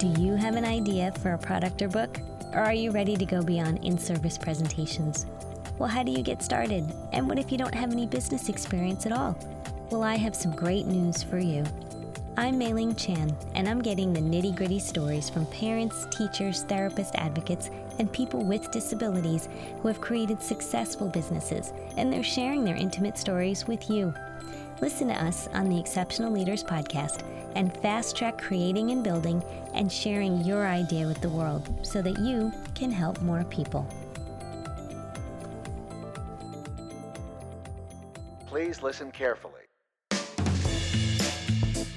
Do you have an idea for a product or book? Or are you ready to go beyond in service presentations? Well, how do you get started? And what if you don't have any business experience at all? Well, I have some great news for you. I'm Mei-Ling Chan, and I'm getting the nitty gritty stories from parents, teachers, therapists, advocates, and people with disabilities who have created successful businesses, and they're sharing their intimate stories with you. Listen to us on the Exceptional Leaders Podcast and fast track creating and building and sharing your idea with the world so that you can help more people. Please listen carefully.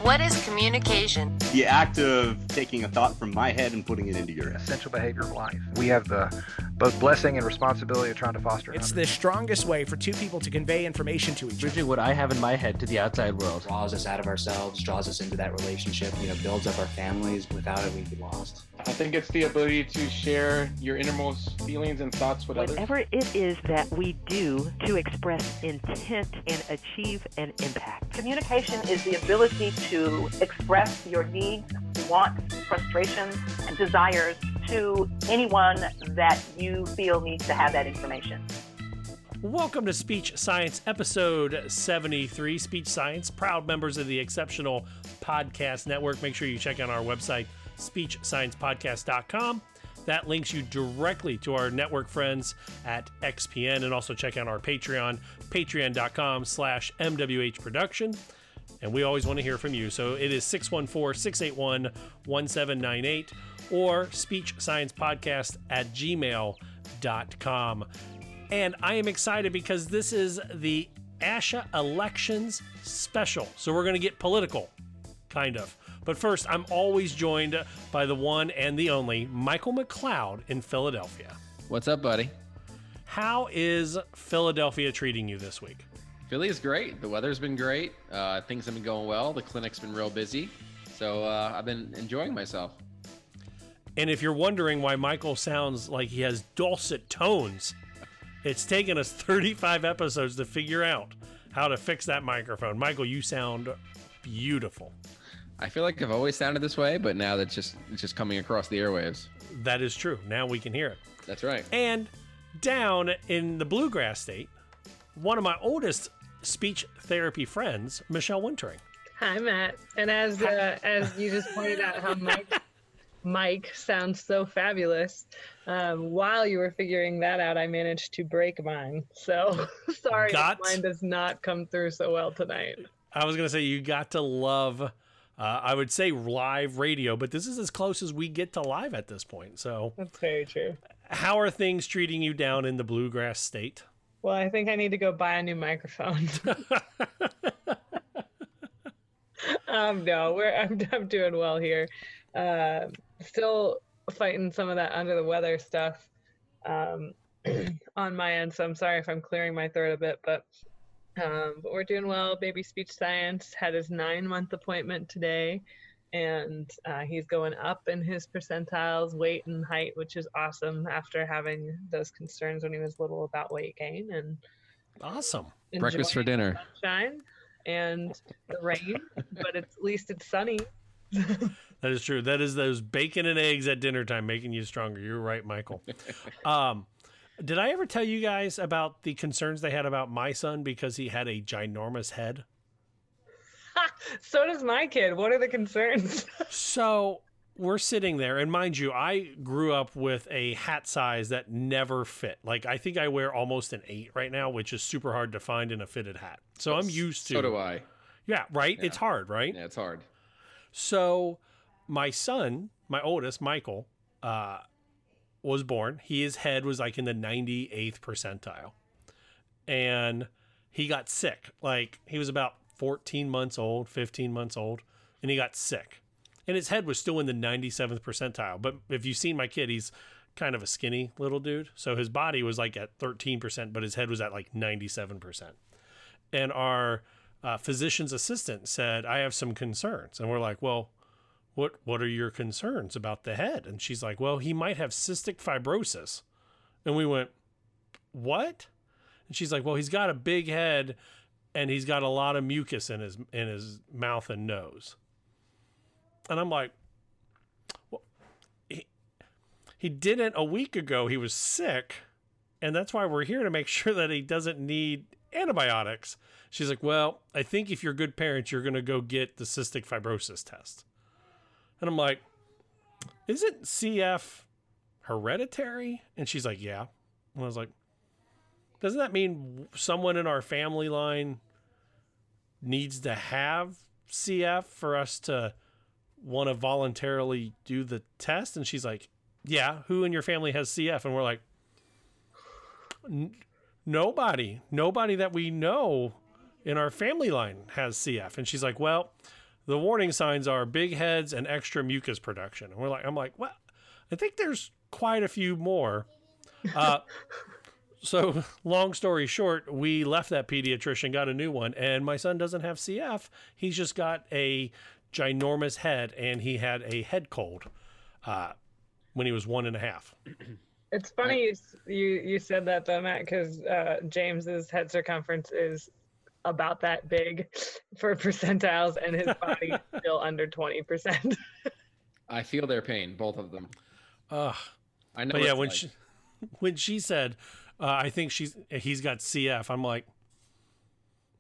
What is communication? The act of taking a thought from my head and putting it into your head. Essential behavior of life. We have the both blessing and responsibility of trying to foster. It. It's the strongest way for two people to convey information to each other. Bridging what I have in my head to the outside world. Draws us out of ourselves, draws us into that relationship, you know, builds up our families. Without it, we'd be lost. I think it's the ability to share your innermost feelings and thoughts with Whatever others. it is that we do to express intent and achieve an impact. Communication is the ability to express your needs, wants, frustrations, and desires to anyone that you feel needs to have that information. Welcome to Speech Science, episode 73. Speech Science, proud members of the Exceptional Podcast Network. Make sure you check out our website, speechsciencepodcast.com. That links you directly to our network friends at XPN and also check out our Patreon, patreon.com slash MWH production. And we always want to hear from you. So it is 614 681 1798 or speechsciencepodcast at gmail.com. And I am excited because this is the ASHA elections special. So we're going to get political, kind of. But first, I'm always joined by the one and the only Michael McLeod in Philadelphia. What's up, buddy? How is Philadelphia treating you this week? Philly is great. The weather's been great. Uh, things have been going well. The clinic's been real busy. So uh, I've been enjoying myself. And if you're wondering why Michael sounds like he has dulcet tones, it's taken us 35 episodes to figure out how to fix that microphone. Michael, you sound beautiful. I feel like I've always sounded this way, but now that's just it's just coming across the airwaves. That is true. Now we can hear it. That's right. And down in the bluegrass state, one of my oldest speech therapy friends, Michelle Wintering. Hi, Matt. And as uh, as you just pointed out, how Mike Mike sounds so fabulous. Um, while you were figuring that out, I managed to break mine. So sorry, Got- mine does not come through so well tonight. I was going to say you got to love, uh, I would say live radio, but this is as close as we get to live at this point. So, That's very true. how are things treating you down in the bluegrass state? Well, I think I need to go buy a new microphone. um, no, we're I'm, I'm doing well here. Uh, still fighting some of that under the weather stuff um, on my end. So I'm sorry if I'm clearing my throat a bit, but um, but we're doing well. Baby Speech Science had his nine month appointment today, and uh, he's going up in his percentiles, weight and height, which is awesome after having those concerns when he was little about weight gain and Awesome. Breakfast for dinner. the sunshine and the rain, but it's, at least it's sunny. That is true. That is those bacon and eggs at dinner time making you stronger. You're right, Michael. um, did I ever tell you guys about the concerns they had about my son because he had a ginormous head? so does my kid. What are the concerns? So we're sitting there, and mind you, I grew up with a hat size that never fit. Like I think I wear almost an eight right now, which is super hard to find in a fitted hat. So I'm used to. So do I. Yeah, right. It's hard, right? Yeah, it's hard. So my son, my oldest, Michael, uh, was born. His head was like in the 98th percentile. And he got sick. Like he was about 14 months old, 15 months old, and he got sick. And his head was still in the 97th percentile. But if you've seen my kid, he's kind of a skinny little dude. So his body was like at 13%, but his head was at like 97%. And our uh, physician's assistant said, I have some concerns. And we're like, well, what what are your concerns about the head? And she's like, well, he might have cystic fibrosis. And we went, what? And she's like, well, he's got a big head and he's got a lot of mucus in his in his mouth and nose. And I'm like, well, he he didn't a week ago. He was sick, and that's why we're here to make sure that he doesn't need antibiotics. She's like, Well, I think if you're good parents, you're going to go get the cystic fibrosis test. And I'm like, Isn't CF hereditary? And she's like, Yeah. And I was like, Doesn't that mean someone in our family line needs to have CF for us to want to voluntarily do the test? And she's like, Yeah, who in your family has CF? And we're like, Nobody, nobody that we know in our family line has CF. And she's like, Well, the warning signs are big heads and extra mucus production. And we're like, I'm like, Well, I think there's quite a few more. Uh, so, long story short, we left that pediatrician, got a new one, and my son doesn't have CF. He's just got a ginormous head, and he had a head cold uh, when he was one and a half. It's funny you you, said that though, Matt, because uh, James's head circumference is about that big for percentiles, and his body still under twenty percent. I feel their pain, both of them. Ugh. I know. But yeah, when like. she when she said, uh, "I think she's he's got CF," I'm like,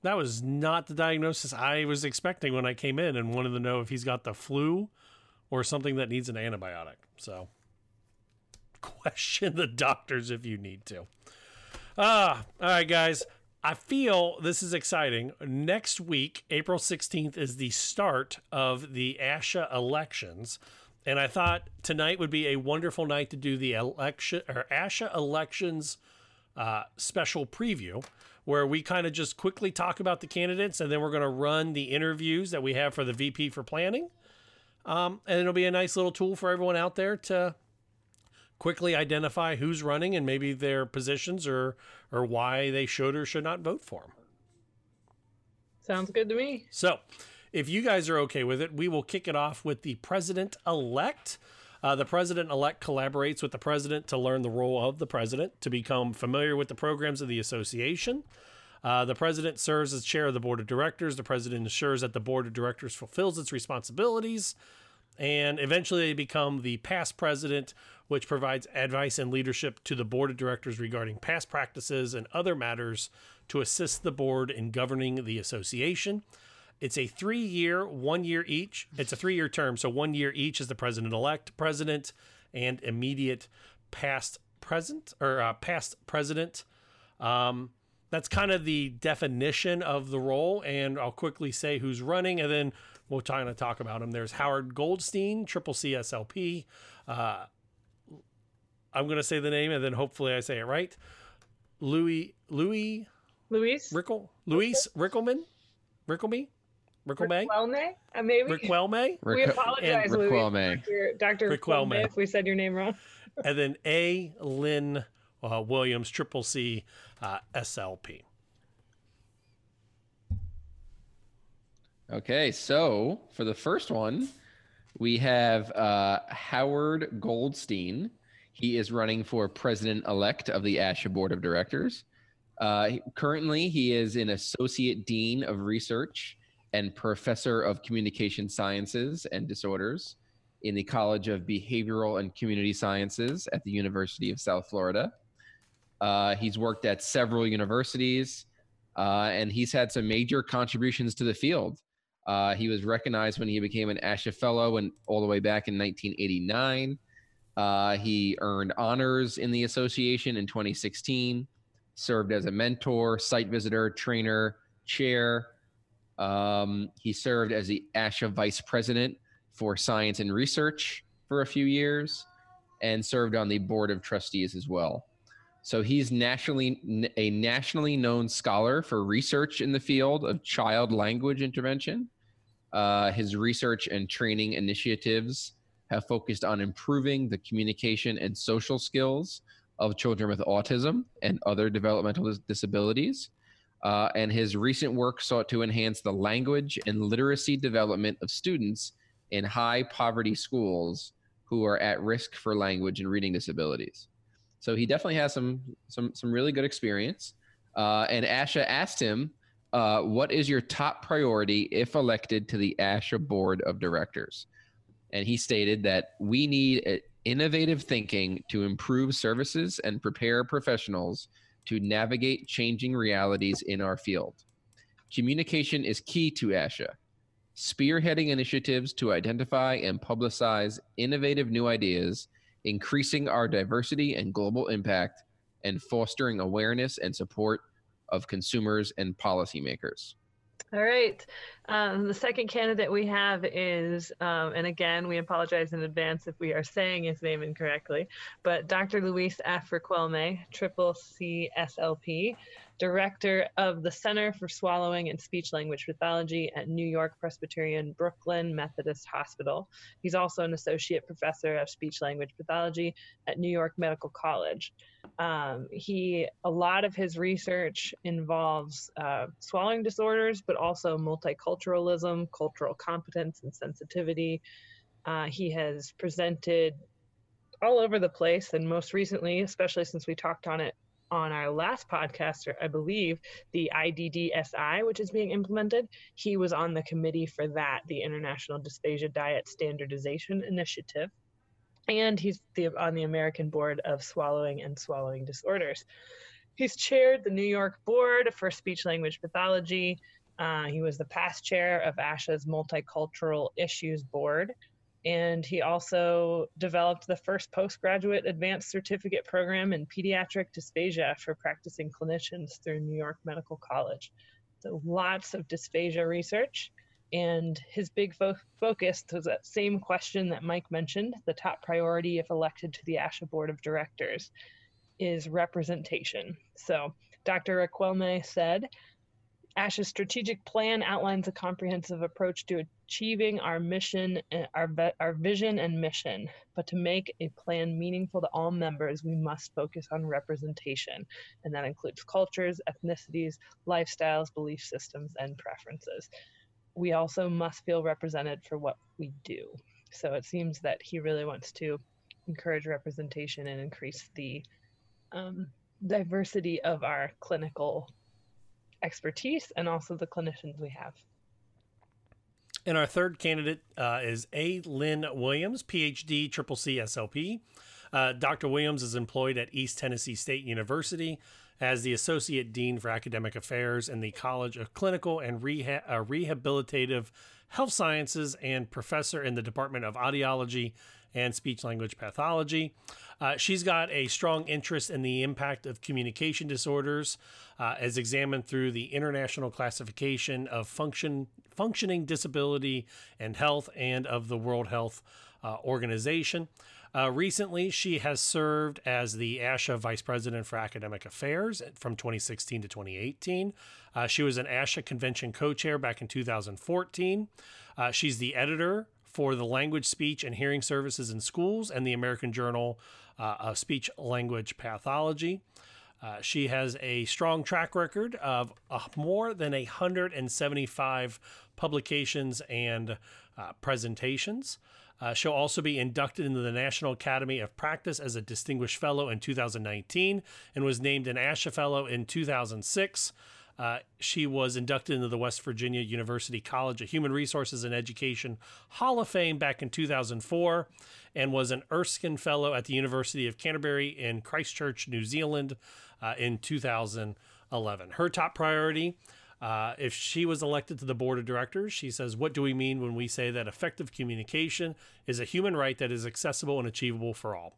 that was not the diagnosis I was expecting when I came in and wanted to know if he's got the flu or something that needs an antibiotic. So, question the doctors if you need to. Ah, all right, guys. I feel this is exciting. Next week, April 16th, is the start of the ASHA elections. And I thought tonight would be a wonderful night to do the election or ASHA elections uh, special preview, where we kind of just quickly talk about the candidates, and then we're going to run the interviews that we have for the VP for planning. Um, and it'll be a nice little tool for everyone out there to quickly identify who's running and maybe their positions or or why they should or should not vote for them. Sounds good to me. So, if you guys are okay with it, we will kick it off with the president elect. Uh, the president elect collaborates with the president to learn the role of the president, to become familiar with the programs of the association. Uh, the president serves as chair of the board of directors. The president ensures that the board of directors fulfills its responsibilities. And eventually, they become the past president, which provides advice and leadership to the board of directors regarding past practices and other matters to assist the board in governing the association. It's a three year, one year each. It's a three year term. So one year each is the president elect, president, and immediate past present or uh, past president. Um, that's kind of the definition of the role. And I'll quickly say who's running and then we'll kind of talk about them. There's Howard Goldstein, triple CSLP. Uh, I'm going to say the name and then hopefully I say it right. Louis, Louis, Luis Rickle, Luis Rickelman, Rickelme, Rickelme, Riquelme? Uh, maybe. Riquelme, We apologize, and Louis. Riquelme. Dr. Dr. Riquelme. Riquelme, if we said your name wrong. and then A. Lynn uh, Williams, triple C, uh, SLP. Okay, so for the first one, we have uh, Howard Goldstein. He is running for president elect of the ASHA Board of Directors. Uh, currently, he is an associate dean of research and professor of communication sciences and disorders in the College of Behavioral and Community Sciences at the University of South Florida. Uh, he's worked at several universities, uh, and he's had some major contributions to the field. Uh, he was recognized when he became an ASHA Fellow and all the way back in 1989. Uh, he earned honors in the association in 2016, served as a mentor, site visitor, trainer, chair. Um, he served as the ASHA Vice President for Science and Research for a few years and served on the Board of Trustees as well. So he's nationally a nationally known scholar for research in the field of child language intervention. Uh, his research and training initiatives have focused on improving the communication and social skills of children with autism and other developmental disabilities. Uh, and his recent work sought to enhance the language and literacy development of students in high poverty schools who are at risk for language and reading disabilities. So he definitely has some some some really good experience. Uh, and Asha asked him, uh, "What is your top priority if elected to the Asha Board of Directors?" And he stated that we need uh, innovative thinking to improve services and prepare professionals to navigate changing realities in our field. Communication is key to ASHA, spearheading initiatives to identify and publicize innovative new ideas, increasing our diversity and global impact, and fostering awareness and support of consumers and policymakers. All right. Um, the second candidate we have is, um, and again, we apologize in advance if we are saying his name incorrectly, but Dr. Luis F. Riquelme, triple CSLP, director of the Center for Swallowing and Speech Language Pathology at New York Presbyterian Brooklyn Methodist Hospital. He's also an associate professor of speech language pathology at New York Medical College. Um, he a lot of his research involves uh, swallowing disorders, but also multiculturalism, cultural competence, and sensitivity. Uh, he has presented all over the place, and most recently, especially since we talked on it on our last podcast, I believe, the IDDSI, which is being implemented. He was on the committee for that, the International Dysphagia Diet Standardization Initiative. And he's the, on the American Board of Swallowing and Swallowing Disorders. He's chaired the New York Board for Speech Language Pathology. Uh, he was the past chair of ASHA's Multicultural Issues Board and he also developed the first postgraduate advanced certificate program in pediatric dysphagia for practicing clinicians through New York Medical College. So lots of dysphagia research. And his big fo- focus was that same question that Mike mentioned the top priority, if elected to the ASHA Board of Directors, is representation. So Dr. Riquelme said, ASHA's strategic plan outlines a comprehensive approach to achieving our mission, our, our vision and mission. But to make a plan meaningful to all members, we must focus on representation. And that includes cultures, ethnicities, lifestyles, belief systems, and preferences. We also must feel represented for what we do. So it seems that he really wants to encourage representation and increase the um, diversity of our clinical expertise and also the clinicians we have. And our third candidate uh, is A. Lynn Williams, PhD, Triple C SLP. Uh, Dr. Williams is employed at East Tennessee State University as the Associate Dean for Academic Affairs in the College of Clinical and Reha- uh, Rehabilitative Health Sciences and professor in the Department of Audiology and Speech Language Pathology. Uh, she's got a strong interest in the impact of communication disorders uh, as examined through the International Classification of Function, Functioning Disability and Health and of the World Health uh, Organization. Uh, recently, she has served as the ASHA Vice President for Academic Affairs from 2016 to 2018. Uh, she was an ASHA Convention co chair back in 2014. Uh, she's the editor for the Language, Speech, and Hearing Services in Schools and the American Journal uh, of Speech Language Pathology. Uh, she has a strong track record of uh, more than 175 publications and uh, presentations. Uh, she'll also be inducted into the National Academy of Practice as a Distinguished Fellow in 2019 and was named an ASHA Fellow in 2006. Uh, she was inducted into the West Virginia University College of Human Resources and Education Hall of Fame back in 2004 and was an Erskine Fellow at the University of Canterbury in Christchurch, New Zealand uh, in 2011. Her top priority. Uh, if she was elected to the board of directors, she says, What do we mean when we say that effective communication is a human right that is accessible and achievable for all?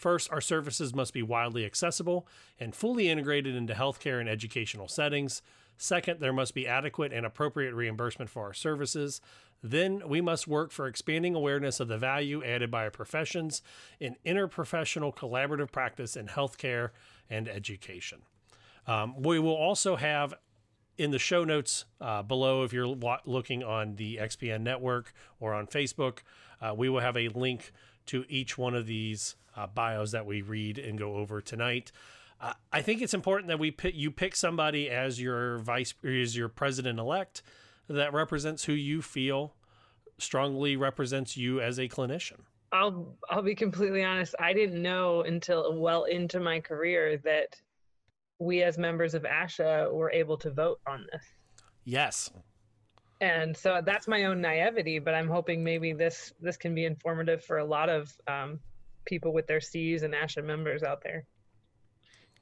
First, our services must be widely accessible and fully integrated into healthcare and educational settings. Second, there must be adequate and appropriate reimbursement for our services. Then we must work for expanding awareness of the value added by our professions in interprofessional collaborative practice in healthcare and education. Um, we will also have in the show notes uh, below, if you're looking on the XPN network or on Facebook, uh, we will have a link to each one of these uh, bios that we read and go over tonight. Uh, I think it's important that we pick, you pick somebody as your vice as your president elect that represents who you feel strongly represents you as a clinician. I'll I'll be completely honest. I didn't know until well into my career that we as members of ASHA were able to vote on this. Yes. And so that's my own naivety, but I'm hoping maybe this this can be informative for a lot of um, people with their C's and ASHA members out there.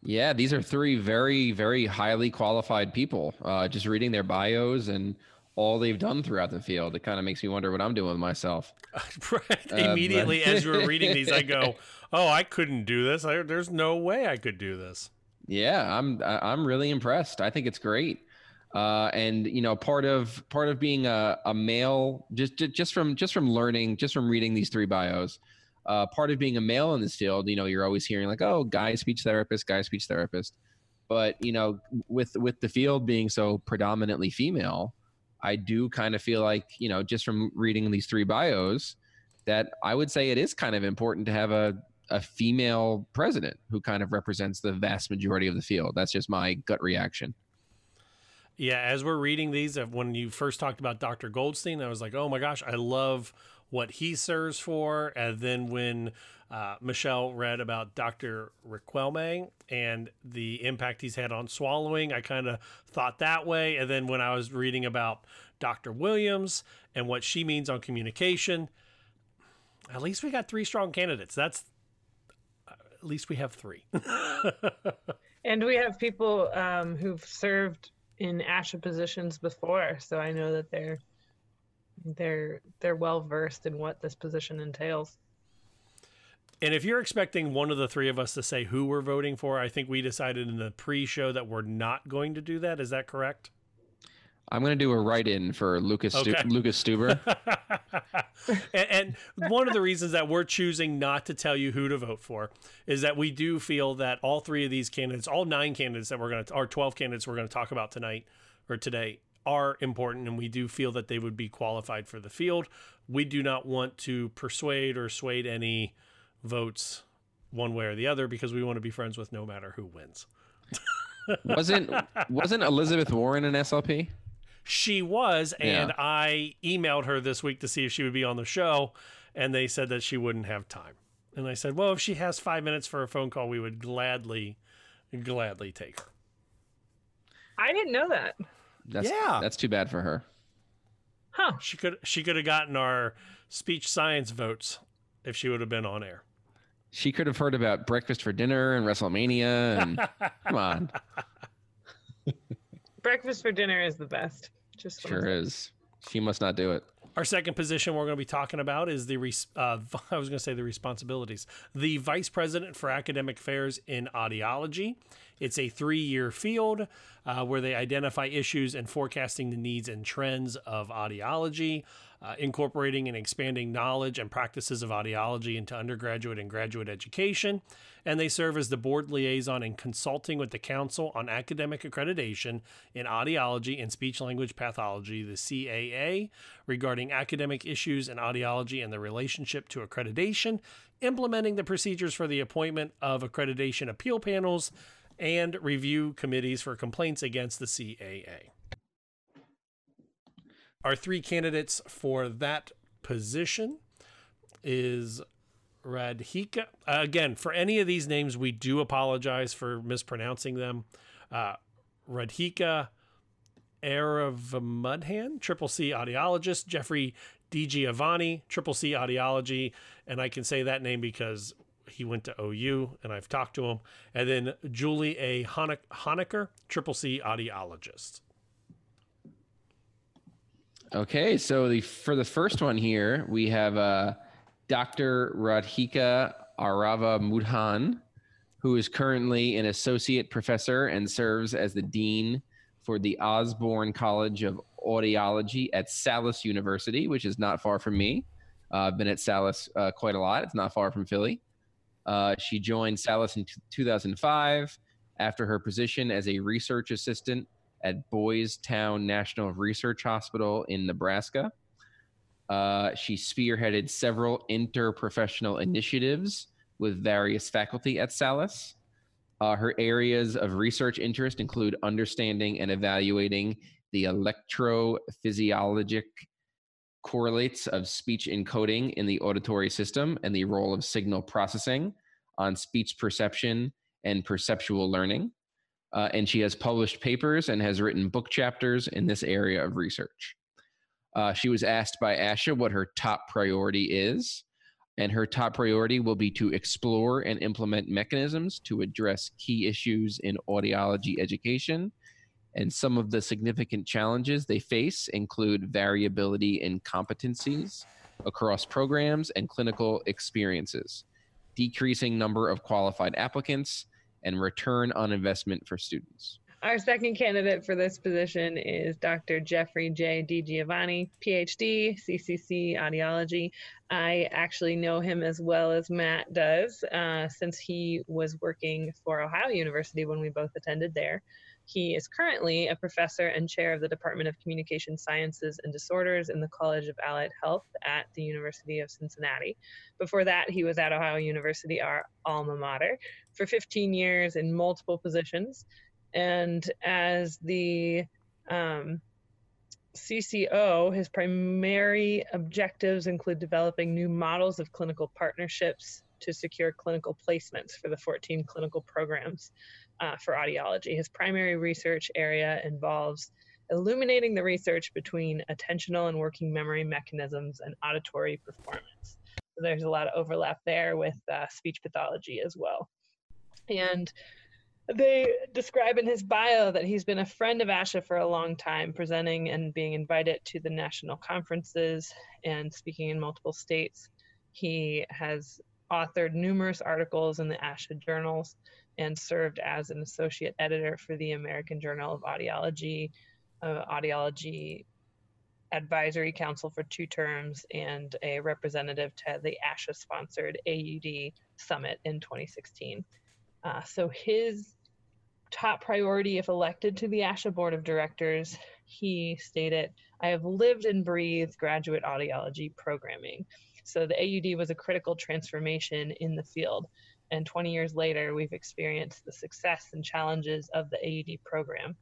Yeah, these are three very, very highly qualified people. Uh, just reading their bios and all they've done throughout the field, it kind of makes me wonder what I'm doing with myself. right. Uh, Immediately but- as you were reading these, I go, "Oh, I couldn't do this. I, there's no way I could do this." Yeah, I'm I'm really impressed. I think it's great. Uh, and you know, part of part of being a, a male, just just from just from learning, just from reading these three bios, uh, part of being a male in this field, you know, you're always hearing like, oh, guy speech therapist, guy speech therapist. But you know, with with the field being so predominantly female, I do kind of feel like you know, just from reading these three bios, that I would say it is kind of important to have a a female president who kind of represents the vast majority of the field. That's just my gut reaction. Yeah, as we're reading these, uh, when you first talked about Dr. Goldstein, I was like, oh my gosh, I love what he serves for. And then when uh, Michelle read about Dr. Riquelme and the impact he's had on swallowing, I kind of thought that way. And then when I was reading about Dr. Williams and what she means on communication, at least we got three strong candidates. That's at least we have three. And we have people um, who've served in ASHA positions before, so I know that they're they're they're well versed in what this position entails. And if you're expecting one of the three of us to say who we're voting for, I think we decided in the pre-show that we're not going to do that. Is that correct? I'm going to do a write-in for Lucas Stu- Lucas Stuber. and, and one of the reasons that we're choosing not to tell you who to vote for is that we do feel that all three of these candidates, all nine candidates that we're going to, our 12 candidates we're going to talk about tonight or today, are important, and we do feel that they would be qualified for the field. We do not want to persuade or sway any votes one way or the other because we want to be friends with no matter who wins. wasn't wasn't Elizabeth Warren an SLP? She was, and Yeah. I emailed her this week to see if she would be on the show, and they said that she wouldn't have time. And I said, well, if she has five minutes for a phone call, we would gladly, gladly take her. I didn't know that. That's, Yeah. that's too bad for her. Huh. She could she could have gotten our speech science votes if she would have been on air. She could have heard about breakfast for dinner and WrestleMania. And come on, Breakfast for dinner is the best. Just sure say. is. She must not do it. Our second position we're going to be talking about is the res- uh, I was going to say the responsibilities. The vice president for academic affairs in audiology. It's a three-year field uh, where they identify issues and forecasting the needs and trends of audiology, uh, incorporating and expanding knowledge and practices of audiology into undergraduate and graduate education. And they serve as the board liaison and consulting with the Council on Academic Accreditation in Audiology and Speech Language Pathology, the CAA, regarding academic issues in audiology and the relationship to accreditation, implementing the procedures for the appointment of accreditation appeal panels, and review committees for complaints against the CAA. Our three candidates for that position is Radhika. Uh, again, for any of these names, we do apologize for mispronouncing them. Uh, Radhika Aravamudhan, Triple C audiologist, Jeffrey DiGiovanni, Triple C audiology, and I can say that name because he went to OU and I've talked to him. And then Julie A. Honeck- Honaker, Triple C audiologist. Okay, so the for the first one here, we have uh, Dr. Radhika Aravamudhan, who is currently an associate professor and serves as the dean for the Osborne College of Audiology at Salus University, which is not far from me. Uh, I've been at Salus uh, quite a lot. It's not far from Philly. Uh, she joined Salus in t- 2005 after her position as a research assistant at Boys Town National Research Hospital in Nebraska. Uh, she spearheaded several interprofessional initiatives with various faculty at Salus. Uh, her areas of research interest include understanding and evaluating the electrophysiologic correlates of speech encoding in the auditory system and the role of signal processing on speech perception and perceptual learning. Uh, and she has published papers and has written book chapters in this area of research. Uh, she was asked by ASHA what her top priority is, and her top priority will be to explore and implement mechanisms to address key issues in audiology education. And some of the significant challenges they face include variability in competencies across programs and clinical experiences, decreasing number of qualified applicants, and return on investment for students. Our second candidate for this position is Dr. Jeffrey J. DiGiovanni, PhD, CCC Audiology. I actually know him as well as Matt does, uh, since he was working for Ohio University when we both attended there. He is currently a professor and chair of the Department of Communication Sciences and Disorders in the College of Allied Health at the University of Cincinnati. Before that, he was at Ohio University, our alma mater, for 15 years in multiple positions. And as the um, CCO, his primary objectives include developing new models of clinical partnerships to secure clinical placements for the 14 clinical programs uh, for audiology. His primary research area involves illuminating the research between attentional and working memory mechanisms and auditory performance. So there's a lot of overlap there with uh, speech pathology as well. And they describe in his bio that he's been a friend of ASHA for a long time, presenting and being invited to the national conferences and speaking in multiple states. He has authored numerous articles in the ASHA journals and served as an associate editor for the American Journal of Audiology, uh, Audiology Advisory Council for two terms, and a representative to the ASHA sponsored AUD Summit in 2016. Uh, so his top priority if elected to the ASHA board of directors, he stated, I have lived and breathed graduate audiology programming. So the AUD was a critical transformation in the field. And 20 years later, we've experienced the success and challenges of the AUD program,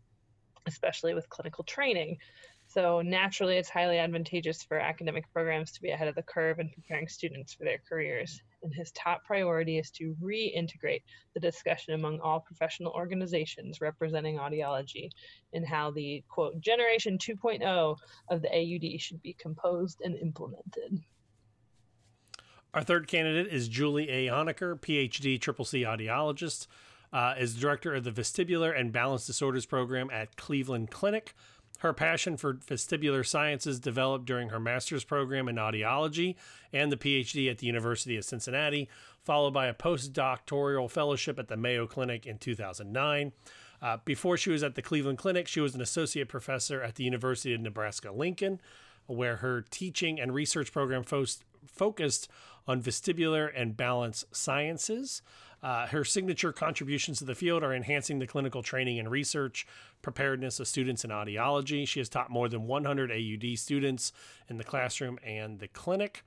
especially with clinical training. So naturally, it's highly advantageous for academic programs to be ahead of the curve in preparing students for their careers. And his top priority is to reintegrate the discussion among all professional organizations representing audiology in how the quote generation 2.0 of the AUD should be composed and implemented. Our third candidate is Julie A. Honaker, PhD, Triple C audiologist, uh, is director of the Vestibular and Balance Disorders program at Cleveland Clinic. Her passion for vestibular sciences developed during her master's program in audiology and the PhD at the University of Cincinnati, followed by a postdoctoral fellowship at the Mayo Clinic in 2009. Uh, before she was at the Cleveland Clinic, she was an associate professor at the University of Nebraska Lincoln, where her teaching and research program fo- focused on vestibular and balance sciences. Uh, her signature contributions to the field are enhancing the clinical training and research preparedness of students in audiology. She has taught more than 100 AUD students in the classroom and the clinic.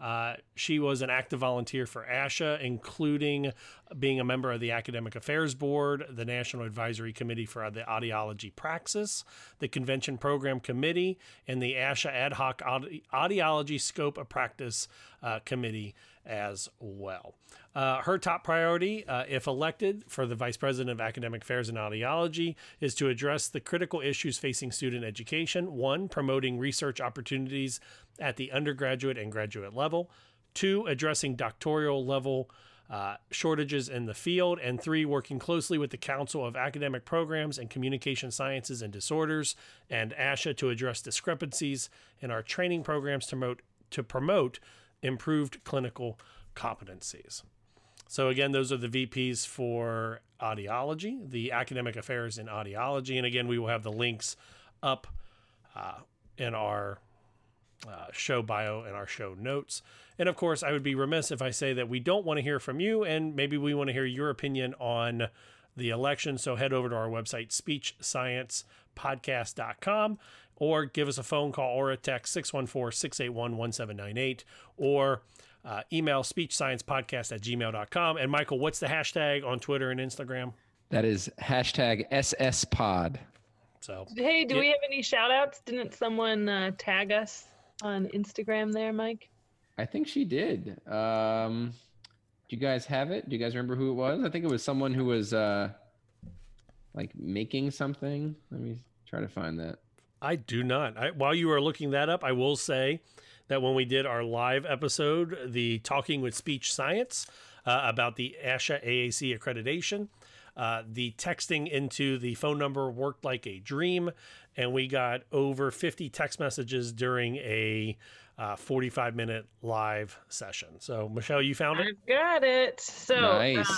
Uh, she was an active volunteer for ASHA, including being a member of the Academic Affairs Board, the National Advisory Committee for the Audiology Praxis, the Convention Program Committee, and the ASHA Ad Hoc Audi- Audiology Scope of Practice uh, Committee as well. Uh, her top priority, uh, if elected for the Vice President of Academic Affairs and Audiology, is to address the critical issues facing student education. One, promoting research opportunities at the undergraduate and graduate level. Two, addressing doctoral level uh, shortages in the field. And three, working closely with the Council of Academic Programs and Communication Sciences and Disorders and ASHA to address discrepancies in our training programs to promote, to promote improved clinical competencies. So, again, those are the VPs for audiology, the academic affairs in audiology. And again, we will have the links up uh, in our uh, show bio and our show notes. And of course, I would be remiss if I say that we don't want to hear from you, and maybe we want to hear your opinion on the election. So head over to our website, speechsciencepodcast.com, or give us a phone call or a text 614 681 1798, or uh, email speechsciencepodcast at gmail.com. And Michael, what's the hashtag on Twitter and Instagram? That is hashtag SSPod. So, hey, do we have any shout outs? Didn't someone uh, tag us on Instagram there, Mike? I think she did. Um, do you guys have it? Do you guys remember who it was? I think it was someone who was uh, like making something. Let me try to find that. I do not. I, while you are looking that up, I will say that when we did our live episode, the Talking with Speech Science uh, about the ASHA AAC accreditation, uh, the texting into the phone number worked like a dream, and we got over 50 text messages during a uh, 45 minute live session. So, Michelle, you found it? I've got it. So, nice. um,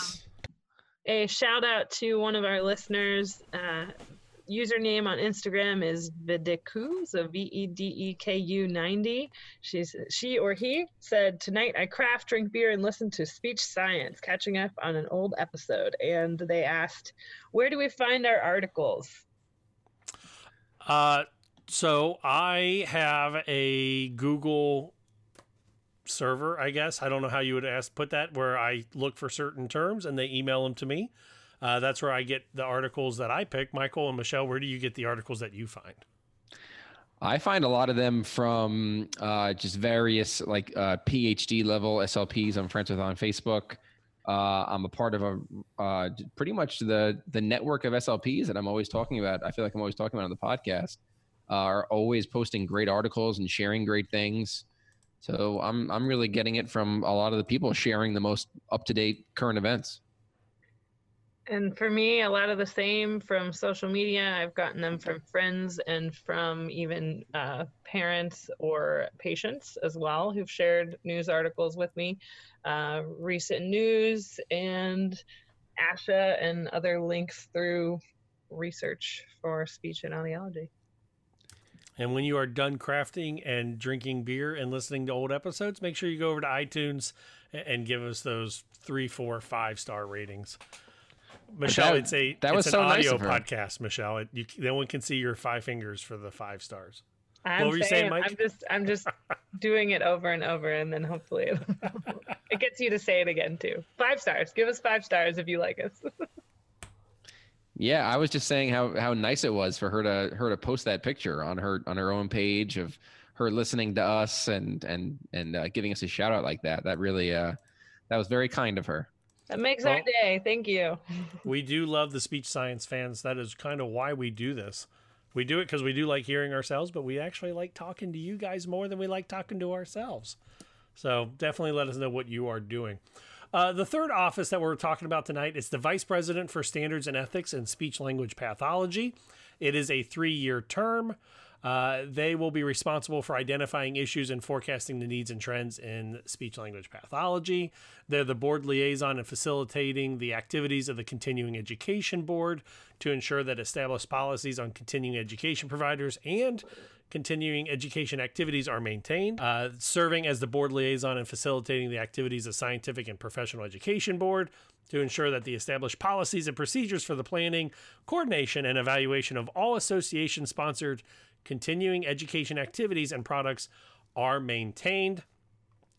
a shout out to one of our listeners. Uh, username on Instagram is Videku, so V E D E K U 90. She's she or he said tonight I craft, drink beer, and listen to speech science, catching up on an old episode. And they asked, where do we find our articles? Uh, so I have a Google server, I guess. I don't know how you would ask put that where I look for certain terms and they email them to me. Uh, that's where I get the articles that I pick. Michael and Michelle, where do you get the articles that you find? I find a lot of them from uh, just various like uh, PhD level SLPs I'm friends with on Facebook. Uh, I'm a part of a uh, pretty much the the network of SLPs that I'm always talking about. I feel like I'm always talking about on the podcast. Uh, are always posting great articles and sharing great things. So I'm I'm really getting it from a lot of the people sharing the most up to date current events. And for me, a lot of the same from social media. I've gotten them from friends and from even uh, parents or patients as well who've shared news articles with me, uh, recent news, and ASHA and other links through research for speech and audiology. And when you are done crafting and drinking beer and listening to old episodes, make sure you go over to iTunes and give us those three, four, five star ratings. Michelle, That- it's a that it's was an so nice audio of her. podcast. Michelle, it, you, no one can see your five fingers for the five stars. I'm what were you saying, Mike? I'm just I'm just doing it over and over, and then hopefully it, it gets you to say it again too. Five stars. Give us five stars if you like us. Yeah, I was just saying how how nice it was for her to her to post that picture on her on her own page of her listening to us and and and uh, giving us a shout out like that. That really uh that was very kind of her. That makes our day. Thank you. we do love the speech science fans. That is kind of why we do this. We do it because we do like hearing ourselves, but we actually like talking to you guys more than we like talking to ourselves. So definitely let us know what you are doing. Uh, the third office that we're talking about tonight is the Vice President for Standards and Ethics in Speech Language Pathology. It is a three year term. Uh, they will be responsible for identifying issues and forecasting the needs and trends in speech language pathology. They're the board liaison and facilitating the activities of the Continuing Education Board to ensure that established policies on continuing education providers and continuing education activities are maintained, uh, serving as the board liaison and facilitating the activities of Scientific and Professional Education Board to ensure that the established policies and procedures for the planning, coordination, and evaluation of all association sponsored continuing education activities and products are maintained.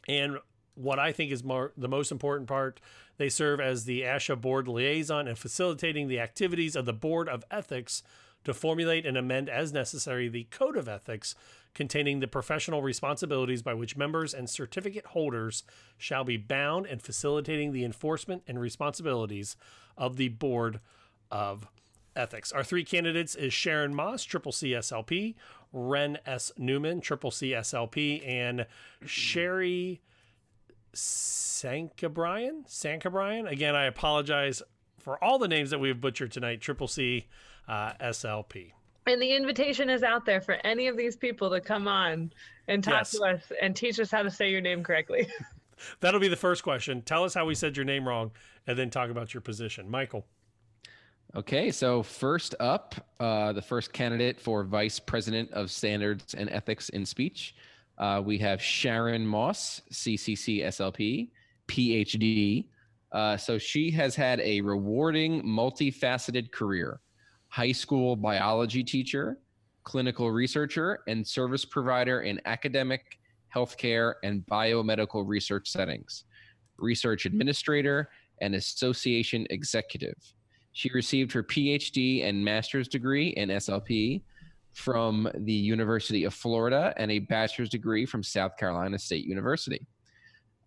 And what I think is more the most important part, they serve as the ASHA board liaison and facilitating the activities of the Board of Ethics to formulate and amend as necessary the Code of Ethics containing the professional responsibilities by which members and certificate holders shall be bound and facilitating the enforcement and responsibilities of the Board of Ethics. Our three candidates is Sharon Moss, Triple C SLP, Ren S. Newman, Triple C SLP, and Sherry Sancibrian. Sancibrian. Again, I apologize for all the names that we've butchered tonight. Triple C uh, SLP. And the invitation is out there for any of these people to come on and talk Yes. to us and teach us how to say your name correctly. That'll be the first question. Tell us how we said your name wrong, and then talk about your position. Michael. Okay, so first up, uh, the first candidate for Vice President of Standards and Ethics in Speech, uh, we have Sharon Moss, CCC SLP, PhD. Uh, so she has had a rewarding, multifaceted career high school biology teacher, clinical researcher, and service provider in academic, healthcare, and biomedical research settings, research administrator, and association executive. She received her PhD and master's degree in SLP from the University of Florida and a bachelor's degree from South Carolina State University.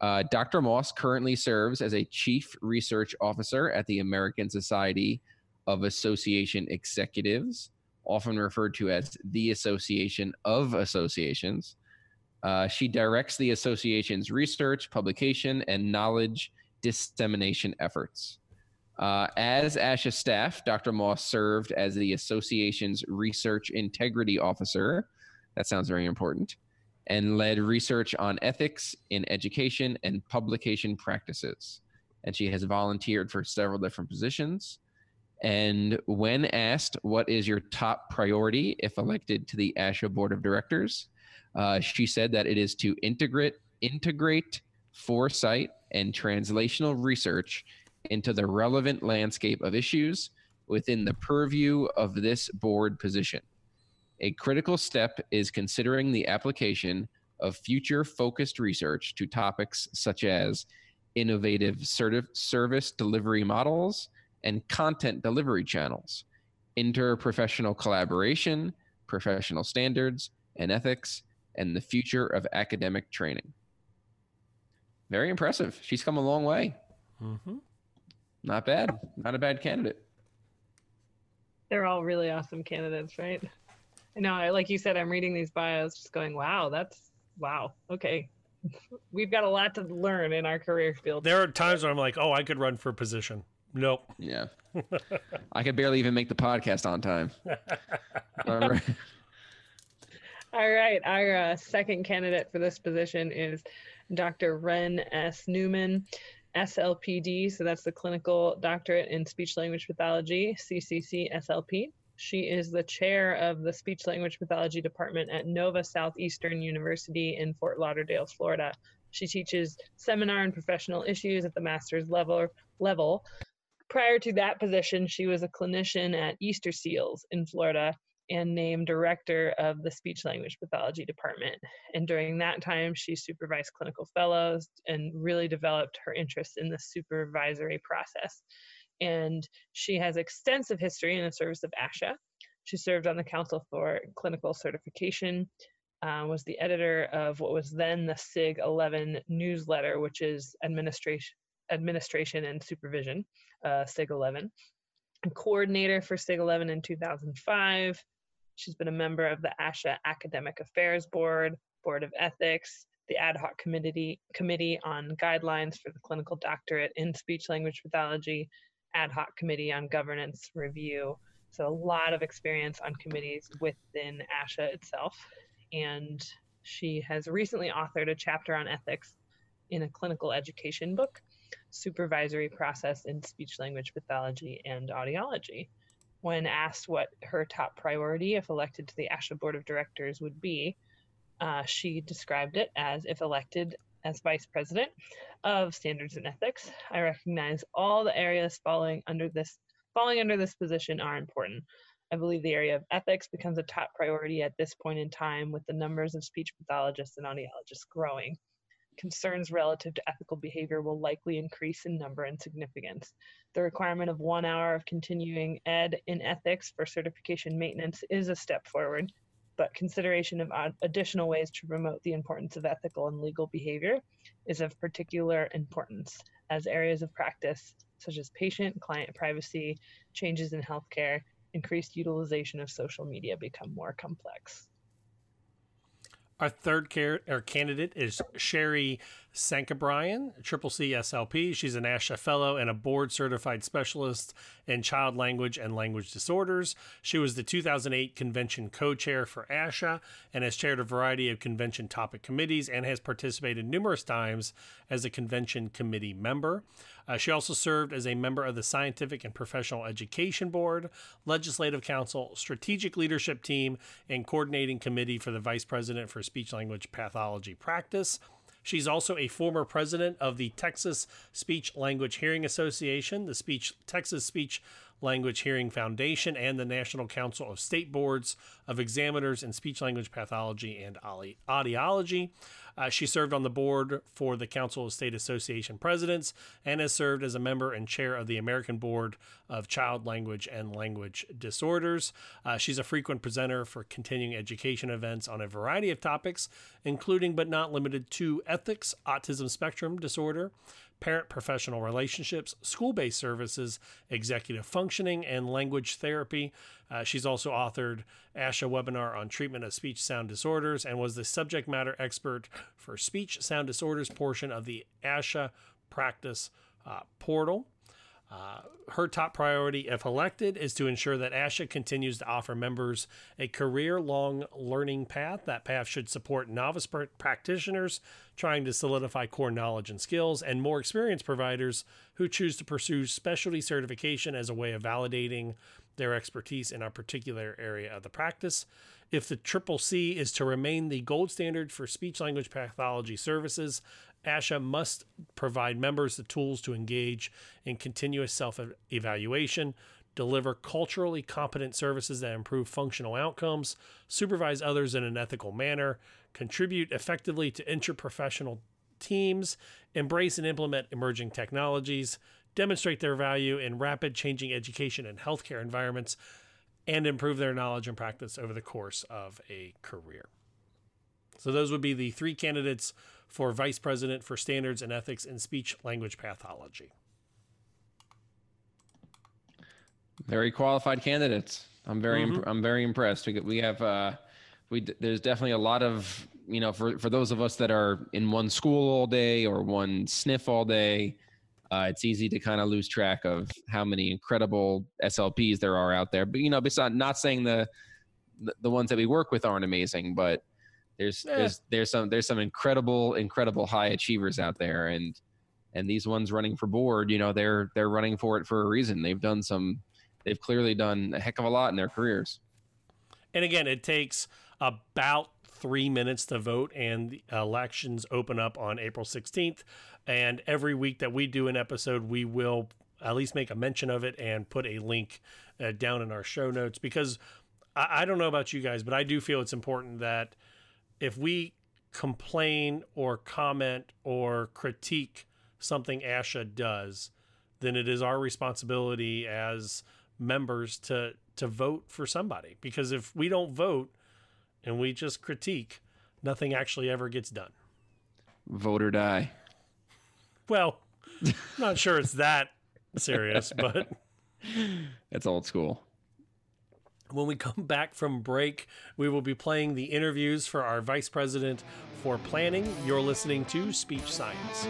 Uh, Dr. Moss currently serves as a chief research officer at the American Society of Association Executives, often referred to as the Association of Associations. Uh, she directs the association's research, publication, and knowledge dissemination efforts. Uh, as ASHA staff, Dr. Moss served as the association's research integrity officer. That sounds very important. And led research on ethics in education and publication practices. And she has volunteered for several different positions. And when asked, what is your top priority if elected to the ASHA board of directors? Uh, she said that it is to integrate, integrate foresight and translational research into the relevant landscape of issues within the purview of this board position. A critical step is considering the application of future focused research to topics such as innovative certi- service delivery models and content delivery channels, interprofessional collaboration, professional standards and ethics, and the future of academic training. Very impressive. She's come a long way. Mm-hmm. Not bad. Not a bad candidate. They're all really awesome candidates, right? I know, I- like you said, I'm reading these bios, just going, "Wow, that's wow." Okay, we've got a lot to learn in our career field. There are times when I'm like, oh, I could run for a position. Nope. Yeah. I could barely even make the podcast on time. All right. All right, our uh, second candidate for this position is Dr. Wren S. Newman, SLPD. So that's the Clinical Doctorate in Speech Language Pathology, CCC SLP. She is the chair of the Speech Language Pathology Department at Nova Southeastern University in Fort Lauderdale, Florida. She teaches seminar and professional issues at the master's level. level. Prior to that position, she was a clinician at Easter Seals in Florida and named director of the speech language pathology department. And during that time, she supervised clinical fellows and really developed her interest in the supervisory process. And she has extensive history in the service of ASHA. She served on the Council for Clinical Certification, uh, was the editor of what was then the SIG 11 newsletter, which is administration, administration and supervision, uh, SIG 11 coordinator for SIG 11 in 2005. She's been a member of the ASHA Academic Affairs Board, Board of Ethics, the Ad Hoc Committee, Committee on Guidelines for the Clinical Doctorate in Speech Language Pathology, Ad Hoc Committee on Governance Review. So, a lot of experience on committees within ASHA itself. And she has recently authored a chapter on ethics in a clinical education book, Supervisory Process in Speech Language Pathology and Audiology when asked what her top priority, if elected to the ASHA Board of Directors, would be, uh, she described it as if elected as Vice President of Standards and Ethics. I recognize all the areas falling under this falling under this position are important. I believe the area of ethics becomes a top priority at this point in time with the numbers of speech pathologists and audiologists growing concerns relative to ethical behavior will likely increase in number and significance. The requirement of one hour of continuing ed in ethics for certification maintenance is a step forward, but consideration of additional ways to promote the importance of ethical and legal behavior is of particular importance as areas of practice such as patient client privacy, changes in healthcare, increased utilization of social media become more complex. Our third car- or candidate is Sherry Sancibrian, Triple C SLP. She's an ASHA fellow and a board certified specialist in child language and language disorders. She was the 2008 convention co chair for ASHA and has chaired a variety of convention topic committees and has participated numerous times as a convention committee member. Uh, she also served as a member of the Scientific and Professional Education Board, Legislative Council, Strategic Leadership Team, and Coordinating Committee for the Vice President for Speech Language Pathology Practice. She's also a former president of the Texas Speech Language Hearing Association, the Speech Texas Speech Language Hearing Foundation, and the National Council of State Boards of Examiners in Speech Language Pathology and Audiology. Uh, she served on the board for the Council of State Association Presidents and has served as a member and chair of the American Board of Child Language and Language Disorders. Uh, she's a frequent presenter for continuing education events on a variety of topics, including but not limited to ethics, autism spectrum disorder, parent professional relationships, school based services, executive functioning, and language therapy. Uh, she's also authored ASHA webinar on treatment of speech sound disorders and was the subject matter expert for speech sound disorders portion of the ASHA practice uh, portal. Uh, her top priority, if elected, is to ensure that ASHA continues to offer members a career long learning path. That path should support novice pr- practitioners trying to solidify core knowledge and skills, and more experienced providers who choose to pursue specialty certification as a way of validating their expertise in a particular area of the practice. If the Triple C is to remain the gold standard for speech language pathology services, ASHA must provide members the tools to engage in continuous self evaluation, deliver culturally competent services that improve functional outcomes, supervise others in an ethical manner, contribute effectively to interprofessional teams, embrace and implement emerging technologies, demonstrate their value in rapid changing education and healthcare environments, and improve their knowledge and practice over the course of a career. So, those would be the three candidates for Vice President for Standards and Ethics in Speech Language Pathology. Very qualified candidates. I'm very Mhm. imp- I'm very impressed. We we have uh we there's definitely a lot of you know for for those of us that are in one school all day or one sniff all day, uh, it's easy to kind of lose track of how many incredible SLPs there are out there. But you know, besides not saying the the, the ones that we work with aren't amazing, but there's Yeah. there's there's some there's some incredible incredible high achievers out there and and these ones running for board you know they're they're running for it for a reason they've done some they've clearly done a heck of a lot in their careers And again, it takes about three minutes to vote, and the elections open up on April 16th. And every week that we do an episode, we will at least make a mention of it and put a link uh, down in our show notes because I, I don't know about you guys, but I do feel it's important that if we complain or comment or critique something ASHA does, then it is our responsibility as members to to vote for somebody. Because if we don't vote and we just critique, nothing actually ever gets done. vote or die. Well, not sure it's that serious, but that's old school when we come back from break, we will be playing the interviews for our vice president for planning. You're listening to Speech Science.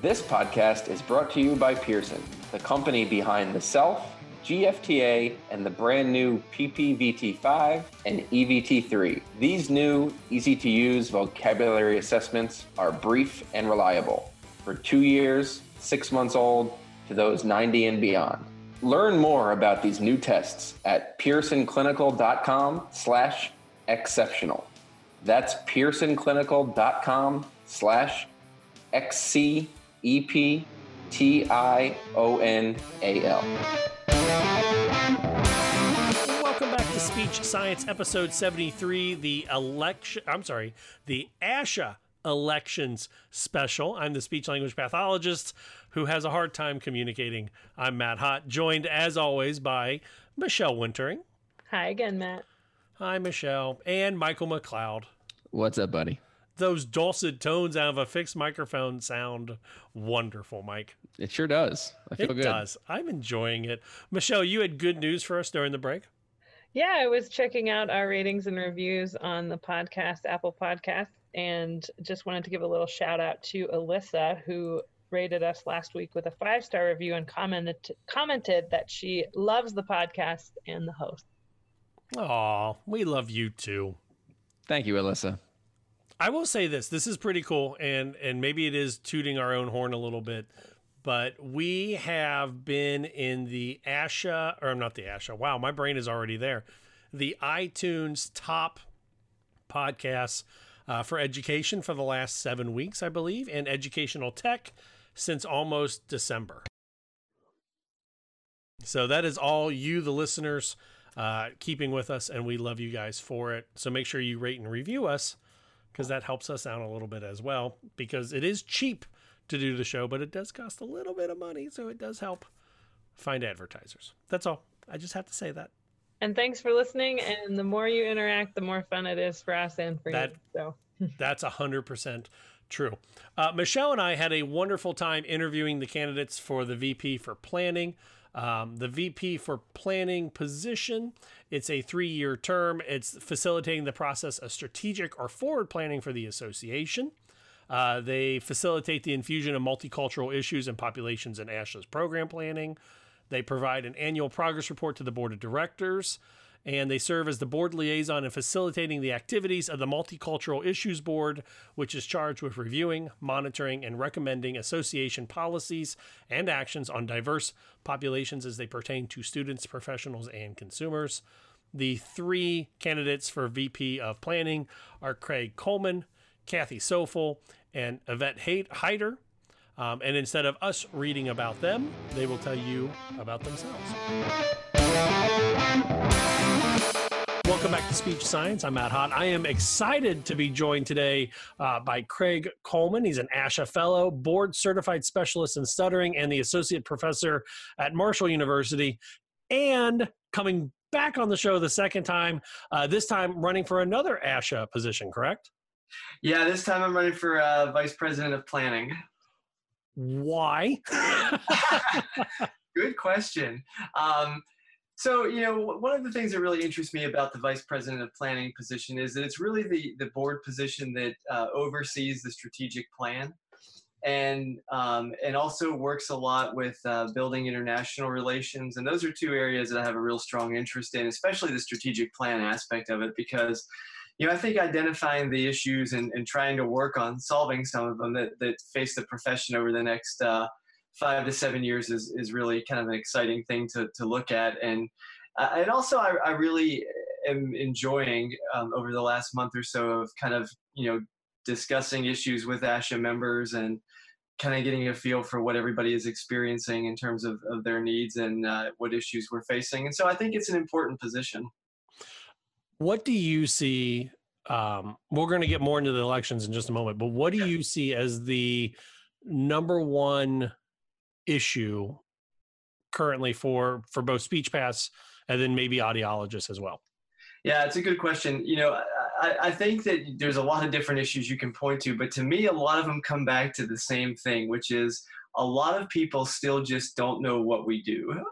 This podcast is brought to you by Pearson, the company behind the CELF, GFTA, and the brand new PPVT5 and E EVT3. These new, easy to use vocabulary assessments are brief and reliable for two years, six months old, to those 90 and beyond. Learn more about these new tests at pearsonclinical.com slash exceptional. That's pearsonclinical.com slash X-C-E-P-T-I-O-N-A-L. Welcome back to Speech Science, episode 73, the election, I'm sorry, the ASHA elections special. I'm the speech language pathologist who has a hard time communicating. I'm Matt Hott, joined as always by Michelle Wintering. Hi again, Matt. Hi, Michelle. And Michael McLeod. what's up buddy Those dulcet tones out of a fixed microphone sound wonderful, Mike. it sure does i feel it good does. I'm enjoying it. Michelle, you had good news for us during the break. Yeah, I was checking out our ratings and reviews on the podcast, Apple Podcast, and just wanted to give a little shout out to Alyssa, who rated us last week with a five star review and commented commented that she loves the podcast and the host. Aw, we love you too. thank you alyssa I will say this: this is pretty cool, and and maybe it is tooting our own horn a little bit, but we have been in the ASHA, or I'm not the ASHA. Wow, my brain is already there. The iTunes top podcasts uh, for education for the last seven weeks, I believe, and educational tech since almost December. So that is all you, the listeners, uh, keeping with us, and we love you guys for it. So make sure you rate and review us because that helps us out a little bit as well. Because it is cheap to do the show, but it does cost a little bit of money, so it does help find advertisers. That's all. I just have to say that. And thanks for listening. And the more you interact, the more fun it is for us and for That- you. So That's a 100% true. Uh, Michelle and I had a wonderful time interviewing the candidates for the VP for planning. Um, the VP for planning position, it's a three year term. It's facilitating the process of strategic or forward planning for the association. Uh, they facilitate the infusion of multicultural issues and populations in ASHA's program planning. They provide an annual progress report to the board of directors, and they serve as the board liaison in facilitating the activities of the Multicultural Issues Board, which is charged with reviewing, monitoring, and recommending association policies and actions on diverse populations as they pertain to students, professionals, and consumers. The three candidates for VP of Planning are Craig Coleman, Kathy Coufal, and Yvette Hyter. Um, and instead of us reading about them, they will tell you about themselves. Welcome back to Speech Science. I'm Matt Hott. I am excited to be joined today uh, by Craig Coleman. He's an ASHA Fellow, Board Certified Specialist in Stuttering, and the Associate Professor at Marshall University. And coming back on the show the second time, uh, this time running for another ASHA position, correct? Yeah, this time I'm running for uh, Vice President of Planning. Why? Good question. Um, so, you know, one of the things that really interests me about the Vice President of Planning position is that it's really the, the board position that uh, oversees the strategic plan and um, and also works a lot with uh, building international relations. And those are two areas that I have a real strong interest in, especially the strategic plan aspect of it, because you know I think identifying the issues and, and trying to work on solving some of them that, that face the profession over the next uh, five to seven years is, is really kind of an exciting thing to, to look at. And uh, and also I, I really am enjoying um, over the last month or so of kind of you know discussing issues with ASHA members and kind of getting a feel for what everybody is experiencing in terms of, of their needs and uh, what issues we're facing. And so I think it's an important position. What do you see? Um, we're going to get more into the elections in just a moment, but what do you see as the number one issue currently for for both speech paths and then maybe audiologists as well? Yeah, it's a good question. You know, I, I think that there's a lot of different issues you can point to, but to me, a lot of them come back to the same thing, which is a lot of people still just don't know what we do.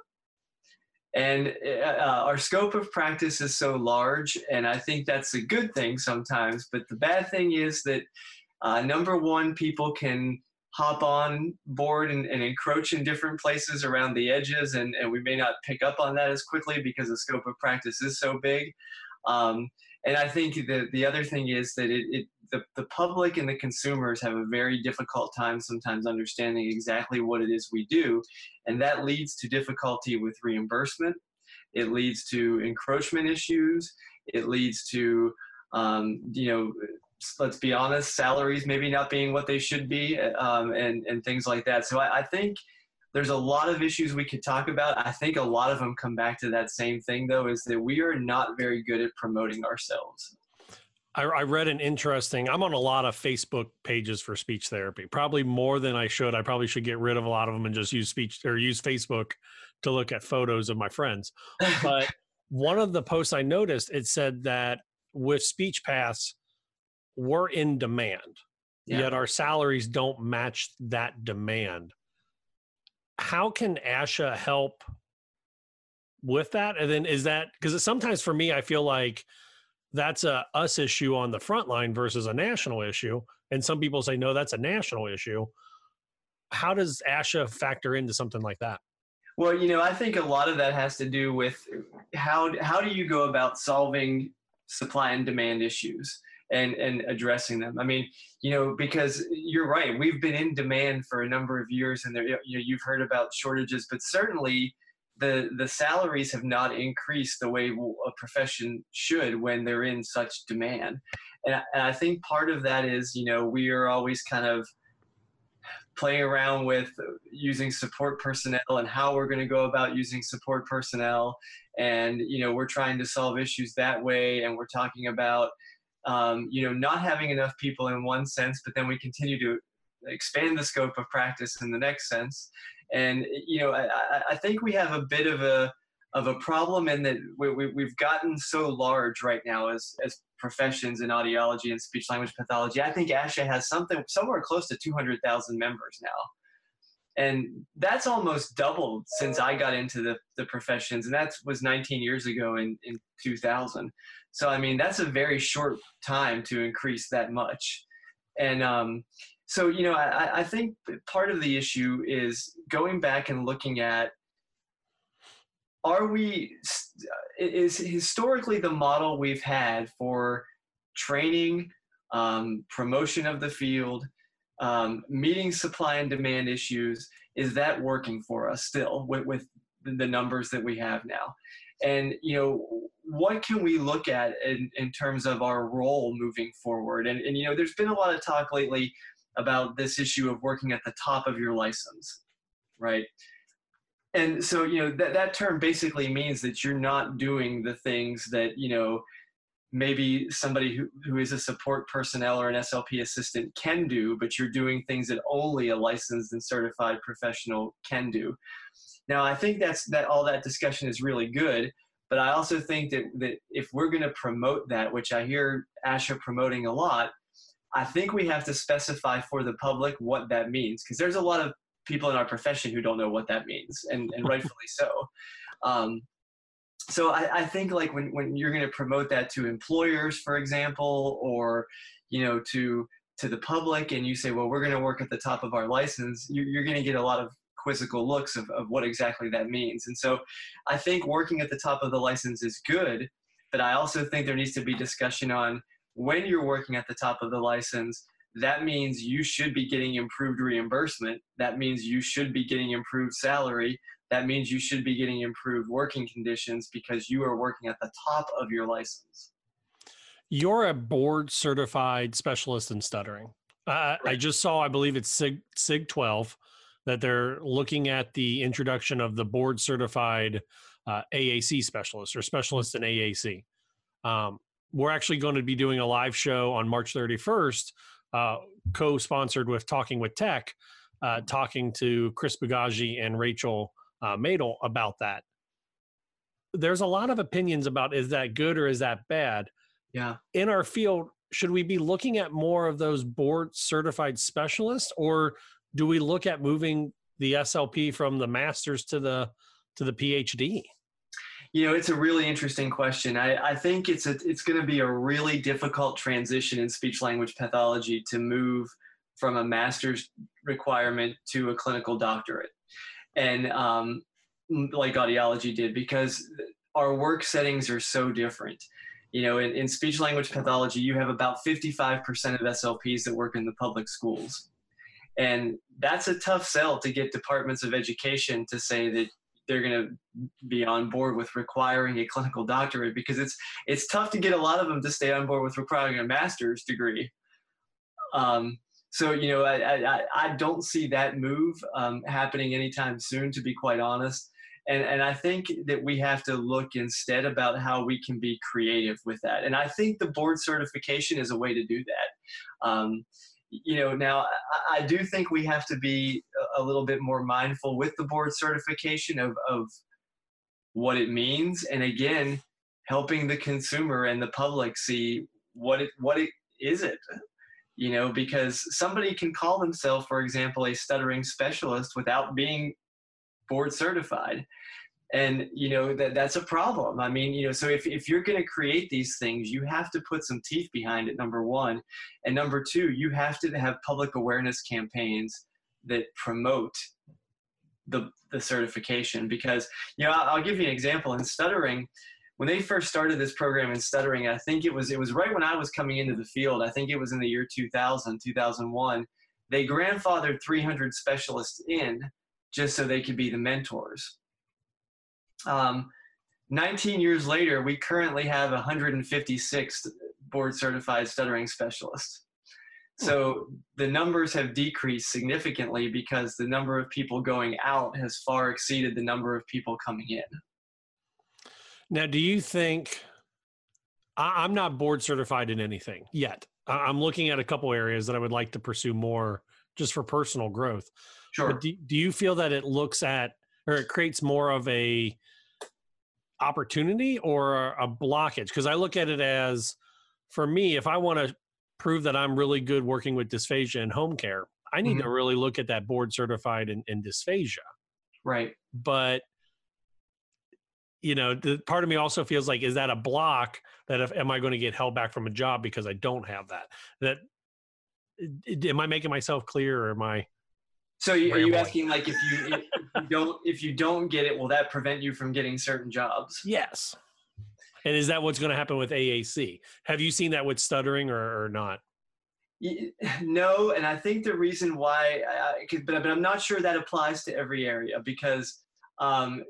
And uh, our scope of practice is so large, and I think that's a good thing sometimes. But the bad thing is that, uh, number one, people can hop on board and, and, encroach in different places around the edges, and, and we may not pick up on that as quickly because the scope of practice is so big. Um, and I think that the other thing is that it, it the, the public and the consumers have a very difficult time sometimes understanding exactly what it is we do. And that leads to difficulty with reimbursement. It leads to encroachment issues. It leads to, um, you know, let's be honest, salaries maybe not being what they should be um, and, and things like that. So I, I think there's a lot of issues we could talk about. I think a lot of them come back to that same thing, though, is that we are not very good at promoting ourselves. I, I, read an interesting. I'm on a lot of Facebook pages for speech therapy, probably more than I should. I probably should get rid of a lot of them and just use speech or use Facebook to look at photos of my friends. But one of the posts I noticed, it said that with speech paths, we're in demand, yeah. yet our salaries don't match that demand. How can ASHA help with that? And then is that because sometimes for me, I feel like that's a us issue on the front line versus a national issue. And some people say, no, that's a national issue. How does ASHA factor into something like that? Well, you know, I think a lot of that has to do with how how do you go about solving supply and demand issues and and addressing them. I mean, you know, because you're right, we've been in demand for a number of years, and there, you know, you've heard about shortages, but certainly the the salaries have not increased the way a profession should when they're in such demand, and I, and I think part of that is you know we are always kind of playing around with using support personnel and how we're going to go about using support personnel. And you know we're trying to solve issues that way and we're talking about um, you know not having enough people in one sense but then we continue to expand the scope of practice in the next sense and you know i, I think we have a bit of a of a problem in that we, we, we've gotten so large right now as, as professions in audiology and speech language pathology. I think ASHA has something somewhere close to 200,000 members now. And that's almost doubled since I got into the, the professions, and that was 19 years ago in, in 2000. So, I mean, that's a very short time to increase that much. And um, so, you know, I, I think part of the issue is going back and looking at are we is historically the model we've had for training um, promotion of the field um, meeting supply and demand issues is that working for us still with, with the numbers that we have now? And you know what can we look at in, in terms of our role moving forward? And, and you know there's been a lot of talk lately about this issue of working at the top of your license right? And so you know that that term basically means that you're not doing the things that you know maybe somebody who, who is a support personnel or an slp assistant can do but you're doing things that only a licensed and certified professional can do. Now i think that's that all that discussion is really good but i also think that that if we're going to promote that which i hear asha promoting a lot i think we have to specify for the public what that means because there's a lot of people in our profession who don't know what that means, and, and rightfully so. Um, so I, I, think like when, when you're going to promote that to employers, for example, or you know to to the public, and you say, well, we're going to work at the top of our license, you, you're going to get a lot of quizzical looks of, of what exactly that means. And so I think working at the top of the license is good, but I also think there needs to be discussion on when you're working at the top of the license, that means you should be getting improved reimbursement. That means you should be getting improved salary. That means you should be getting improved working conditions because you are working at the top of your license. You're a board certified specialist in stuttering. Uh. I just saw, I believe it's SIG, SIG 12, that they're looking at the introduction of the board certified uh, AAC specialist or specialist in AAC. Um, we're actually going to be doing a live show on March 31st uh, co-sponsored with Talking with Tech, uh, talking to Chris Bugaj and Rachel uh, Madel about that. There's a lot of opinions about is that good or is that bad? Yeah. In our field, should we be looking at more of those board certified specialists, or do we look at moving the SLP from the masters to the to the PhD? You know, it's a really interesting question. I, I think it's a, it's going to be a really difficult transition in speech language pathology to move from a master's requirement to a clinical doctorate, and um, like audiology did, because our work settings are so different. You know, in, in speech language pathology, you have about 55% of SLPs that work in the public schools. And that's a tough sell to get departments of education to say that they're going to be on board with requiring a clinical doctorate because it's it's tough to get a lot of them to stay on board with requiring a master's degree. Um, so you know, I, I, I don't see that move um, happening anytime soon, to be quite honest. And and I think that we have to look instead about how we can be creative with that. And I think the board certification is a way to do that. Um, you know, now I, I, do think we have to be a, little bit more mindful with the board certification of, of what it means. And again, helping the consumer and the public see what it, what it is it, you know, because somebody can call themselves, for example, a stuttering specialist without being board certified and you know that that's a problem. I mean you know so if, if you're going to create these things you have to put some teeth behind it number one. And number two you have to have public awareness campaigns that promote the the certification because you know i'll, give you an example. In stuttering when they first started this program in stuttering i think it was it was right when i was coming into the field. I think it was in the year 2000 2001 they grandfathered 300 specialists in just so they could be the mentors um, 19 years later, we currently have 156 board certified stuttering specialists. So the numbers have decreased significantly because the number of people going out has far exceeded the number of people coming in. Now, do you think I'm not board certified in anything yet? I'm looking at a couple areas that I would like to pursue more just for personal growth. Sure. But do, do you feel that it looks at or it creates more of a opportunity or a blockage? Because I look at it as, for me, if I want to prove that I'm really good working with dysphagia and home care, I need Mhm. to really look at that board certified in, in dysphagia. Right. But you know, the part of me also feels like, is that a block that if am I going to get held back from a job because I don't have that? That am I making myself clear or am I? So you, are you asking like if you you don't if you don't get it, will that prevent you from getting certain jobs? Yes. And is that what's going to happen with AAC? Have you seen that with stuttering or, or not? No, and I think the reason why, I, but, but I'm not sure that applies to every area because um,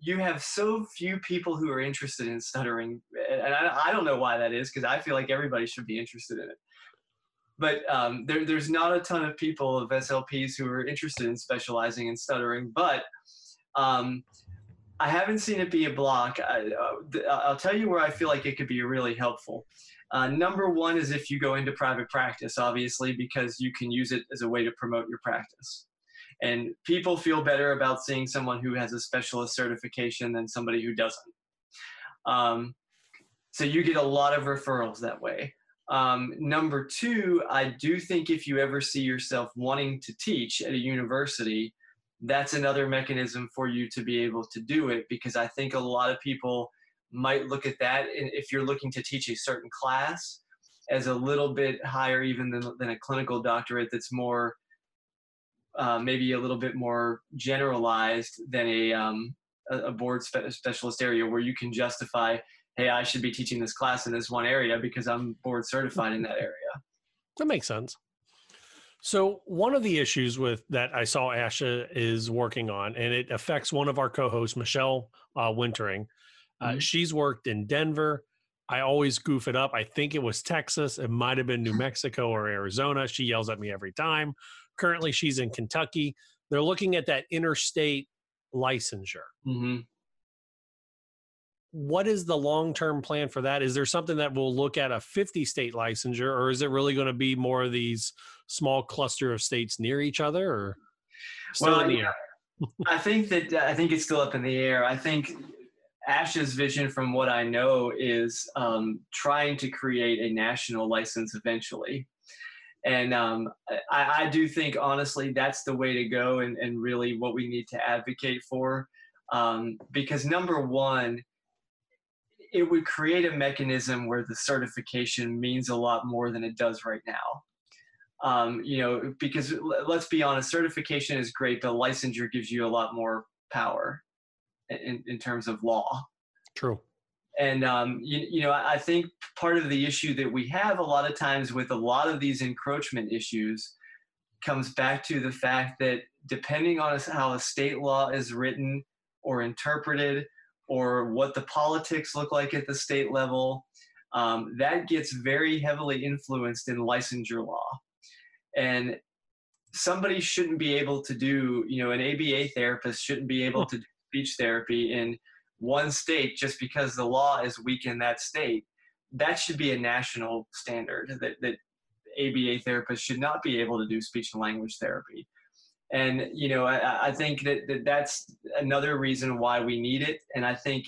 you have so few people who are interested in stuttering, and I, I don't know why that is because I feel like everybody should be interested in it. But um, there, there's not a ton of people of SLPs who are interested in specializing in stuttering, but um, I haven't seen it be a block. I, uh, th- I'll tell you where I feel like it could be really helpful. Uh, number one is if you go into private practice, obviously, because you can use it as a way to promote your practice. And people feel better about seeing someone who has a specialist certification than somebody who doesn't. Um, so you get a lot of referrals that way. Um, number two, I do think if you ever see yourself wanting to teach at a university, that's another mechanism for you to be able to do it because I think a lot of people might look at that and if you're looking to teach a certain class as a little bit higher even than, than a clinical doctorate that's more uh, maybe a little bit more generalized than a, um, a, board spe- specialist area where you can justify hey i should be teaching this class in this one area because i'm board certified in that area That makes sense. So one of the issues with that I saw Asha is working on, and it affects one of our co-hosts, Michelle uh, Wintering. Uh, She's worked in Denver. I always goof it up. I think it was Texas. It might have been New Mexico or Arizona. She yells at me every time. Currently, she's in Kentucky. They're looking at that interstate licensure. mm-hmm. What is the long term plan for that? Is there something that will look at a 50 state licensure, or is it really going to be more of these small cluster of states near each other, or still Well, in the air? I think that I think it's still up in the air. I think Ash's vision, from what I know, is um, trying to create a national license eventually. And um, I, I do think, honestly, that's the way to go and, and really what we need to advocate for. Um, because, number one, it would create a mechanism where the certification means a lot more than it does right now. Um, you know, because let's be honest, certification is great, but licensure gives you a lot more power in, in terms of law. True. And um, you, you know, I I think part of the issue that we have a lot of times with a lot of these encroachment issues comes back to the fact that depending on how a state law is written or interpreted, or what the politics look like at the state level, um, that gets very heavily influenced in licensure law. And somebody shouldn't be able to do, you know, an ABA therapist shouldn't be able to do speech therapy in one state just because the law is weak in that state. That should be a national standard that, that ABA therapists should not be able to do speech and language therapy. And, you know, I, I think that, that that's another reason why we need it. And I think,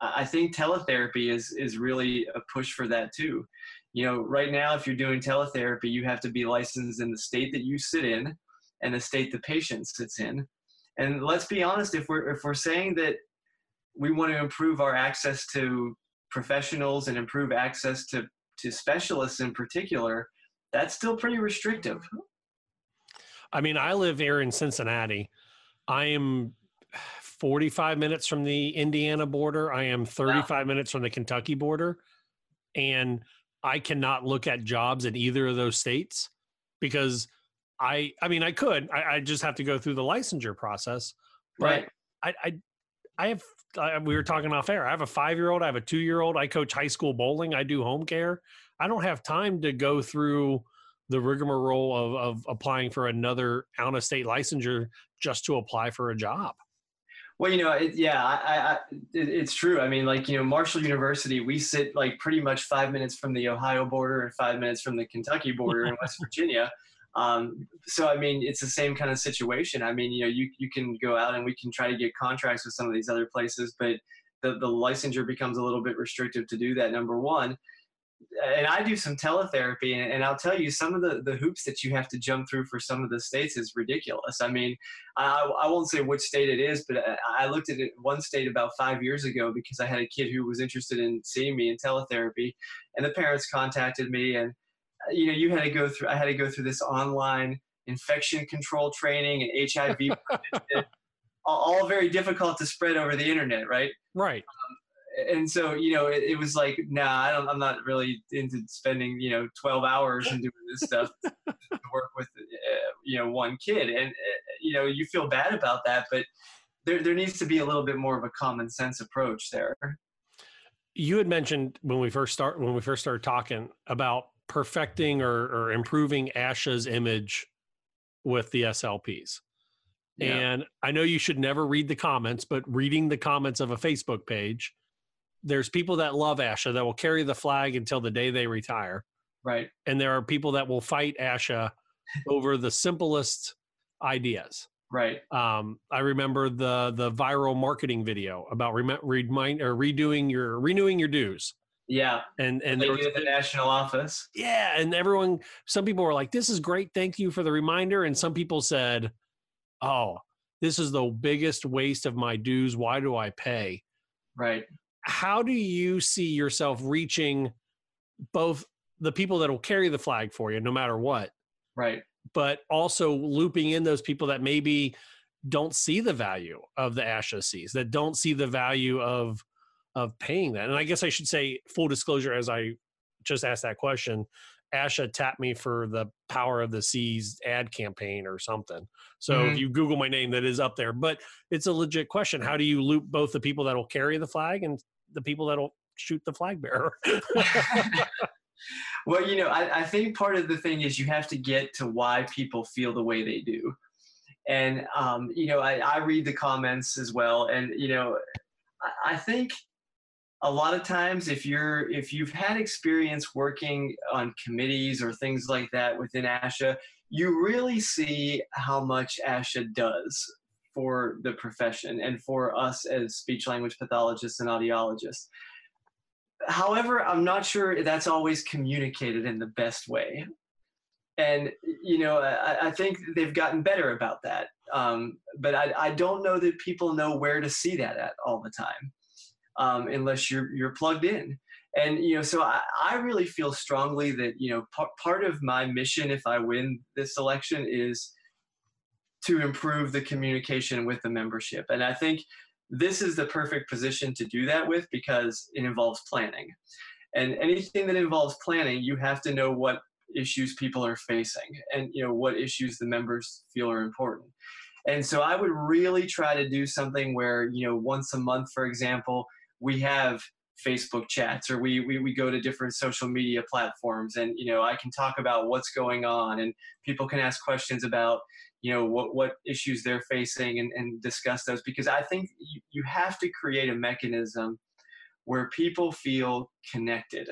I think teletherapy is, is really a push for that too. You know, right now, if you're doing teletherapy, you have to be licensed in the state that you sit in and the state the patient sits in. And let's be honest, if we're, if we're saying that we want to improve our access to professionals and improve access to, to specialists in particular, that's still pretty restrictive. Mm-hmm. I mean, I live here in Cincinnati. I am 45 minutes from the Indiana border. I am 35 minutes from the Kentucky border. And I cannot look at jobs in either of those states because I, I mean, I could, I, I just have to go through the licensure process. But Right. I, I, I have, I, we were talking off air. I have a five year old, I have a two year old. I coach high school bowling. I do home care. I don't have time to go through the rigmarole of, of applying for another out of state licensure just to apply for a job. Well, you know, it, yeah, I, I, it, it's true. I mean, like, you know, Marshall University, we sit like pretty much five minutes from the Ohio border and five minutes from the Kentucky border in West Virginia. Um, so, I mean, it's the same kind of situation. I mean, you know, you, you can go out and we can try to get contracts with some of these other places, but the, the licensure becomes a little bit restrictive to do that. Number one, and I do some teletherapy, and, and, I'll tell you some of the, the hoops that you have to jump through for some of the states is ridiculous. I mean, I, I won't say which state it is, but I, I looked at it one state about five years ago because I had a kid who was interested in seeing me in teletherapy, and the parents contacted me, and uh, you know, you had to go through. I had to go through this online infection control training and HIV, all very difficult to spread over the internet, right? Right. Um, and so you know it, it, was like nah I don't, i'm not really into spending you know 12 hours and doing this stuff to work with uh, you know one kid. And uh, you know you feel bad about that but there, there needs to be a little bit more of a common sense approach there. You had mentioned when we first start when we first started talking about perfecting or, or improving asha's image with the slps yeah. and i know you should never read the comments but reading the comments of a facebook page there's people that love ASHA that will carry the flag until the day they retire. Right. And there are people that will fight ASHA over the simplest ideas. Right. Um, I remember the the viral marketing video about rem- remind or redoing your renewing your dues. Yeah. And and they do at the national office. Yeah, and everyone some people were like, This is great, thank you for the reminder. And some people said, Oh, this is the biggest waste of my dues. Why do I pay? Right how do you see yourself reaching both the people that will carry the flag for you no matter what right. but also looping in those people that maybe don't see the value of the asha seas that don't see the value of of paying that? And i guess i should say full disclosure as i just asked that question asha tapped me for the power of the seas ad campaign or something. So mm-hmm. if you google my name that is up there. But it's a legit question. How do you loop both the people that will carry the flag and the people that'll shoot the flag bearer. well, you know, I, I think part of the thing is you have to get to why people feel the way they do. And, um, you know, I, I read the comments as well. And, you know, I, I think a lot of times if you're if you've had experience working on committees or things like that within asha you really see how much asha does for the profession and for us as speech language pathologists and audiologists. However, I'm not sure that's always communicated in the best way. And, you know, I, I think they've gotten better about that. Um, but I, I, don't know that people know where to see that at all the time um, unless you're, you're plugged in. And, you know, so I, I really feel strongly that, you know, p- part of my mission if I win this election is to improve the communication with the membership. And I think this is the perfect position to do that with because it involves planning. And anything that involves planning, you have to know what issues people are facing and you know what issues the members feel are important. And so I would really try to do something where, you know, once a month, for example, we have Facebook chats or we, we, we go to different social media platforms and, you know, I can talk about what's going on and people can ask questions about, you know what what issues they're facing and, and discuss those because i think you, you have to create a mechanism where people feel connected.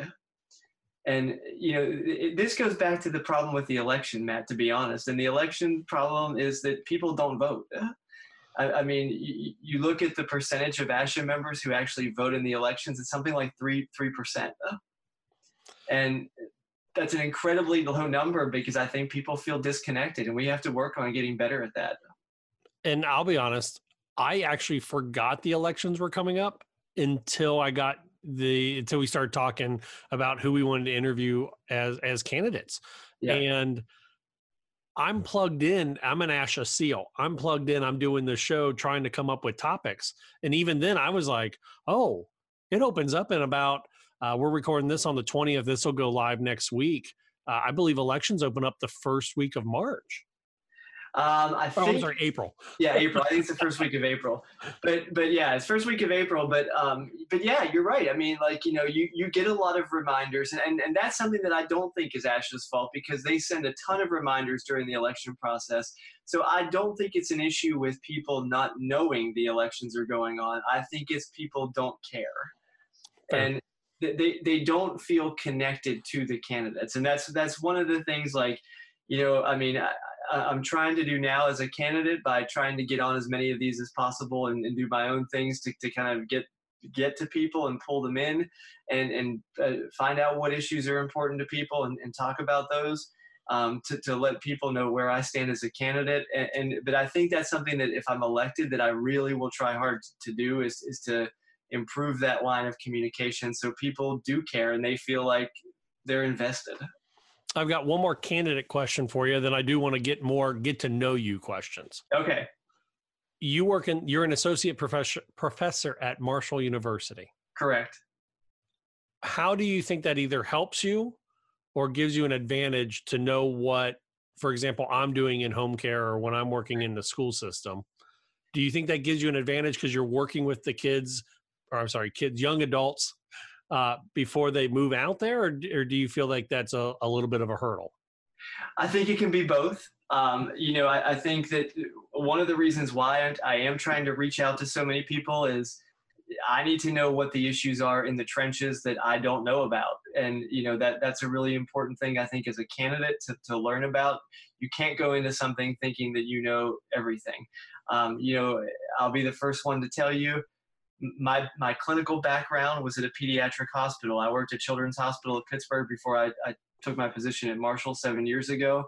And you know it, this goes back to the problem with the election matt to be honest. And the election problem is that people don't vote. I, I mean, you, you, look at the percentage of ASHA members who actually vote in the elections; it's something like three three percent. And that's an incredibly low number because I think people feel disconnected, and we have to work on getting better at that. And I'll be honest, I actually forgot the elections were coming up until I got the until we started talking about who we wanted to interview as as candidates. Yeah. And I'm plugged in. I'm an Asha SEAL. I'm plugged in. I'm doing the show trying to come up with topics. And even then I was like, oh, it opens up in about uh, we're recording this on the 20th. This will go live next week. Uh, I believe elections open up the first week of March. Um, I think, oh, I'm sorry, April. Yeah, April. I think it's the first week of April. But but yeah, it's first week of April. But um, but yeah, you're right. I mean, like you know, you you get a lot of reminders, and and, and that's something that I don't think is ASHA's fault because they send a ton of reminders during the election process. So I don't think it's an issue with people not knowing the elections are going on. I think it's people don't care. And they, they don't feel connected to the candidates and that's that's one of the things like you know i mean I, i'm trying to do now as a candidate by trying to get on as many of these as possible and, and do my own things to, to kind of get get to people and pull them in and and uh, find out what issues are important to people and, and talk about those um, to, to let people know where I stand as a candidate. And, and, but I think that's something that if I'm elected, that I really will try hard to do is is to improve that line of communication so people do care and they feel like they're invested. I've got one more candidate question for you. Then I do want to get more get to know you questions. Okay. You work in. You're an associate professor professor at Marshall University. Correct. How do you think that either helps you or gives you an advantage to know what, for example, I'm doing in home care or when I'm working in the school system? Do you think that gives you an advantage because you're working with the kids, or I'm sorry, kids, young adults, uh, before they move out there, or, or do you feel like that's a, a little bit of a hurdle? I think it can be both. Um, you know, I, I, think that one of the reasons why I am trying to reach out to so many people is I need to know what the issues are in the trenches that I don't know about. And, you know, that that's a really important thing, I think, as a candidate to, to learn about. You can't go into something thinking that you know everything. Um, you know, I'll be the first one to tell you my, my clinical background was at a pediatric hospital. I worked at Children's Hospital of Pittsburgh before I, I took my position at Marshall seven years ago.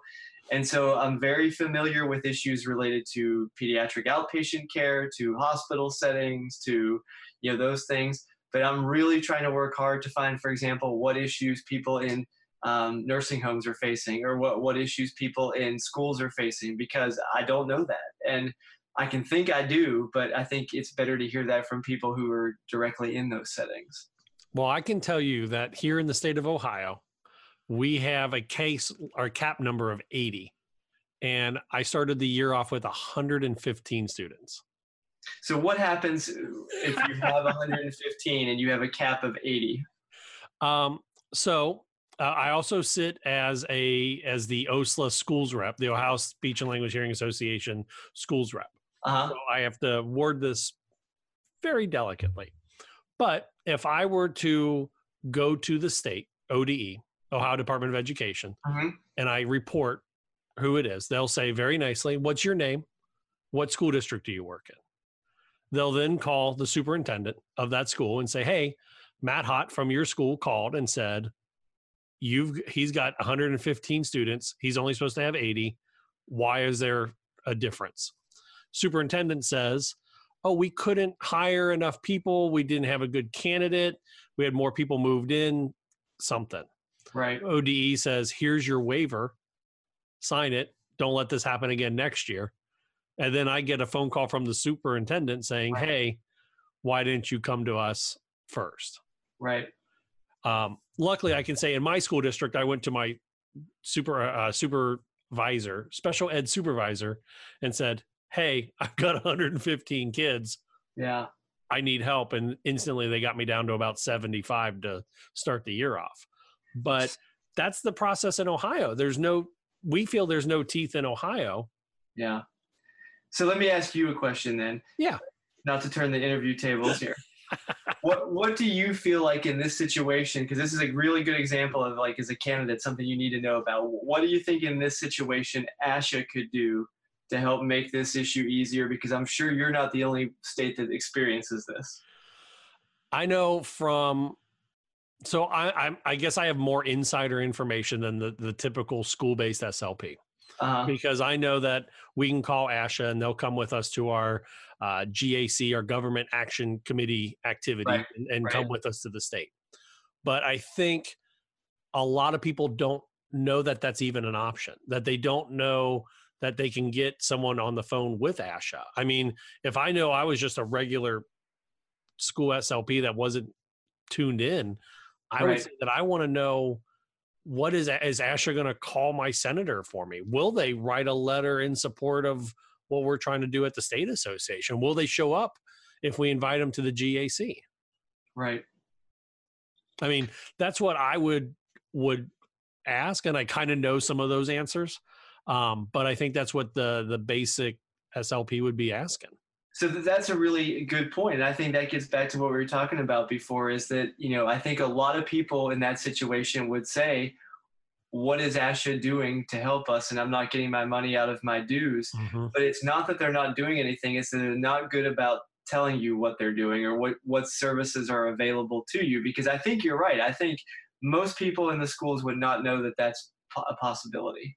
And so I'm very familiar with issues related to pediatric outpatient care, to hospital settings, to you know those things. But I'm really trying to work hard to find, for example, what issues people in um, nursing homes are facing, or what what issues people in schools are facing, because I don't know that, and I can think I do, but I think it's better to hear that from people who are directly in those settings. Well, I can tell you that here in the state of Ohio, we have a case or cap number of 80 and i started the year off with 115 students. So what happens if you have 115 and you have a cap of 80 um, so uh, i also sit as a as the osla schools rep the ohio speech and language hearing association schools rep uh-huh. so i have to word this very delicately but if i were to go to the state ode Ohio Department of Education, mm-hmm. and I report who it is, they'll say very nicely, What's your name? What school district do you work in? They'll then call the superintendent of that school and say, Hey, Matt Hott from your school called and said, You've he's got 115 students. He's only supposed to have 80. Why is there a difference? Superintendent says, Oh, we couldn't hire enough people. We didn't have a good candidate. We had more people moved in, something. Right. ODE says, here's your waiver, sign it. Don't let this happen again next year. And then I get a phone call from the superintendent saying, right. hey, why didn't you come to us first? Right. Um, luckily, I can say in my school district, I went to my super uh, supervisor, special ed supervisor, and said, "Hey, I've got 115 kids. Yeah, I need help." And instantly, they got me down to about 75 to start the year off. But that's the process in Ohio. There's no, we feel there's no teeth in Ohio. Yeah. So let me ask you a question then. Yeah. Not to turn the interview tables here. what What do you feel like in this situation? Because this is a really good example of like as a candidate something you need to know about. What do you think in this situation ASHA could do to help make this issue easier? Because I'm sure you're not the only state that experiences this. I know from so I, I, I guess I have more insider information than the the typical school based SLP. Uh-huh. Because I know that we can call ASHA and they'll come with us to our uh, GAC, our Government Action Committee activity, right. and, and right. come with us to the state. But I think a lot of people don't know that that's even an option, that they don't know that they can get someone on the phone with ASHA. I mean, if I know I was just a regular school SLP that wasn't tuned in, I right. would say that I want to know what is is ASHA going to call my senator for me? Will they write a letter in support of what we're trying to do at the state association? Will they show up if we invite them to the GAC? Right. I mean, that's what I would would ask, and I kind of know some of those answers, um, but I think that's what the the basic SLP would be asking. So that's a really good point. And I think that gets back to what we were talking about before is that, you know, I think a lot of people in that situation would say, what is ASHA doing to help us? And I'm not getting my money out of my dues. Mm-hmm. But it's not that they're not doing anything, it's that they're not good about telling you what they're doing or what what services are available to you because i think you're right i think most people in the schools would not know that that's a possibility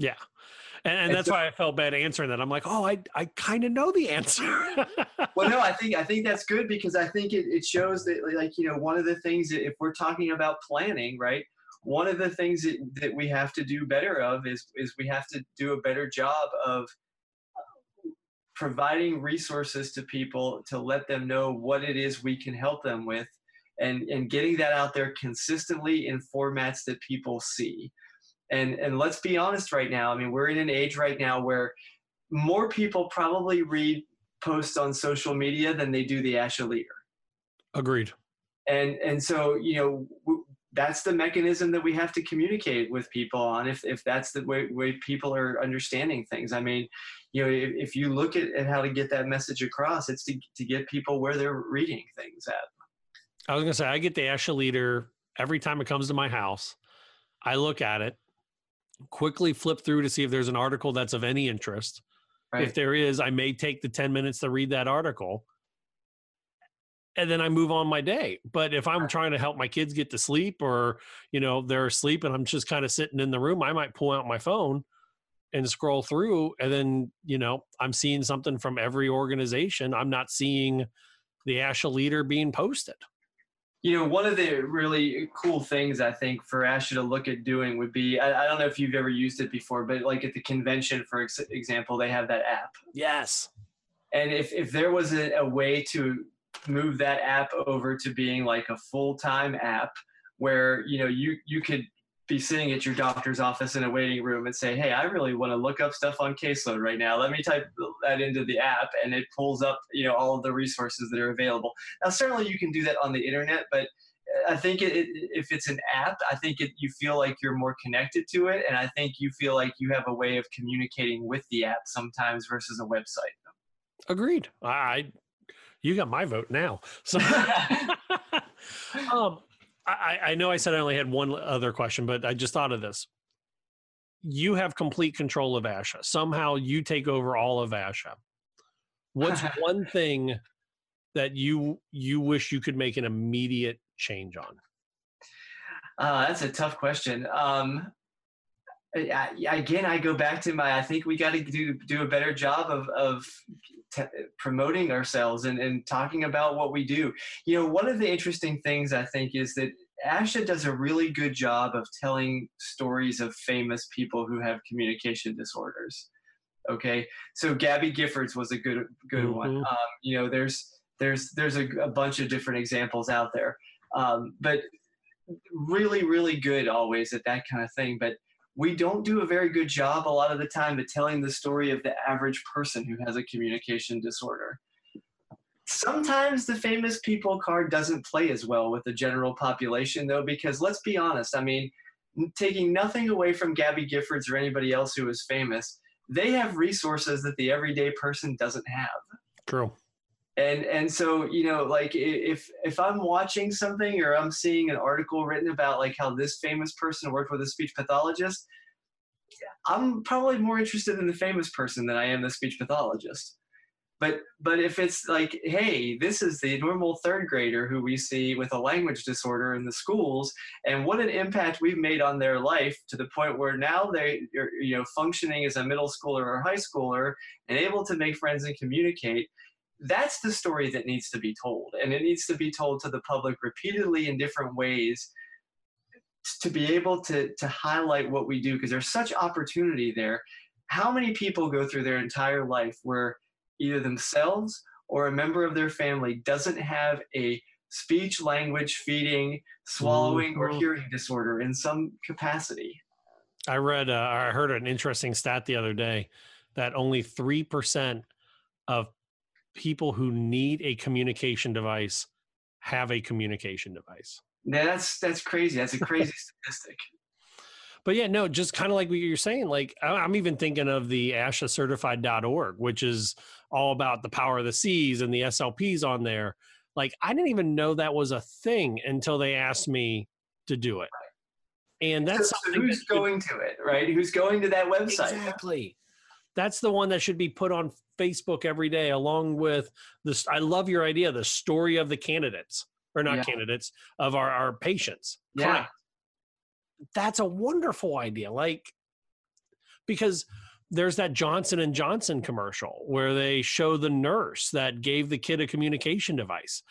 Yeah. And, and And that's so- why I felt bad answering that. I'm like, oh, I, I kind of know the answer. well no i think i think that's good because i think it, it shows that like you know one of the things that if we're talking about planning right one of the things that, that we have to do better of is is we have to do a better job of uh, providing resources to people to let them know what it is we can help them with and and getting that out there consistently in formats that people see and and let's be honest right now i mean we're in an age right now where more people probably read posts on social media than they do the asha leader Agreed. and and so you know w- that's the mechanism that we have to communicate with people on if, if that's the way, way people are understanding things i mean you know if, if you look at, at how to get that message across it's to, to get people where they're reading things at I was gonna say I get the Asha leader every time it comes to my house. I look at it, quickly flip through to see if there's an article that's of any interest. If there is, I may take the 10 minutes to read that article. And then I move on my day. But if I'm trying to help my kids get to sleep or, you know, they're asleep and I'm just kind of sitting in the room, I might pull out my phone and scroll through and then, you know, I'm seeing something from every organization. I'm not seeing the Asha leader being posted. You know one of the really cool things i think for asha to look at doing would be I, I don't know if you've ever used it before but like at the convention for ex- example they have that app Yes. and if, if there was a, a way to move that app over to being like a full-time app where you know you you could be sitting at your doctor's office in a waiting room and say hey i really want to look up stuff on caseload right now let me type that into the app and it pulls up you know all of the resources that are available now certainly you can do that on the internet but I think it, if it's an app, I think it, you feel like you're more connected to it, and I think you feel like you have a way of communicating with the app sometimes versus a website. Agreed. I, I you got my vote now. So um I, I know I said I only had one other question, but I just thought of this. You have complete control of Asha. Somehow you take over all of Asha. What's one thing that you you wish you could make an immediate change on? Uh, that's a tough question. Um, I, I- again, I go back to my. I think we got to do do a better job of of t- promoting ourselves and, and talking about what we do. You know, one of the interesting things I think is that Asha does a really good job of telling stories of famous people who have communication disorders. Okay, so Gabby Giffords was a good good one. Mhm. Um, you know, there's there's there's a, a bunch of different examples out there, um, but really really good always at that kind of thing. But we don't do a very good job a lot of the time at telling the story of the average person who has a communication disorder. Sometimes the famous people card doesn't play as well with the general population, though, because let's be honest, I mean, taking nothing away from Gabby Giffords or anybody else who is famous, they have resources that the everyday person doesn't have True. And and so you know like if if i'm watching something or i'm seeing an article written about like how this famous person worked with a speech pathologist i'm probably more interested in the famous person than i am the speech pathologist. But but if it's like hey this is the normal third grader who we see with a language disorder in the schools and what an impact we've made on their life to the point where now they are you know functioning as a middle schooler or high schooler and able to make friends and communicate that's the story that needs to be told and it needs to be told to the public repeatedly in different ways to be able to to highlight what we do because there's such opportunity there how many people go through their entire life where either themselves or a member of their family doesn't have a speech language feeding swallowing or Mhm. hearing disorder in some capacity I read, uh, I heard an interesting stat the other day that only 3% of people who need a communication device have a communication device. Now, that's that's crazy that's a crazy statistic But yeah, no, just kind of like what you're saying. Like I'm even thinking of the ASHA which is all about the power of the C's and the SLPs on there. Like I didn't even know that was a thing until they asked me to do it. And that's So- so who's that going to it right who's going to that website Exactly. That's the one that should be put on Facebook every day, along with this. I love your idea, the story of the candidates, or not Yeah. candidates, of our, our patients. Yeah. clients. That's a wonderful idea. Like, because there's that Johnson and Johnson commercial where they show the nurse that gave the kid a communication device.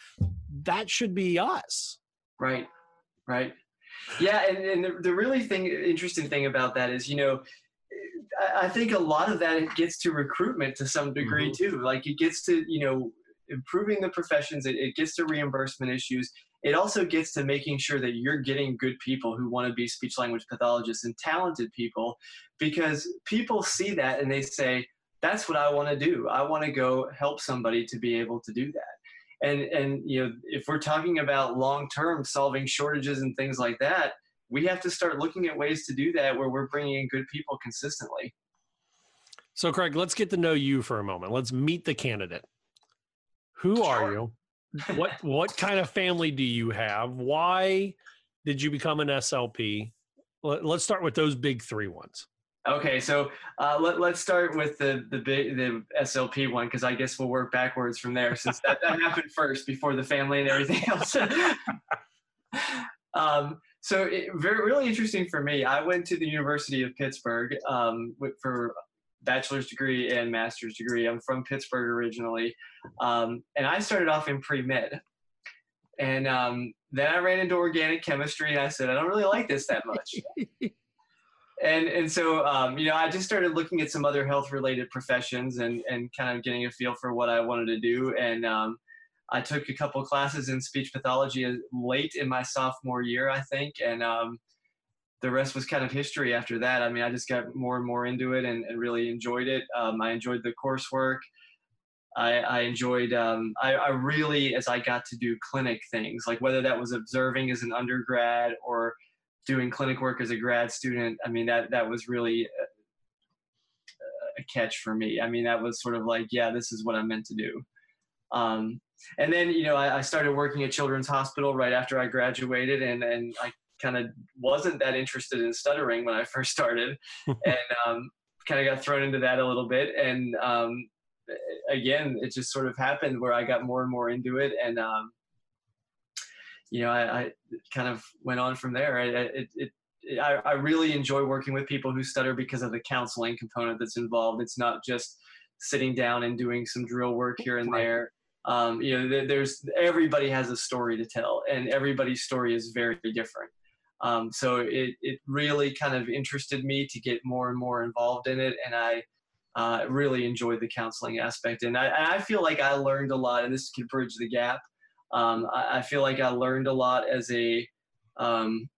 That should be us. Right, right. Yeah, and, and the, the really thing, interesting thing about that is, you know, I, I think a lot of that it gets to recruitment to some degree mm-hmm. too. Like it gets to, you know, improving the professions. It, it gets to reimbursement issues. It also gets to making sure that you're getting good people who want to be speech language pathologists and talented people, because people see that and they say, "That's what I want to do. I want to go help somebody to be able to do that." and and you know if we're talking about long term solving shortages and things like that we have to start looking at ways to do that where we're bringing in good people consistently So, Craig, let's get to know you for a moment. Let's meet the candidate. Who are you? What what kind of family do you have? Why did you become an SLP? Let- Let's start with those big three ones. okay so uh, let, let's start with the the big the slp one because i guess we'll work backwards from there since that, that happened first before the family and everything else um, so it, very really interesting for me. I went to the university of pittsburgh um, for bachelor's degree and master's degree. I'm from pittsburgh originally um, and i started off in pre-med. And um, then i ran into organic chemistry and i said i don't really like this that much. And and so um, you know i just started looking at some other health related professions and and kind of getting a feel for what i wanted to do. And um, i took a couple classes in speech pathology uh, late in my sophomore year i think and um, the rest was kind of history after that. I mean i just got more and more into it and, and really enjoyed it. Um, i enjoyed the coursework. I, I enjoyed um, I, I really as i got to do clinic things like whether that was observing as an undergrad or doing clinic work as a grad student i mean that that was really a, a catch for me. I mean that was sort of like yeah this is what i'm meant to do. Um, and then you know I, I started working at children's hospital right after i graduated and and i kind of wasn't that interested in stuttering when i first started and um, kind of got thrown into that a little bit and um, again it just sort of happened where i got more and more into it and um, you know, I, I kind of went on from there. I, it, it, it, I, I really enjoy working with people who stutter because of the counseling component that's involved. It's not just sitting down and doing some drill work here and there. Um, you know, there's everybody has a story to tell, and everybody's story is very different. Um, so it, it really kind of interested me to get more and more involved in it, and I uh, really enjoyed the counseling aspect. And I, I feel like I learned a lot, and this could bridge the gap um, I, I, feel like I learned a lot as a um,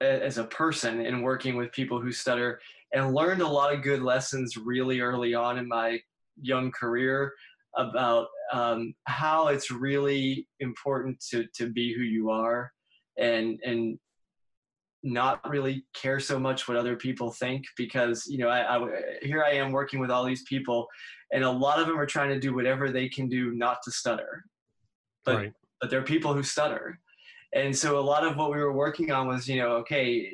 as a person in working with people who stutter, and learned a lot of good lessons really early on in my young career about um, how it's really important to to be who you are, and and not really care so much what other people think because you know I, I here I am working with all these people, and a lot of them are trying to do whatever they can do not to stutter. But Right. but there are people who stutter. And so a lot of what we were working on was you know okay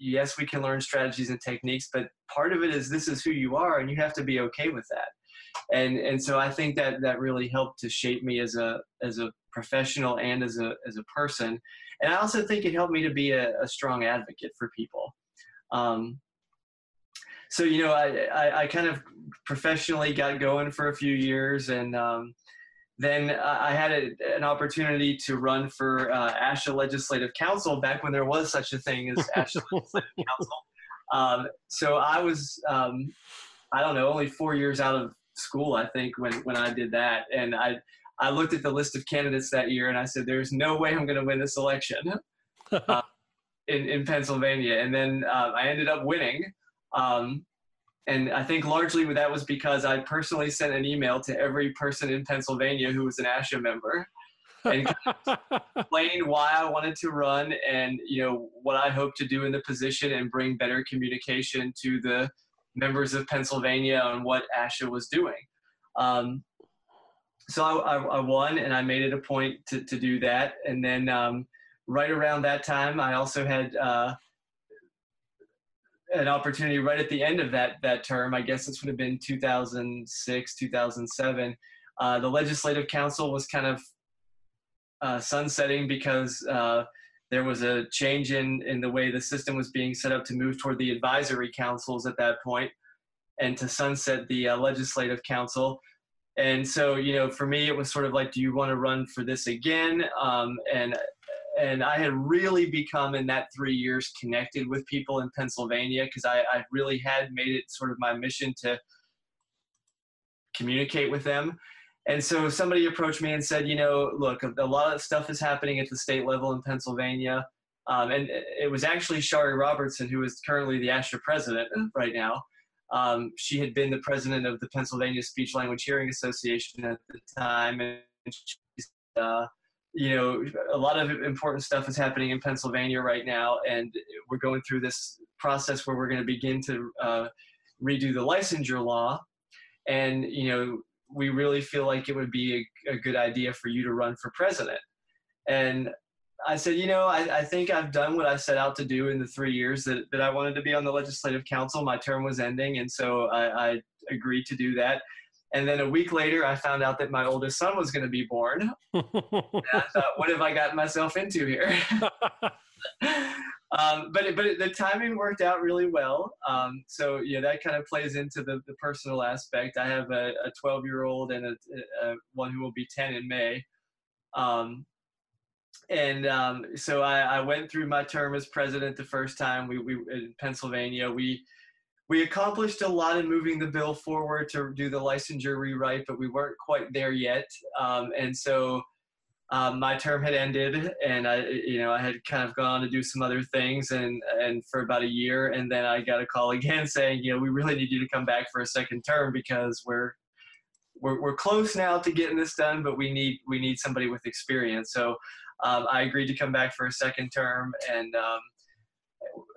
yes we can learn strategies and techniques but part of it is this is who you are and you have to be okay with that and and so i think that that really helped to shape me as a as a professional and as a as a person and i also think it helped me to be a, a strong advocate for people um, so you know I, I i kind of professionally got going for a few years and um, then I had a, an opportunity to run for uh, ASHA Legislative Council back when there was such a thing as ASHA Legislative Council. Um, so I was, um, I don't know, only four years out of school, I think, when, when I did that. And I, I looked at the list of candidates that year and I said, there's no way I'm going to win this election uh, in, in Pennsylvania. And then uh, I ended up winning. Um, and I think largely that was because I personally sent an email to every person in Pennsylvania who was an ASHA member and explained why I wanted to run and you know what I hope to do in the position and bring better communication to the members of Pennsylvania on what ASHA was doing. Um, so I, I, I, won and I made it a point to, to do that. And then um, right around that time, I also had uh, an opportunity right at the end of that that term. I guess this would have been 2006, 2007. Uh, the legislative council was kind of uh, sunsetting because uh, there was a change in in the way the system was being set up to move toward the advisory councils at that point, and to sunset the uh, legislative council. And so, you know, for me, it was sort of like, do you want to run for this again? Um, and and I had really become in that three years connected with people in Pennsylvania because I, I really had made it sort of my mission to communicate with them. And so somebody approached me and said, you know, look, a lot of stuff is happening at the state level in Pennsylvania. Um, and it was actually Shari Robertson, who is currently the ASHA president right now. Um, she had been the president of the Pennsylvania Speech Language Hearing Association at the time. And she's, uh, you know, a lot of important stuff is happening in Pennsylvania right now. And we're going through this process where we're going to begin to uh, redo the licensure law. And, you know, we really feel like it would be a, a, good idea for you to run for president. And I said, you know, I, I, think I've done what I set out to do in the three years that, that I wanted to be on the legislative council. My term was ending, and so I, I agreed to do that. And then a week later, I found out that my oldest son was going to be born. I thought, what have I gotten myself into here? um, but but the timing worked out really well. Um, so yeah, that kind of plays into the, the personal aspect. I have a 12 year old and a, a, one who will be 10 in May. Um, and um, so I, I, went through my term as president the first time. We, we in Pennsylvania we we accomplished a lot in moving the bill forward to do the licensure rewrite, but we weren't quite there yet. Um, and so um, my term had ended, and I, you know, I had kind of gone to do some other things, and and for about a year, and then I got a call again saying, you know, we really need you to come back for a second term because we're we're, we're close now to getting this done, but we need we need somebody with experience. So um, I agreed to come back for a second term, and um,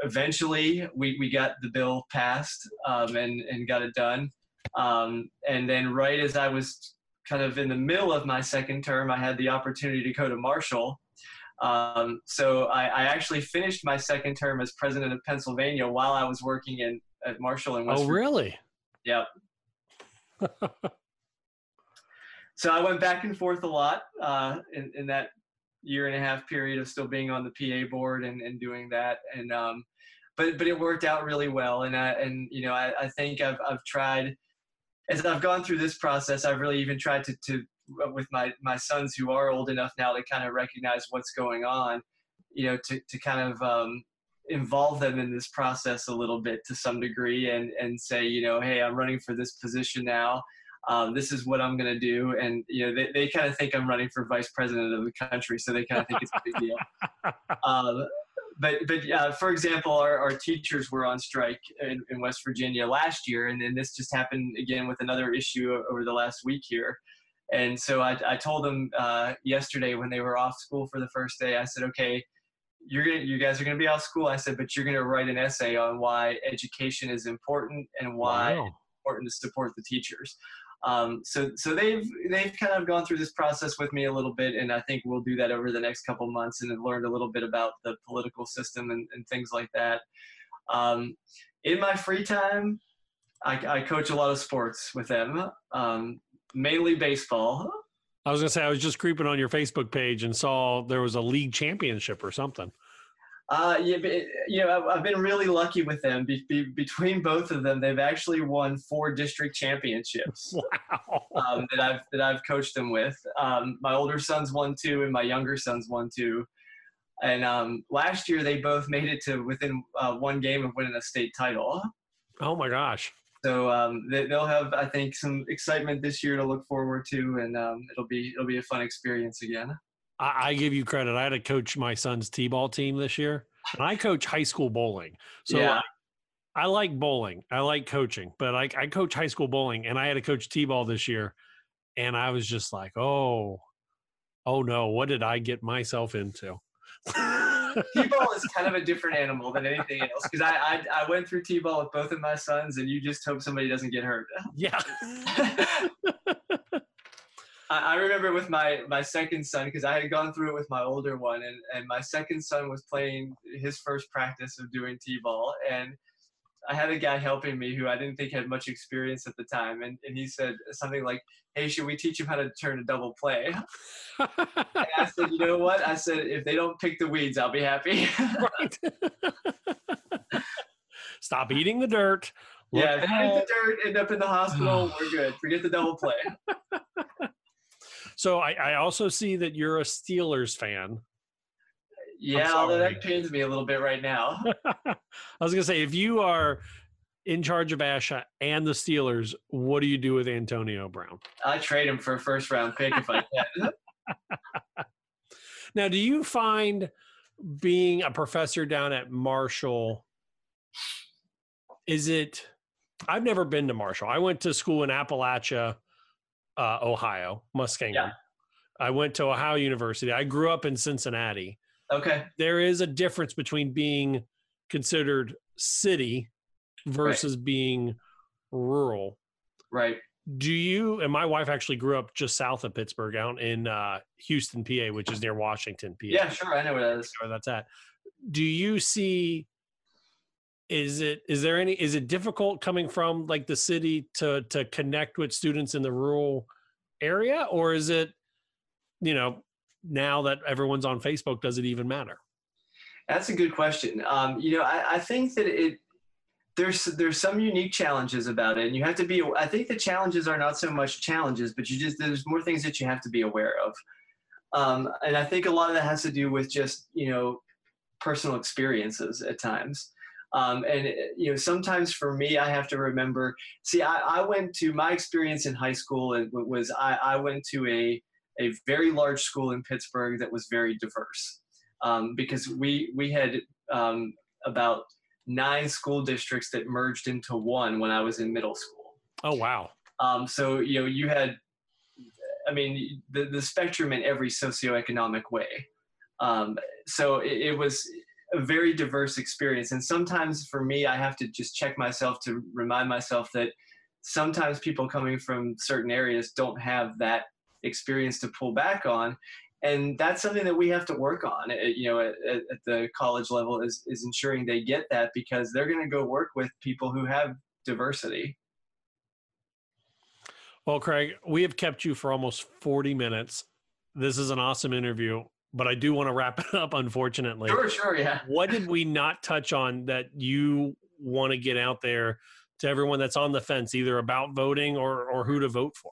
eventually we, we got the bill passed um, and, and got it done. Um, and then right as I was kind of in the middle of my second term, I had the opportunity to go to Marshall. Um, so I, I, actually finished my second term as president of Pennsylvania while I was working in at Marshall in West. Oh, really? Yep. so I went back and forth a lot uh, in, in that year and a half period of still being on the PA board and, and doing that. And um, but but it worked out really well. And I, and you know I, I think I've I've tried as I've gone through this process. I've really even tried to to with my my sons who are old enough now to kind of recognize what's going on. You know to to kind of um, involve them in this process a little bit to some degree and and say you know hey I'm running for this position now um, this is what I'm going to do. And, you know, they, they kind of think I'm running for vice president of the country. So they kind of think it's a big deal. Um, but, but uh, for example, our, our teachers were on strike in, in West Virginia last year. And then this just happened again with another issue over the last week here. And so I, I told them uh, yesterday when they were off school for the first day, I said, okay, you're gonna, you guys are going to be off school. I said, but you're going to write an essay on why education is important and why wow. it's important to support the teachers. Um, so so they've they've kind of gone through this process with me a little bit, and I think we'll do that over the next couple months, and learned a little bit about the political system and, and things like that. Um, in my free time, I, I, coach a lot of sports with them, um, mainly baseball. I was gonna say I was just creeping on your Facebook page and saw there was a league championship or something. Uh, yeah, you know, I've been really lucky with them. Be, be, between both of them, they've actually won four district championships. Wow. Um, that I've that I've coached them with. Um, my older son's won two, and my younger son's won two. And um, last year, they both made it to within uh, one game of winning a state title. Oh my gosh! So um, they, will have, I think, some excitement this year to look forward to, and um, it'll be it'll be a fun experience again. I, I, give you credit. I had to coach my son's t-ball team this year, and I coach high school bowling. So yeah. I, I like bowling. I like coaching, but I, I coach high school bowling, and I had to coach t-ball this year, and I was just like, oh, oh no, what did I get myself into? T-ball is kind of a different animal than anything else because I, I, I went through T-ball with both of my sons, and you just hope somebody doesn't get hurt. Yeah. I, remember with my my second son because I had gone through it with my older one, and and my second son was playing his first practice of doing t-ball, and I had a guy helping me who I didn't think had much experience at the time, and, and he said something like, "Hey, should we teach him how to turn a double play?" and I said, "You know what?" I said, "If they don't pick the weeds, I'll be happy." right. Stop eating the dirt. Look yeah, if they eat the dirt, end up in the hospital, we're good. Forget the double play. So I, I also see that you're a Steelers fan. Yeah, although that pains me a little bit right now. I was gonna say if you are in charge of Asha and the Steelers, what do you do with Antonio Brown? I trade him for a first round pick if I can. Now, do you find being a professor down at Marshall is it I've never been to Marshall. I went to school in Appalachia, uh, Ohio, Muskingum. Yeah. I went to Ohio University. I grew up in Cincinnati. Okay. There is a difference between being considered city versus being rural. Right. Do you and my wife actually grew up just south of Pittsburgh out in uh, Houston, PA, which is near Washington, PA. Yeah, sure. I know where that is. Where that's at. Do you see is it is there any is it difficult coming from like the city to to connect with students in the rural area or is it you know now that everyone's on facebook does it even matter That's a good question. Um, you know, I, I think that it there's there's some unique challenges about it, and you have to be. I think the challenges are not so much challenges, but you just there's more things that you have to be aware of. Um, and I think a lot of that has to do with just you know personal experiences at times. Um, and you know, sometimes for me, I have to remember. See, I, I went to my experience in high school. and was I, I went to a a very large school in Pittsburgh that was very diverse um, because we we had um, about nine school districts that merged into one when I was in middle school. oh wow Um, so you know you had, I mean, the the spectrum in every socioeconomic way. Um, so it, it was a very diverse experience, and sometimes for me, I have to just check myself to remind myself that sometimes people coming from certain areas don't have that experience to pull back on. And that's something that we have to work on uh, you know at, at at the college level is, is ensuring they get that because they're going to go work with people who have diversity. Well craig we have kept you for almost 40 minutes. This is an awesome interview but i do want to wrap it up unfortunately sure sure yeah what did we not touch on that you want to get out there to everyone that's on the fence either about voting or or who to vote for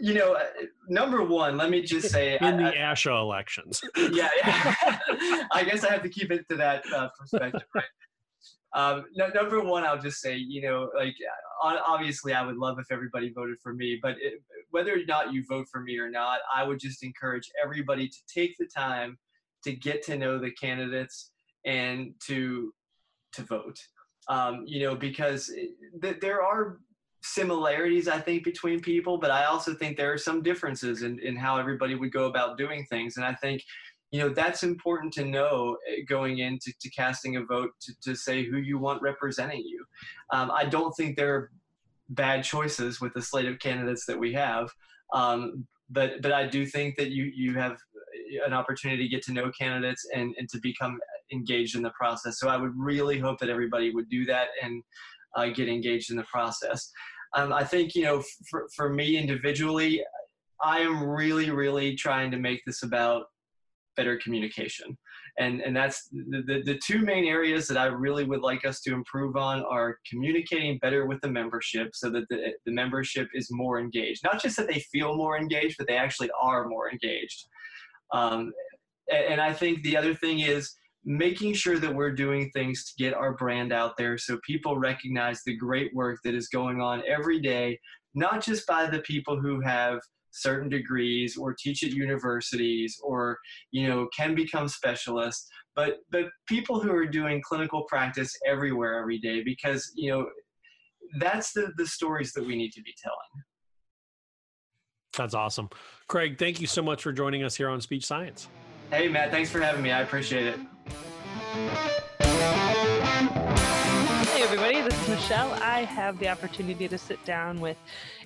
you know uh, number one let me just say in the I- asha elections yeah, yeah. I guess I have to keep it to that uh, perspective, right? Um, no, number one, I'll just say, you know, like uh, obviously, I would love if everybody voted for me, but it, whether or not you vote for me or not, I would just encourage everybody to take the time to get to know the candidates and to to vote. Um, you know, because th- there are similarities I think between people, but I also think there are some differences in, in how everybody would go about doing things. And I think, you know, that's important to know eh, going into to casting a vote to, to say who you want representing you. Um, I don't think there are bad choices with the slate of candidates that we have. Um, but but I do think that you you have an opportunity to get to know candidates and, and to become engaged in the process. So I would really hope that everybody would do that and uh, get engaged in the process. Um, I think, you know, for, for me individually, I am really, really trying to make this about better communication. And, and that's the, the, the two main areas that I really would like us to improve on are communicating better with the membership so that the, the membership is more engaged. Not just that they feel more engaged, but they actually are more engaged. Um, a- and I think the other thing is making sure that we're doing things to get our brand out there so people recognize the great work that is going on every day, not just by the people who have certain degrees or teach at universities or you know can become specialists. But but people who are doing clinical practice everywhere every day because you know that's the the stories that we need to be telling. That's awesome. Craig thank you so much for joining us here on speech science. Hey matt thanks for having me. I appreciate it everybody, this is Michelle. I have the opportunity to sit down with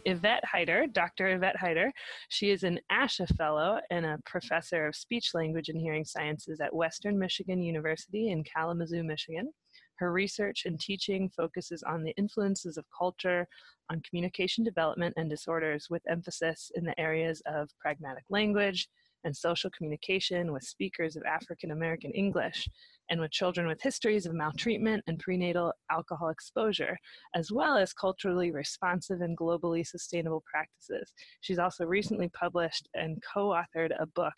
Yvette Hyter, Dr. Yvette Hyter. She is an ASHA Fellow and a professor of speech language and hearing sciences at Western Michigan University in Kalamazoo, Michigan. Her research and teaching focuses on the influences of culture on communication development and disorders, with emphasis in the areas of pragmatic language and social communication with speakers of African American English and with children with histories of maltreatment and prenatal alcohol exposure, as well as culturally responsive and globally sustainable practices. She's also recently published and co authored a book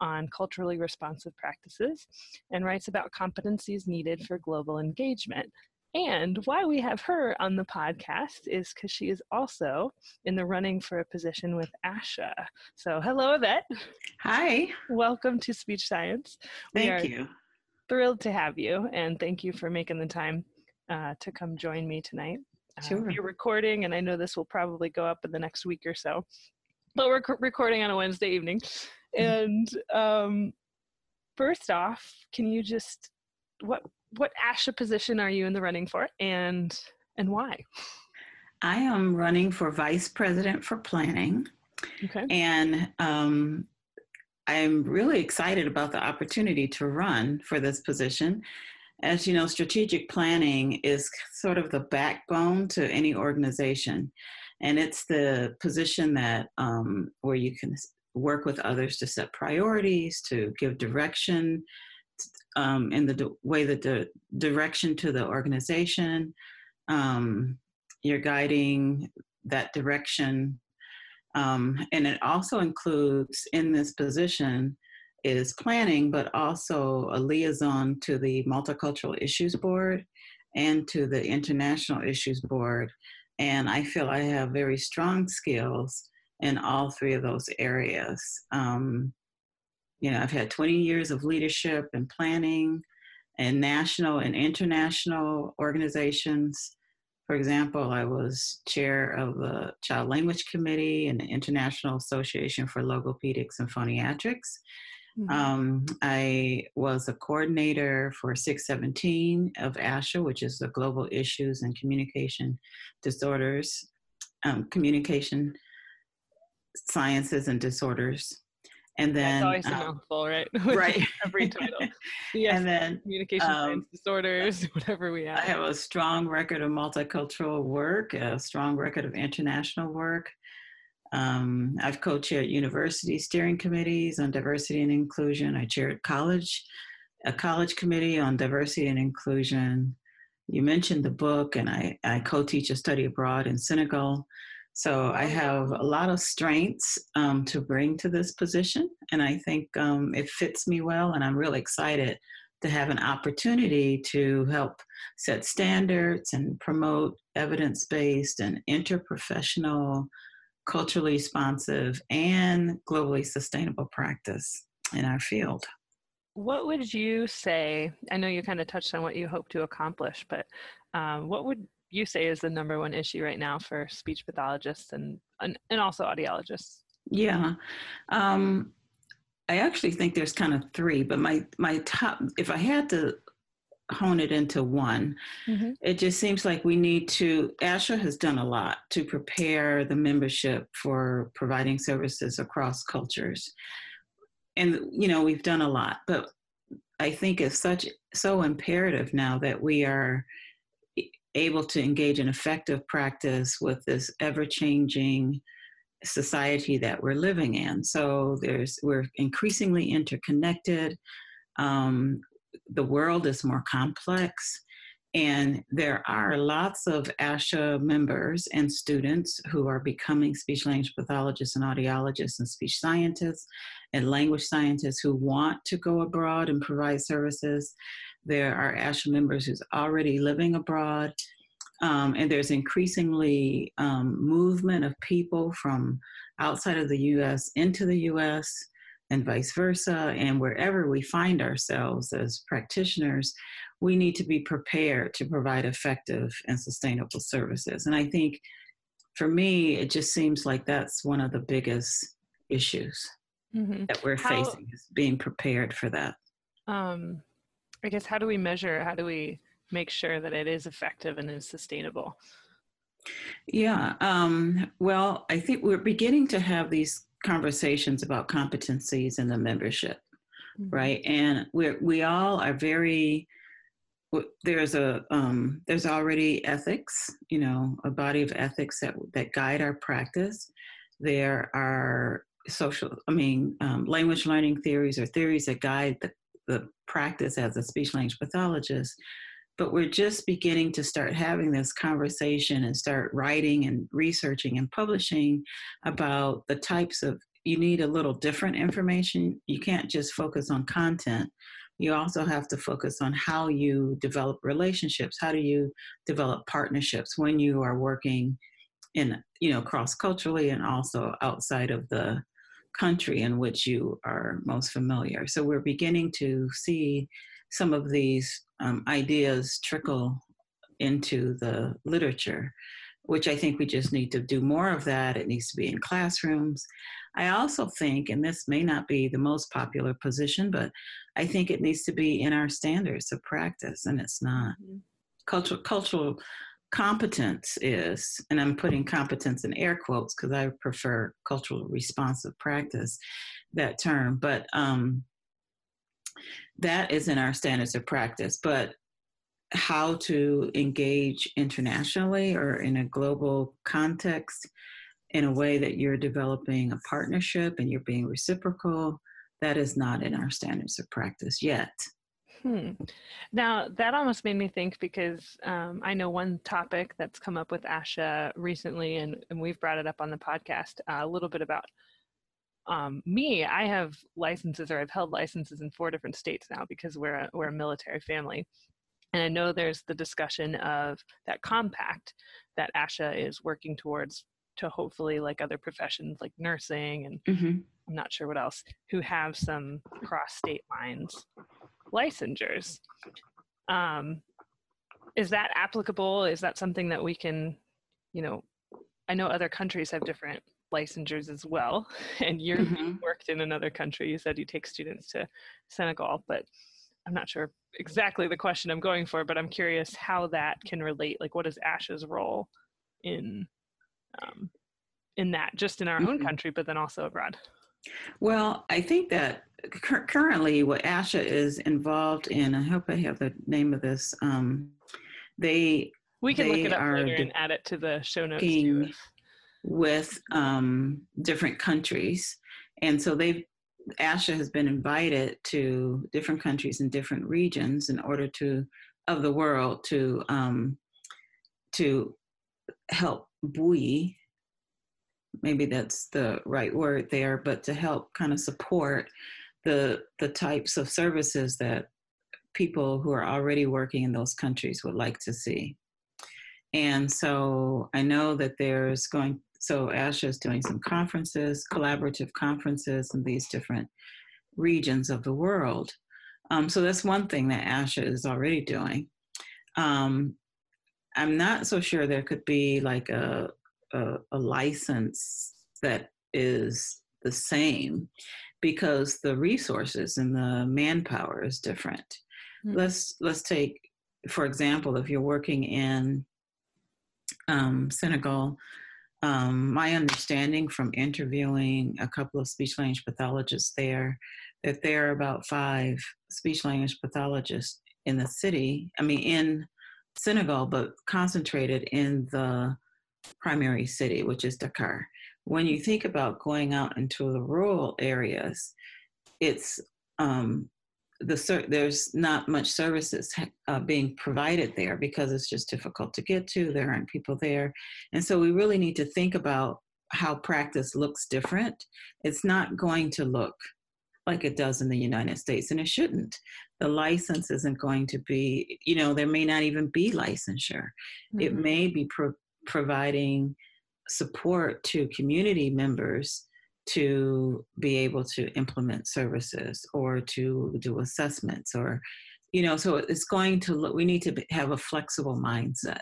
on culturally responsive practices and writes about competencies needed for global engagement. And why we have her on the podcast is because she is also in the running for a position with ASHA. So, hello, Yvette. Hi. Welcome to Speech Science. Thank you. Thrilled to have you, and thank you for making the time uh, to come join me tonight. Sure. Uh, you're recording, and I know this will probably go up in the next week or so, but we're c- recording on a Wednesday evening. And um, first off, can you just what what ASHA position are you in the running for, and and why? I am running for vice president for planning. Okay. And um, I'm really excited about the opportunity to run for this position. As you know, strategic planning is sort of the backbone to any organization. And it's the position that um, where you can work with others to set priorities, to give direction um, in the way that the direction to the organization. Um, you're guiding that direction. Um, and it also includes in this position is planning, but also a liaison to the Multicultural Issues Board and to the International Issues Board. And I feel I have very strong skills in all three of those areas. Um, you know, I've had 20 years of leadership and planning in national and international organizations. For example, I was chair of the Child Language Committee and the International Association for Logopedics and Phoniatrics. Mm-hmm. Um, I was a coordinator for SIG 17 of ASHA, which is the Global Issues and Communication Disorders, um, Communication Sciences and Disorders. And then, That's always a um, mouthful, right? right. Every title. Yes. and then communication um, disorders, whatever we have. I have a strong record of multicultural work, a strong record of international work. Um, I've co-chaired university steering committees on diversity and inclusion. I chaired college, a college committee on diversity and inclusion. You mentioned the book, and I, I co-teach a study abroad in Senegal. So I have a lot of strengths um, to bring to this position, and I think um, it fits me well. And I'm really excited to have an opportunity to help set standards and promote evidence-based and interprofessional, culturally responsive, and globally sustainable practice in our field. What would you say? I know you kind of touched on what you hope to accomplish, but um, what would you say is the number one issue right now for speech pathologists and and, and also audiologists? Yeah. Um, I actually think there's kind of three, but my my top if I had to hone it into one, Mm-hmm. it just seems like we need to ASHA has done a lot to prepare the membership for providing services across cultures. And you know, we've done a lot, but I think it's such so imperative now that we are able to engage in effective practice with this ever-changing society that we're living in. So there's we're increasingly interconnected. Um, the world is more complex, and there are lots of ASHA members and students who are becoming speech language pathologists and audiologists and speech scientists and language scientists who want to go abroad and provide services. There are ASHA members who's already living abroad um, and there's increasingly um, movement of people from outside of the US into the US and vice versa. And wherever we find ourselves as practitioners, we need to be prepared to provide effective and sustainable services. And I think for me, it just seems like that's one of the biggest issues Mm-hmm. that we're How- facing is being prepared for that. Um, I guess how do we measure? How do we make sure that it is effective and is sustainable? Yeah. Um, well, I think we're beginning to have these conversations about competencies in the membership, right? And we we all are very there's a um, there's already ethics, you know, a body of ethics that that guide our practice. There are social, I mean, um, language learning theories or theories that guide the, the practice as a speech language pathologist. But we're just beginning to start having this conversation and start writing and researching and publishing about the types of you need a little different information. You can't just focus on content. You also have to focus on how you develop relationships. How do you develop partnerships when you are working in, you know, cross culturally and also outside of the country in which you are most familiar. So we're beginning to see some of these um, ideas trickle into the literature which I think we just need to do more of that. It needs to be in classrooms. I also think, and this may not be the most popular position, but I think it needs to be in our standards of practice, and it's not. Mm-hmm. Cultural cultural competence is, and I'm putting competence in air quotes because I prefer cultural responsive practice, that term, but um, that is in our standards of practice. But how to engage internationally or in a global context in a way that you're developing a partnership and you're being reciprocal, that is not in our standards of practice yet. Hmm. Now, that almost made me think because um, I know one topic that's come up with ASHA recently, and, and we've brought it up on the podcast uh, a little bit about um, me. I have licenses, or I've held licenses in four different states now because we're a, we're a military family. And I know there's the discussion of that compact that ASHA is working towards to hopefully, like other professions like nursing and mm-hmm. I'm not sure what else, who have some cross state lines licensures. Um, is that applicable? Is that something that we can, you know, I know other countries have different licensures as well, and you're mm-hmm. worked in another country. You said you take students to Senegal, but I'm not sure exactly the question I'm going for, but I'm curious how that can relate. Like, what is ASHA's role in um, in that, just in our mm-hmm. own country, but then also abroad? Well, I think that currently what ASHA is involved in, I hope I have the name of this. Um, they we can they look it up later and add it to the show notes too. With um, different countries, and so they've ASHA has been invited to different countries and different regions in order to of the world to um, to help buoy maybe that's the right word there but to help kind of support the the types of services that people who are already working in those countries would like to see and so i know that there's going so ASHA is doing some conferences, collaborative conferences in these different regions of the world. Um, so that's one thing that ASHA is already doing. Um, I'm not so sure there could be like a, a, a license that is the same because the resources and the manpower is different. Mm-hmm. Let's let's take, for example, if you're working in um, Senegal, um, my understanding from interviewing a couple of speech language pathologists there, that there are about five speech language pathologists in the city, I mean, in Senegal, but concentrated in the primary city, which is Dakar. When you think about going out into the rural areas, it's um, the there's not much services uh, being provided there because it's just difficult to get to. There aren't people there, and so we really need to think about how practice looks different. It's not going to look like it does in the United States, and it shouldn't. The license isn't going to be, you know, there may not even be licensure. Mm-hmm. It may be pro- providing support to community members to be able to implement services or to do assessments or you know so it's going to look we need to have a flexible mindset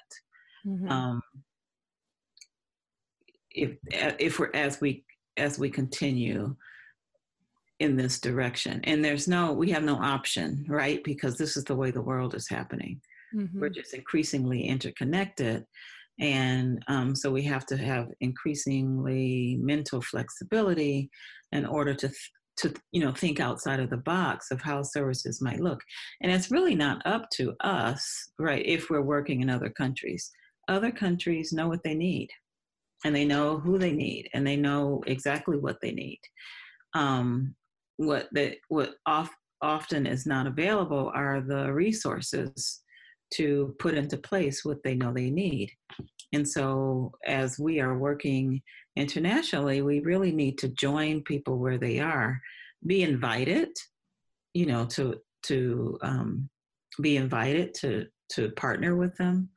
mm-hmm. um, if if we're as we as we continue in this direction and there's no we have no option right because this is the way the world is happening mm-hmm. we're just increasingly interconnected and um, so we have to have increasingly mental flexibility in order to th- to you know think outside of the box of how services might look. And it's really not up to us right if we're working in other countries. Other countries know what they need and they know who they need and they know exactly what they need. Um, what they what off, often is not available are the resources to put into place what they know they need. And so as we are working internationally we really need to join people where they are be invited you know to to um, be invited to to partner with them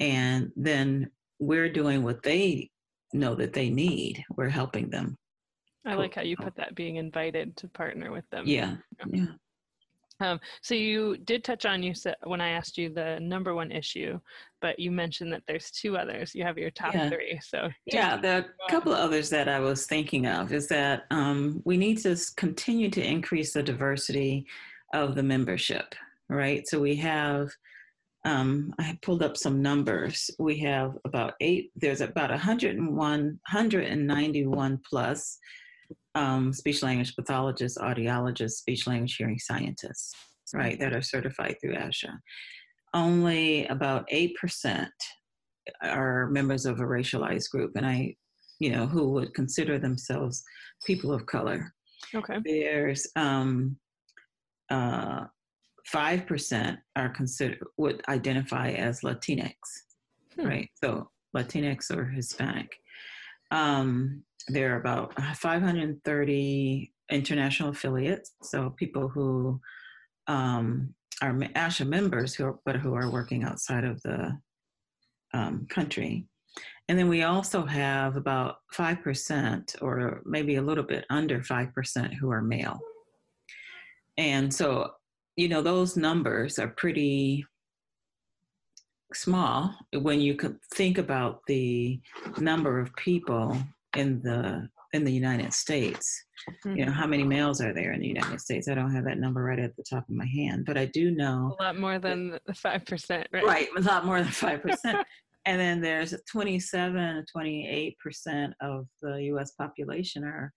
and then we're doing what they know that they need. We're helping them. I like how you put that being invited to partner with them. yeah yeah Um, so you did touch on you said when I asked you the number one issue, but you mentioned that there's two others. You have your top Yeah. three. So Yeah, there are a couple of others that I was thinking of is that um, we need to continue to increase the diversity of the membership, right? So we have, um, I pulled up some numbers. We have about eight, there's about 101, 191 plus um, speech language pathologists, audiologists, speech language hearing scientists, right, that are certified through ASHA. Only about 8% are members of a racialized group, and I, you know, who would consider themselves people of color. Okay. There's um, uh, 5% are considered, would identify as Latinx, right? So Latinx or Hispanic. Um, there are about 530 international affiliates, so people who um, are ASHA members, who are, but who are working outside of the um, country. And then we also have about 5%, or maybe a little bit under 5%, who are male. And so, you know, those numbers are pretty small when you could think about the number of people in the in the United States. You know, how many males are there in the United States? I don't have that number right at the top of my hand, but I do know a lot more than the five percent, right? Right, a lot more than five percent. and then there's 27, 28 percent of the U.S. population are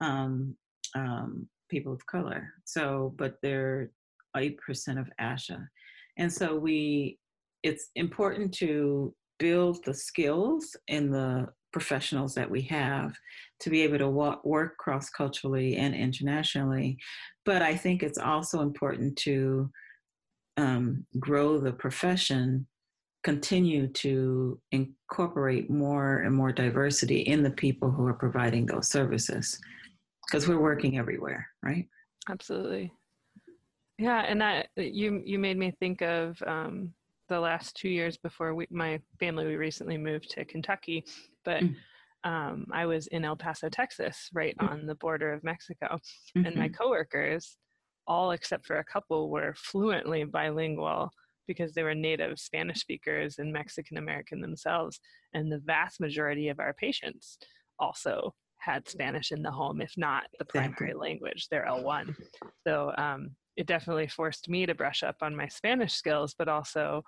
um, um, people of color. So, but they're eight percent of ASHA, and so we. It's important to build the skills in the professionals that we have to be able to wa- work cross culturally and internationally. But I think it's also important to um, grow the profession, continue to incorporate more and more diversity in the people who are providing those services because we're working everywhere, right? Absolutely. Yeah, and that you you made me think of um, the last two years before we, my family we recently moved to Kentucky, but um, I was in El Paso, Texas, right on the border of Mexico, and my Mhm. coworkers, all except for a couple, were fluently bilingual because they were native Spanish speakers and Mexican American themselves, and the vast majority of our patients also had Spanish in the home, if not the primary language, their L1. So um, it definitely forced me to brush up on my Spanish skills, but also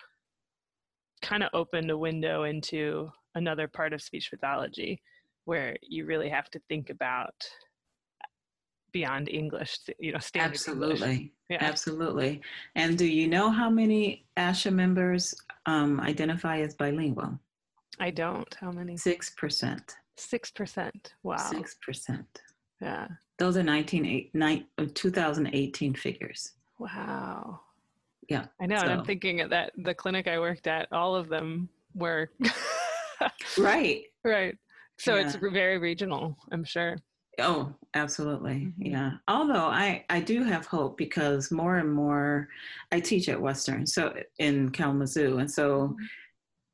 kind of opened a window into another part of speech pathology where you really have to think about beyond English, you know, standard English. Absolutely. Yeah. Absolutely. And do you know how many ASHA members um, identify as bilingual? I don't. How many? 6%. 6%. Wow. 6%. Yeah. Those are 19, eight- uh, 2018 figures. Wow. Yeah. I know. And I'm thinking at that the clinic I worked at, all of them were Right. right. So it's very regional, I'm sure. Oh, absolutely. Mm-hmm. Yeah. Although I, I do have hope because more and more I teach at Western, so in Kalamazoo. And so Mm-hmm.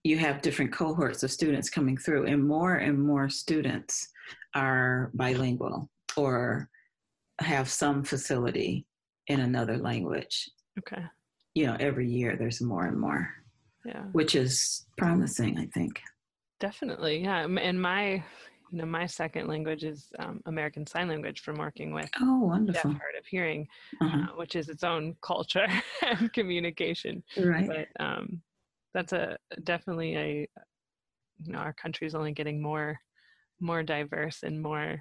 you have different cohorts of students coming through, and more and more students are bilingual or have some facility in another language. Okay. You know, every year there's more and more, Yeah. which is promising, I think. Definitely. Yeah. And my you know, my second language is um, American Sign Language from working with Oh, wonderful. hard of hearing, Uh-huh. uh, which is its own culture and communication. Right. But um, that's a definitely a you know our country's only getting more more diverse and more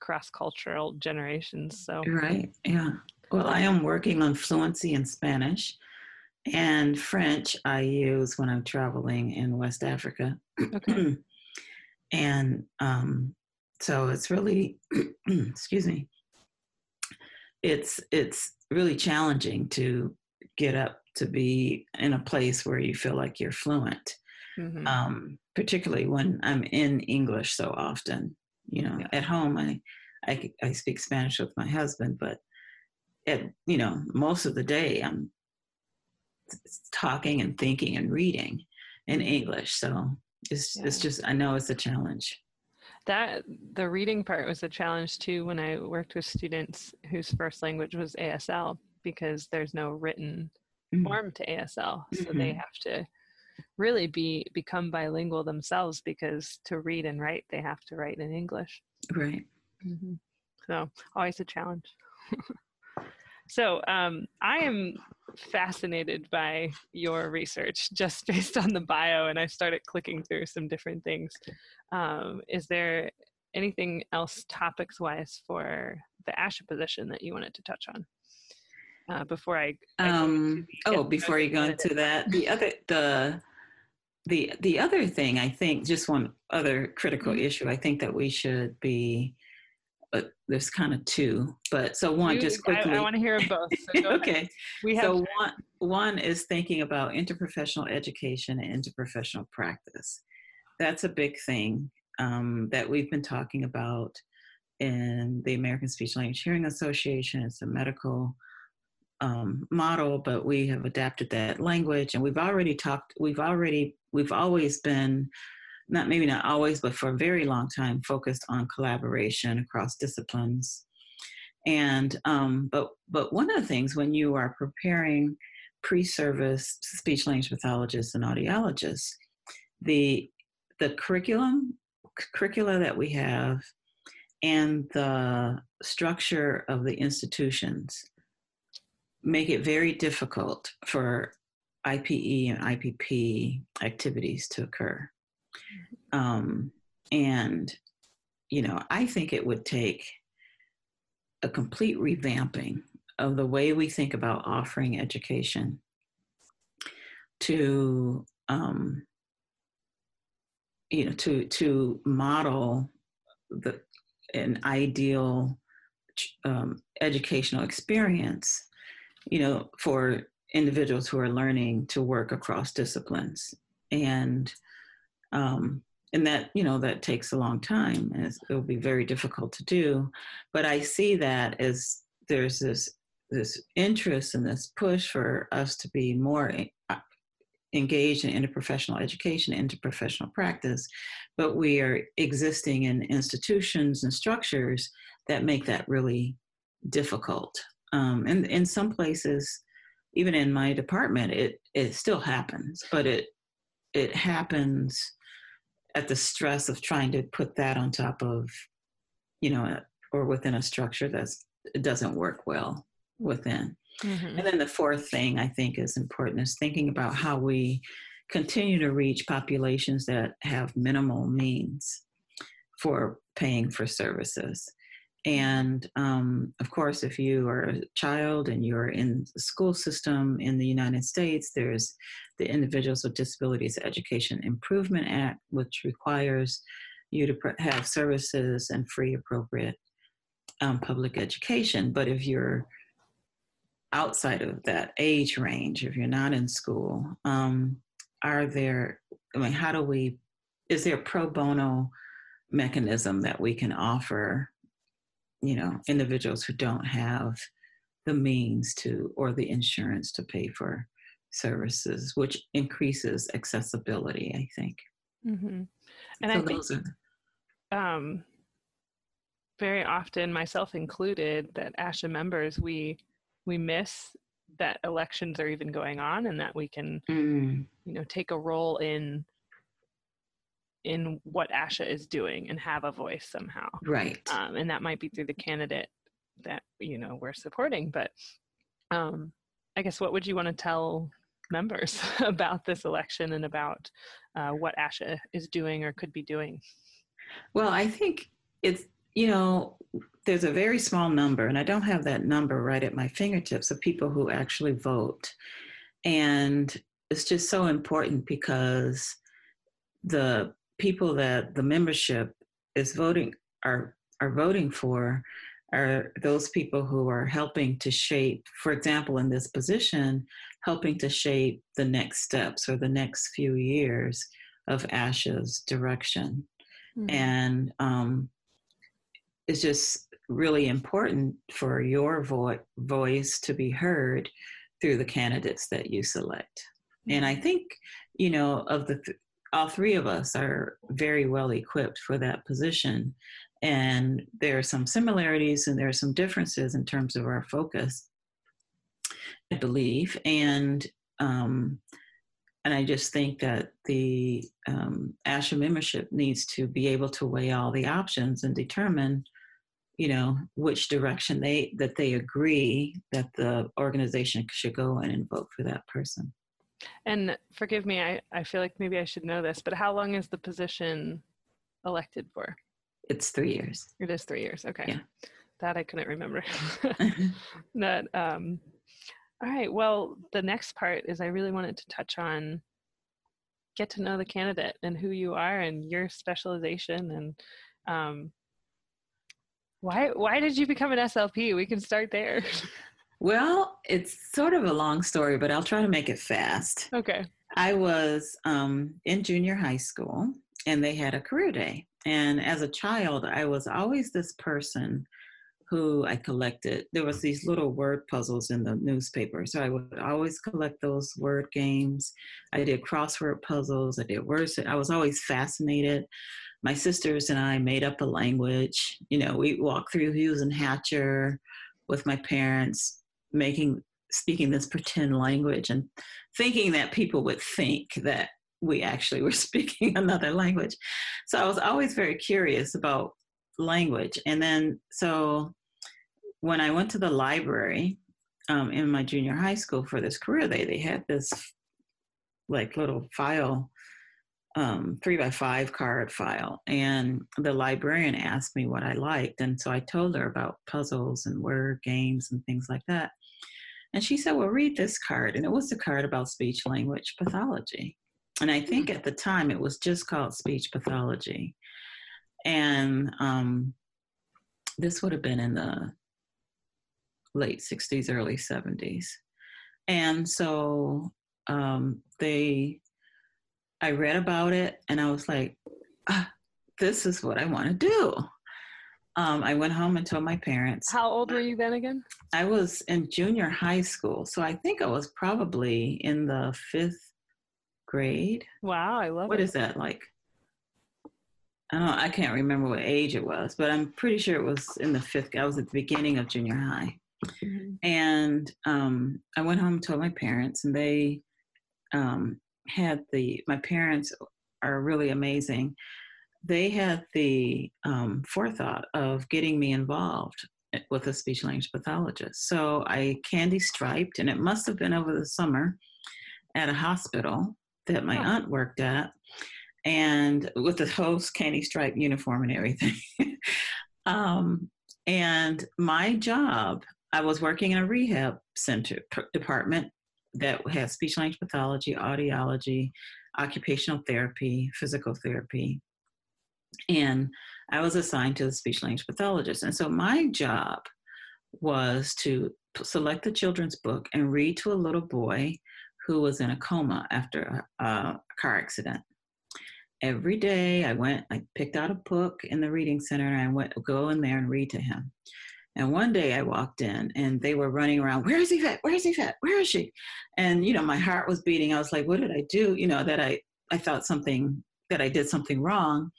cross cultural generations. So Right. Yeah. Well, I am working on fluency in Spanish and French. I use when I'm traveling in West Africa. Okay. and um, so it's really, excuse me, it's it's really challenging to get up to be in a place where you feel like you're fluent. Mhm. Um, particularly when I'm in English so often. You know, at home I I speak Spanish with my husband, but at you know most of the day I'm talking and thinking and reading in English. So it's it's just I know it's a challenge. that the reading part was a challenge too when I worked with students whose first language was ASL because there's no written Mhm. form to ASL, so they Mhm. have to really be become bilingual themselves because to read and write they have to write in English. Right. hmm So always a challenge. so um, I am fascinated by your research just based on the bio, and I started clicking through some different things. Um, is there anything else topics wise for the ASHA position that you wanted to touch on uh, before I? I Um, oh, before you go into that, the other the the the other thing I think, just one other critical Mm-hmm. issue, I think that we should be. Uh, there's kind of two, but so one You- just quickly. I, want to hear both. So ahead. okay. We have so one one is thinking about interprofessional education and interprofessional practice. That's a big thing um, that we've been talking about in the American Speech Language Hearing Association. It's a medical um, model, but we have adapted that language, and we've already talked. We've already we've always been not maybe not always, but for a very long time focused on collaboration across disciplines. And um, but but one of the things when you are preparing pre-service speech language pathologists and audiologists, the the curriculum curricula that we have and the structure of the institutions make it very difficult for IPE and IPP activities to occur. Um, and, you know, I think it would take a complete revamping of the way we think about offering education to, um, you know, to to model the an ideal um, educational experience, you know, for individuals who are learning to work across disciplines. And um, and that you know that takes a long time and it'll be very difficult to do. But i see that as there's this this interest and this push for us to be more e- uh, engaged in interprofessional education interprofessional practice. But we are existing in institutions and structures that make that really difficult. Um, and in some places even in my department it it still happens but it it happens at the stress of trying to put that on top of you know or within a structure that's it doesn't work well within Mm-hmm. and then the fourth thing i think is important is thinking about how we continue to reach populations that have minimal means for paying for services and um, of course, if you are a child and you're in the school system in the United States, there's the Individuals with Disabilities Education Improvement Act, which requires you to have services and free, appropriate um, public education. But if you're outside of that age range, if you're not in school, um, are there, I mean, how do we, is there a pro bono mechanism that we can offer you know individuals who don't have the means to or the insurance to pay for services which increases accessibility i think hmm And So I think are- um, very often, myself included, that ASHA members we we miss that elections are even going on and that we can Mm, you know take a role in in what ASHA is doing and have a voice somehow. right Um, and that might be through the candidate that you know we're supporting. But um, I guess what would you want to tell members about this election and about uh, what ASHA is doing or could be doing? well i think it's you know, there's a very small number, and I don't have that number right at my fingertips of people who actually vote. And it's just so important because the people that the membership is voting are are voting for are those people who are helping to shape, for example, in this position, helping to shape the next steps or the next few years of ASHA's direction. Mm-hmm. And um, it's just really important for your vo- voice to be heard through the candidates that you select. Mm-hmm. And I think, you know, of the th- all three of us are very well equipped for that position. And there are some similarities and there are some differences in terms of our focus, I believe. And um, and I just think that the um, ASHA membership needs to be able to weigh all the options and determine, you know, which direction they that they agree that the organization should go in and vote for that person. And forgive me, I, I feel like maybe I should know this, but how long is the position elected for? It's three years. It is three years. Okay. Yeah. That I couldn't remember. that um all right. Well, the next part is I really wanted to touch on get to know the candidate and who you are and your specialization and um why why did you become an SLP? We can start there. Well, it's sort of a long story, but I'll try to make it fast. Okay. I was um, in junior high school and they had a career day. And as a child, I was always this person who I collected. There was these little word puzzles in the newspaper, so I would always collect those word games. I did crossword puzzles. I did words. I was always fascinated. My sisters and I made up a language. You know, we walked through Hughes and Hatcher with my parents, making speaking this pretend language and thinking that people would think that we actually were speaking another language. So I was always very curious about language. And then, so when I went to the library um, in my junior high school for this career day, they had this like little file, um, three by five card file. And the librarian asked me what I liked. And so I told her about puzzles and word games and things like that. And she said, Well, read this card. And it was a card about speech language pathology. And I think at the time it was just called speech pathology. And um, this would have been in the late 60s, early 70s. And so um, they, I read about it and I was like, ah, this is what I want to do. Um, I went home and told my parents. How old were you then again? I was in junior high school. So I think I was probably in the fifth grade. Wow, I love What it. is that like? I don't. I can't remember what age it was, but I'm pretty sure it was in the fifth. I was at the beginning of junior high, Mm-hmm. and um, I went home and told my parents, and they um, had the. My parents are really amazing. They had the um, forethought of getting me involved with a speech language pathologist. So I candy striped, and it must have been over the summer at a hospital that my aunt worked at, and with the host candy stripe uniform and everything. um, and my job, I was working in a rehab center p- department that has speech language pathology, audiology, occupational therapy, physical therapy. And I was assigned to the speech language pathologist. And so my job was to select the children's book and read to a little boy who was in a coma after a, a car accident. Every day I went, I picked out a book in the reading center and I went go in there and read to him. And one day I walked in and they were running around, where is he at? Where is he at? Where is she? And you know, my heart was beating. I was like, what did I do? You know, that I I thought something that I did something wrong.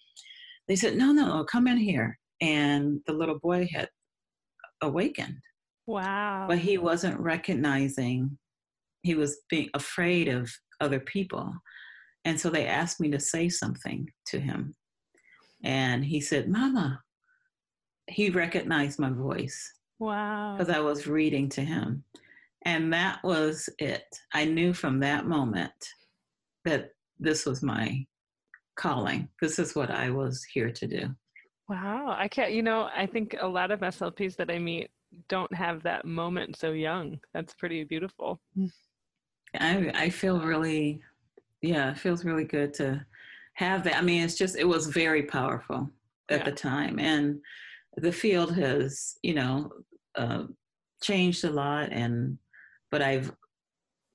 They said, no, no, no, come in here. And the little boy had awakened Wow. but he wasn't recognizing he was being afraid of other people and so they asked me to say something to him and he said mama he recognized my voice Wow. because i was reading to him and that was it i knew from that moment that this was my calling this is what i was here to do Wow. I can't, you know, I think a lot of SLPs that I meet don't have that moment so young. That's pretty beautiful. Mm. I I feel really, yeah, it feels really good to have that. I mean, it's just it was very powerful at Yeah. the time, and the field has you know uh, changed a lot. And but I've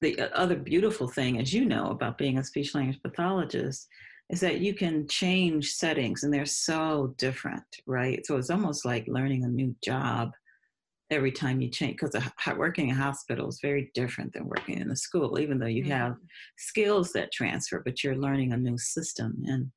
the other beautiful thing, as you know, about being a speech language pathologist is that you can change settings and they're so different, right? So it's almost like learning a new job every time you change because working in a hospital is very different than working in a school even though you have skills that transfer but you're learning a new system and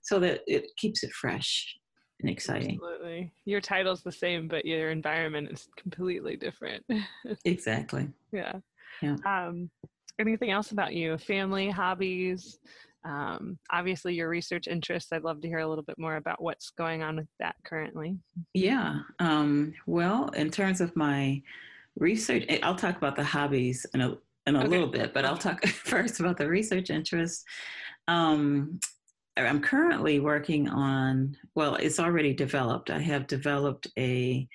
so that it keeps it fresh and exciting Absolutely. Your title's the same, but your environment is completely different. exactly yeah. Yeah. Um, anything else about you? Family, hobbies? Um, obviously, your research interests. I'd love to hear a little bit more about what's going on with that currently. Yeah. Um, well, in terms of my research, eh, I'll talk about the hobbies in a in a Okay. little bit, but I'll talk first about the research interests. Um, I'm currently working on. Well, it's already developed. I have developed a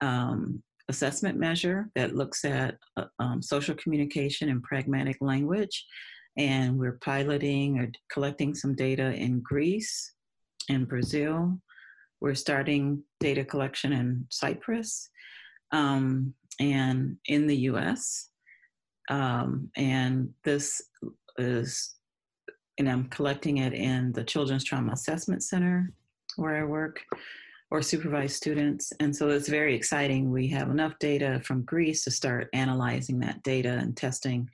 um, assessment measure that looks at uh, um, social communication and pragmatic language, and we're piloting or collecting some data in Greece and Brazil. We're starting data collection in Cyprus um, and in the US. Um, and this is, and I'm collecting it in the Children's Trauma Assessment Center where I work or supervise students. And so it's very exciting. We have enough data from Greece to start analyzing that data and testing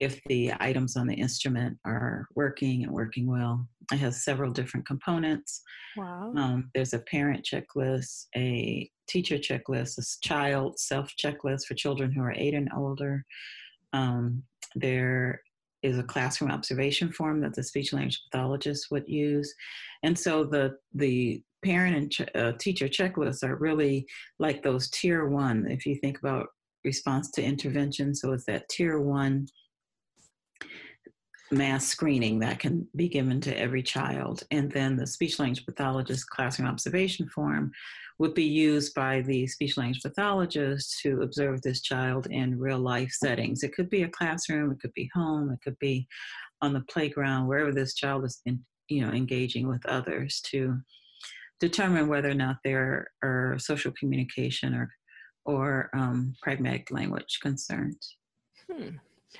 if the items on the instrument are working and working well. It has several different components. Wow. Um, there's a parent checklist, a teacher checklist, a child self checklist for children who are eight and older. Um, there is a classroom observation form that the speech language pathologist would use, and so the the parent and ch- uh, teacher checklists are really like those tier one. If you think about response to intervention, so it's that tier one mass screening that can be given to every child. And then the speech language pathologist classroom observation form would be used by the speech language pathologist to observe this child in real life settings. It could be a classroom, it could be home, it could be on the playground, wherever this child is in, you know, engaging with others to determine whether or not there are social communication or or um, pragmatic language concerns. Hmm.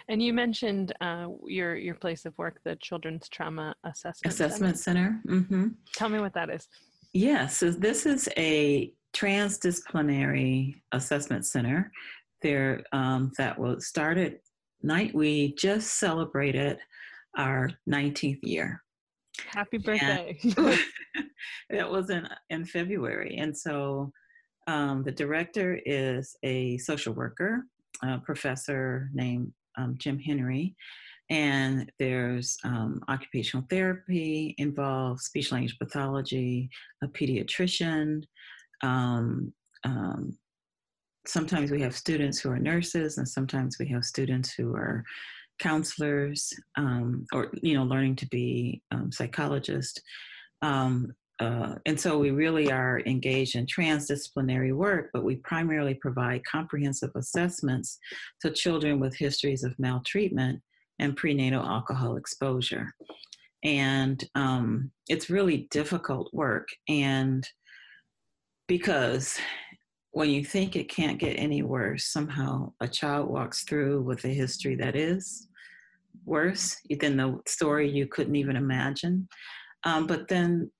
And you mentioned uh, your your place of work, the Children's Trauma Assessment Center. Assessment Center. hmm Tell me what that is. Yes, so this is a transdisciplinary assessment center. There, um, that was started. Night we just celebrated our 19th year. Happy birthday! that was in in February, and so um, the director is a social worker, a professor named um, Jim Henry, and there's um, occupational therapy involved, speech language pathology, a pediatrician. Um, um, sometimes we have students who are nurses, and sometimes we have students who are counselors, um, or you know, learning to be psychologists. Um, uh, and so we really are engaged in transdisciplinary work, but we primarily provide comprehensive assessments to children with histories of maltreatment and prenatal alcohol exposure. And um, it's really difficult work. And because when you think it can't get any worse, somehow a child walks through with a history that is worse than the story you couldn't even imagine. Um, but then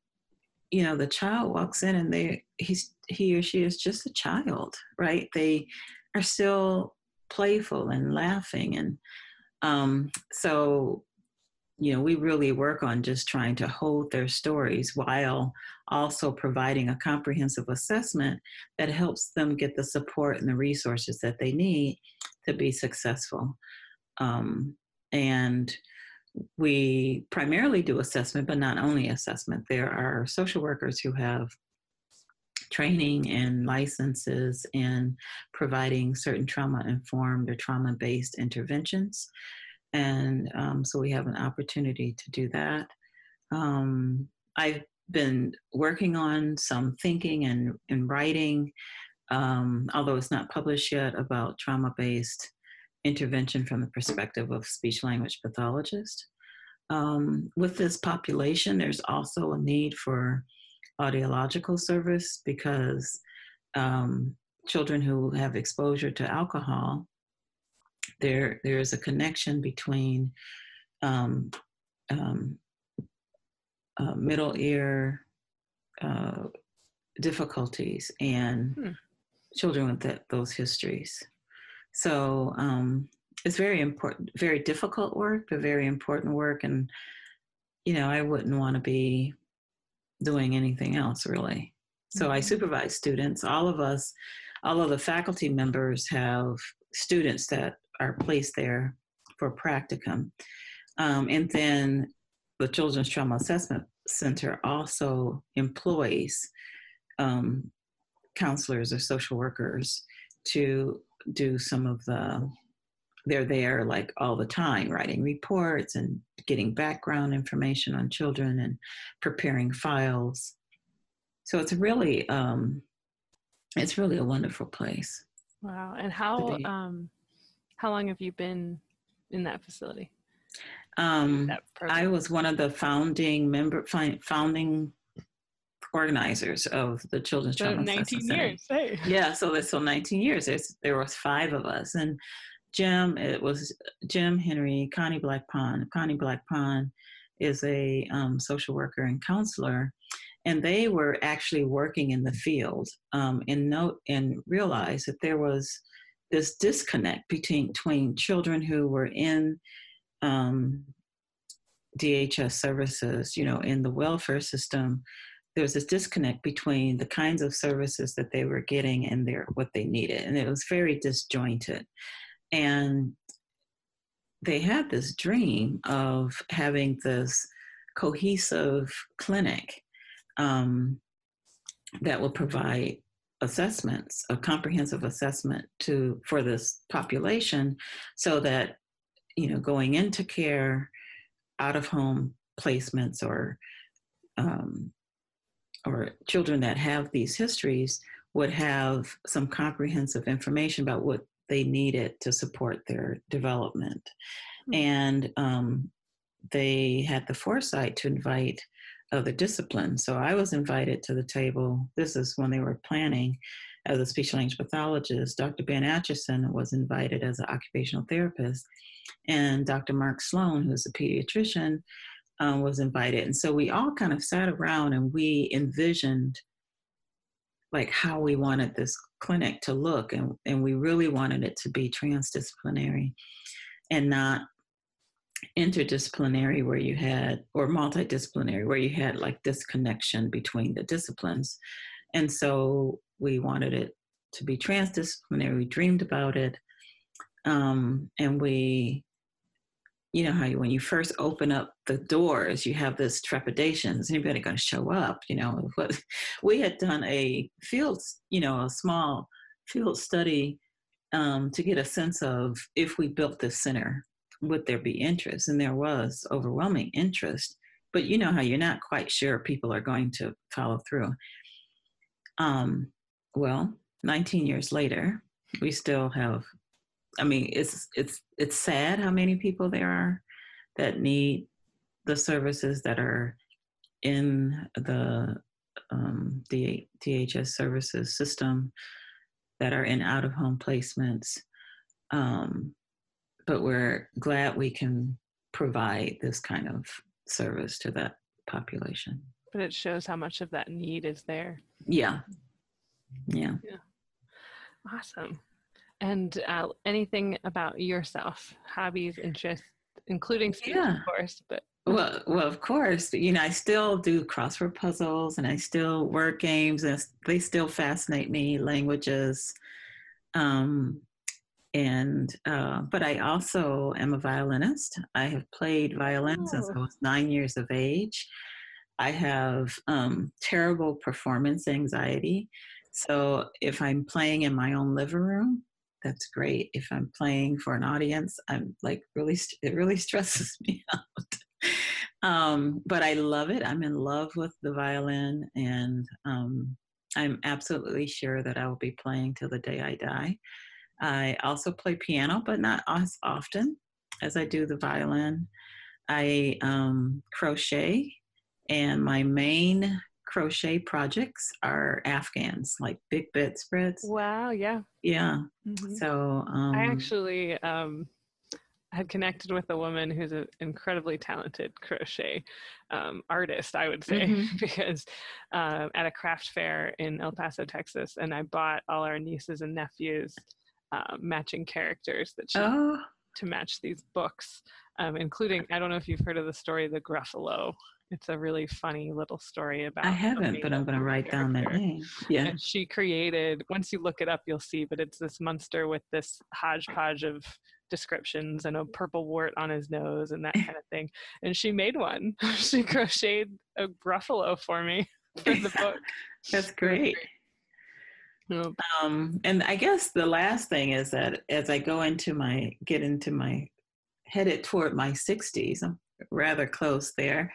you know the child walks in and they he's he or she is just a child right? They are still playful and laughing and um so you know we really work on just trying to hold their stories while also providing a comprehensive assessment that helps them get the support and the resources that they need to be successful. Um, and we primarily do assessment, but not only assessment. There are social workers who have training and licenses in providing certain trauma informed or trauma based interventions. And um, so we have an opportunity to do that. Um, I've been working on some thinking and, and writing, um, although it's not published yet, about trauma based intervention from the perspective of speech language pathologist. Um, with this population, there's also a need for audiological service because um, children who have exposure to alcohol, there there is a connection between um, um, uh, middle ear uh, difficulties and hmm. children with that, those histories. So um, it's very important, very difficult work, but very important work. And, you know, I wouldn't want to be doing anything else really. So mm-hmm. I supervise students. All of us, all of the faculty members have students that are placed there for practicum. Um, and then the Children's Trauma Assessment Center also employs um, counselors or social workers to do some of the they're there like all the time writing reports and getting background information on children and preparing files. So it's really um it's really a wonderful place. Wow. And how um how long have you been in that facility? Um that i was one of the founding member founding organizers of the Children's so Trauma 19 years. Hey. Yeah, so that's so 19 years. There's, there was five of us, and Jim, it was Jim Henry, Connie Blackpond. Connie Blackpond is a um, social worker and counselor, and they were actually working in the field um, and note and realized that there was this disconnect between between children who were in um, DHS services, you know, in the welfare system, there was this disconnect between the kinds of services that they were getting and their what they needed, and it was very disjointed. And they had this dream of having this cohesive clinic um, that would provide assessments, a comprehensive assessment to for this population, so that you know going into care, out of home placements or um, or children that have these histories would have some comprehensive information about what they needed to support their development. Mm-hmm. And um, they had the foresight to invite other disciplines. So I was invited to the table. This is when they were planning as a speech language pathologist. Dr. Ben Atchison was invited as an occupational therapist, and Dr. Mark Sloan, who's a pediatrician, um, was invited. And so we all kind of sat around and we envisioned like how we wanted this clinic to look and, and we really wanted it to be transdisciplinary and not interdisciplinary where you had or multidisciplinary where you had like this connection between the disciplines and so we wanted it to be transdisciplinary we dreamed about it um, and we you know how you, when you first open up the doors, you have this trepidation. Is anybody going to show up? You know, what we had done a field, you know, a small field study um, to get a sense of if we built this center, would there be interest? And there was overwhelming interest. But you know how you're not quite sure people are going to follow through. Um, well, 19 years later, we still have I mean, it's it's it's sad how many people there are that need the services that are in the um, the DHS services system that are in out of home placements. Um, but we're glad we can provide this kind of service to that population. But it shows how much of that need is there. Yeah. Yeah. Yeah. Awesome. And uh, anything about yourself, hobbies, interests, including speech, yeah. of course, but well, well, of course, you know, I still do crossword puzzles and I still work games and they still fascinate me, languages. Um, and, uh, but I also am a violinist. I have played violin oh. since I was nine years of age. I have um, terrible performance anxiety. So if I'm playing in my own living room, that's great. If I'm playing for an audience, I'm like really, it really stresses me out. Um, but I love it. I'm in love with the violin, and um, I'm absolutely sure that I will be playing till the day I die. I also play piano, but not as often as I do the violin. I um, crochet, and my main crochet projects are Afghans, like big bedspreads. Wow, yeah. Yeah. Mhm. So um, I actually um, had connected with a woman who's an incredibly talented crochet um, artist, I would say, Mhm. because uh, at a craft fair in El Paso, Texas, and I bought all our nieces and nephews uh, matching characters that she Oh. to match these books, um, including I don't know if you've heard of the story The Gruffalo. It's a really funny little story about. I haven't, but I'm going to write down that name. Yeah. and she created once you look it up you'll see but it's this monster with this hodgepodge of descriptions and a purple wart on his nose and that kind of thing and she made one she crocheted a gruffalo for me for the book That's great. Um, and I guess the last thing is that as I go into my get into my headed toward my 60s, I'm rather close there.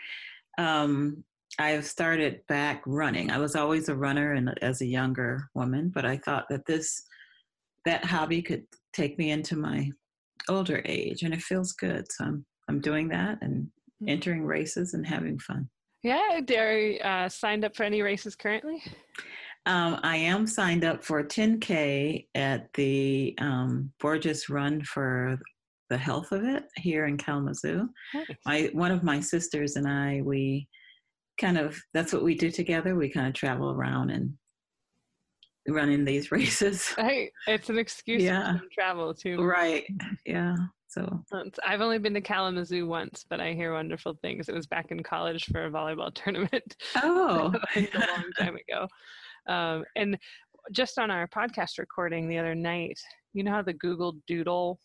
Um, I've started back running. I was always a runner and as a younger woman, but I thought that this that hobby could take me into my older age, and it feels good. So I'm I'm doing that and entering races and having fun. yeah Derry uh, signed up for any races currently Um, I am signed up for 10K at the um, Borgess Run for the Health of It here in Kalamazoo. My one of my sisters and I, we kind of that's what we do together. We kind of travel around and run in these races. Hey, it's an excuse Yeah. to travel too Right. Yeah. So I've only been to Kalamazoo once, but I hear wonderful things. It was back in college for a volleyball tournament. Oh. A long time ago. Um, and just on our podcast recording the other night, you know how the Google Doodle,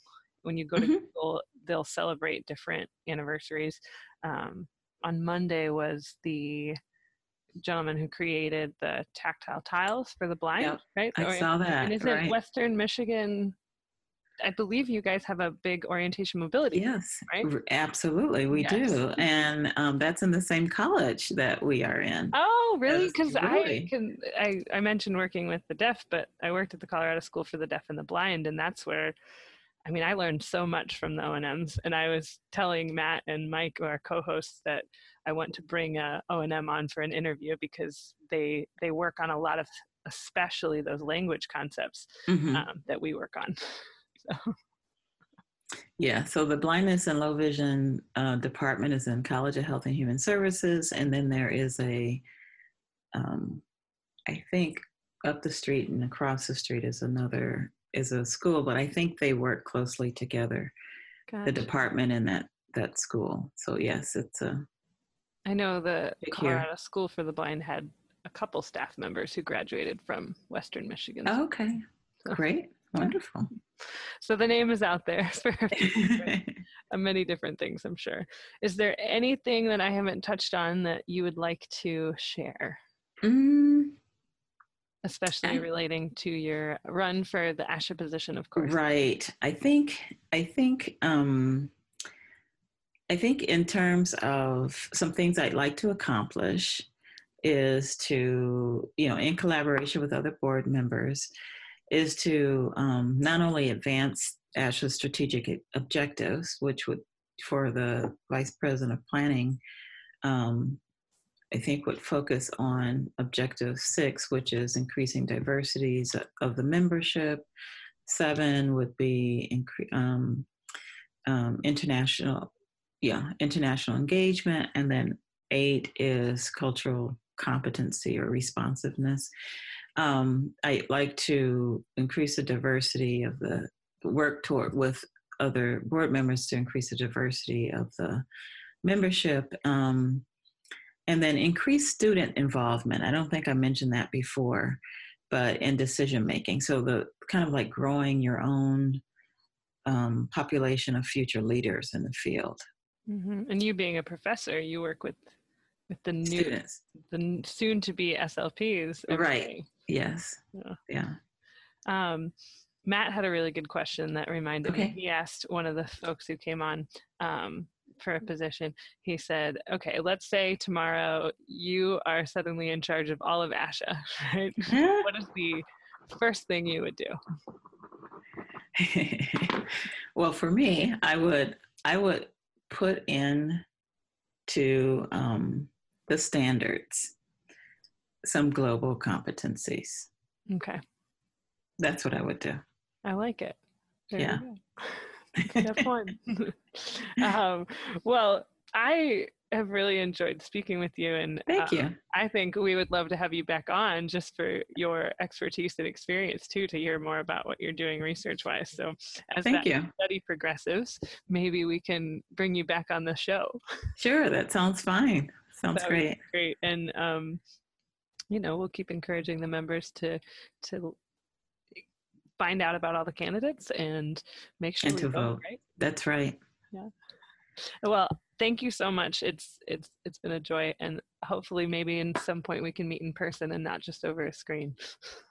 when you go to Google, they'll celebrate different anniversaries. Um, on Monday was the gentleman who created the tactile tiles for the blind, Yep, right? I Or- saw that, And isn't right. Western Michigan? I believe you guys have a big orientation mobility. Yes, right? absolutely, we Yes. do, and um, that's in the same college that we are in. Oh, really? Because really. I can. I I mentioned working with the deaf, but I worked at the Colorado School for the Deaf and the Blind, and that's where. I mean, I learned so much from the O and I was telling Matt and Mike, our co-hosts, that I want to bring a O and M on for an interview because they they work on a lot of, especially those language concepts Mhm. um, that we work on. So Yeah, so the blindness and low vision uh, department is in College of Health and Human Services, and then there is a, um, I think up the street and across the street is another is a school, but I think they work closely together, the department and that that school. So yes, it's a I know the. Colorado School for the Blind had a couple staff members who graduated from Western Michigan. Oh, okay, great, wonderful. So the name is out there for many different things, I'm sure. Is there anything that I haven't touched on that you would like to share, Mm, especially I- relating to your run for the ASHA position, of course? Right. I think I think um I think in terms of some things I'd like to accomplish is to, you know, in collaboration with other board members, is to um, not only advance ASHA's strategic objectives, which would for the vice president of planning, um, I think would focus on objective six, which is increasing diversities of the membership. Seven would be um, um, international, yeah, international engagement, and then eight is cultural competency or responsiveness. Um, I'd like to increase the diversity of the work toward with other board members to increase the diversity of the membership. Um, and then increase student involvement. I don't think I mentioned that before, but in decision making. So the kind of like growing your own um, population of future leaders in the field. hmm And you being a professor, you work with with the new, Students. the soon to be SLPs. Right. day. Yes. Yeah. Yeah. Um, Matt had a really good question that reminded me. He asked one of the folks who came on, um, for a position, he said, "Okay, let's say tomorrow you are suddenly in charge of all of ASHA, right? what is the first thing you would do?" well, for me, I would I would put in to um, the standards some global competencies. Okay. That's what I would do. I like it. There yeah. Good one. um, well, I have really enjoyed speaking with you, and thank you. Um, I think we would love to have you back on just for your expertise and experience too, to hear more about what you're doing research-wise. So, as thank that you. study progresses, maybe we can bring you back on the show. Sure, that sounds fine. Sounds That great. Great, and um, you know, we'll keep encouraging the members to to find out about all the candidates and make sure And to vote, vote. right? That's right. Yeah. Well, thank you so much. It's it's it's been a joy, and hopefully, maybe in some point we can meet in person and not just over a screen.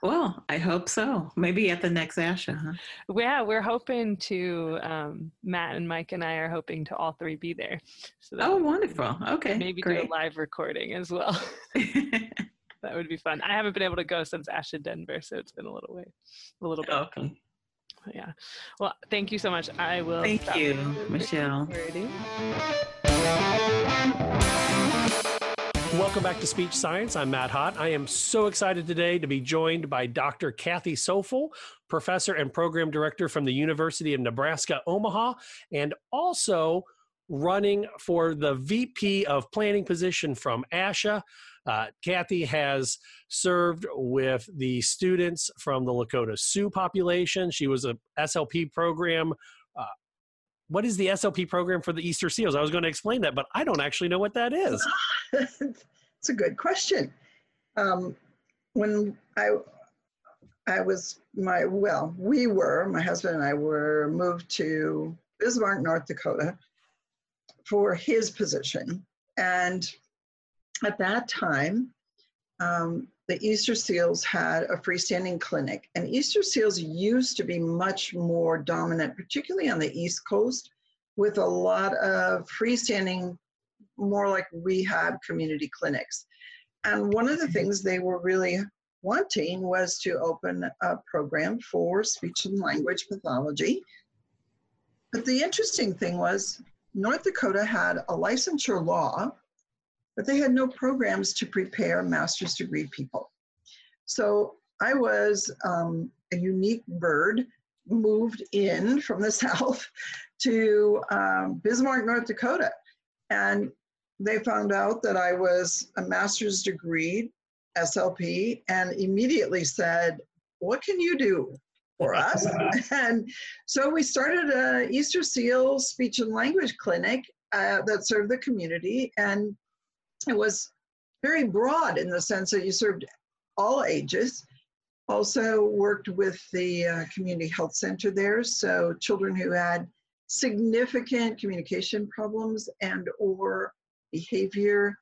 Well, I hope so. Maybe at the next ASHA, huh? Yeah, we're hoping to. Um, Matt and Mike and I are hoping to all three be there. So that Oh, wonderful. Okay, Maybe do a live recording as well. that would be fun. I haven't been able to go since ASHA Denver, so it's been a little way, a little bit. Okay. Yeah. Well, thank you so much. I will. Thank stop you, Michelle. Welcome back to Speech Science. I'm Matt Hott. I am so excited today to be joined by Dr. Kathy Coufal, professor and program director from the University of Nebraska Omaha, and also running for the VP of Planning position from ASHA. Uh, Kathy has served with the students from the Lakota Sioux population. She was a SLP program. Uh, what is the SLP program for the Easter Seals? I was going to explain that, but I don't actually know what that is. It's a good question. Um, when I I was my well, we were my husband and I were moved to Bismarck, North Dakota, for his position, and at that time, um, the Easter Seals had a freestanding clinic, and Easter Seals used to be much more dominant, particularly on the East Coast, with a lot of freestanding more like rehab community clinics. And one of the things they were really wanting was to open a program for speech and language pathology. But the interesting thing was, North Dakota had a licensure law, but they had no programs to prepare master's degree people. So I was um, a unique bird moved in from the south to um, Bismarck, North Dakota. And they found out that I was a master's degree SLP and immediately said, What can you do for us? and so we started a Easter Seal speech and language clinic uh, that served the community. And it was very broad in the sense that you served all ages. Also worked with the uh, community health center there. So children who had significant communication problems and or behavior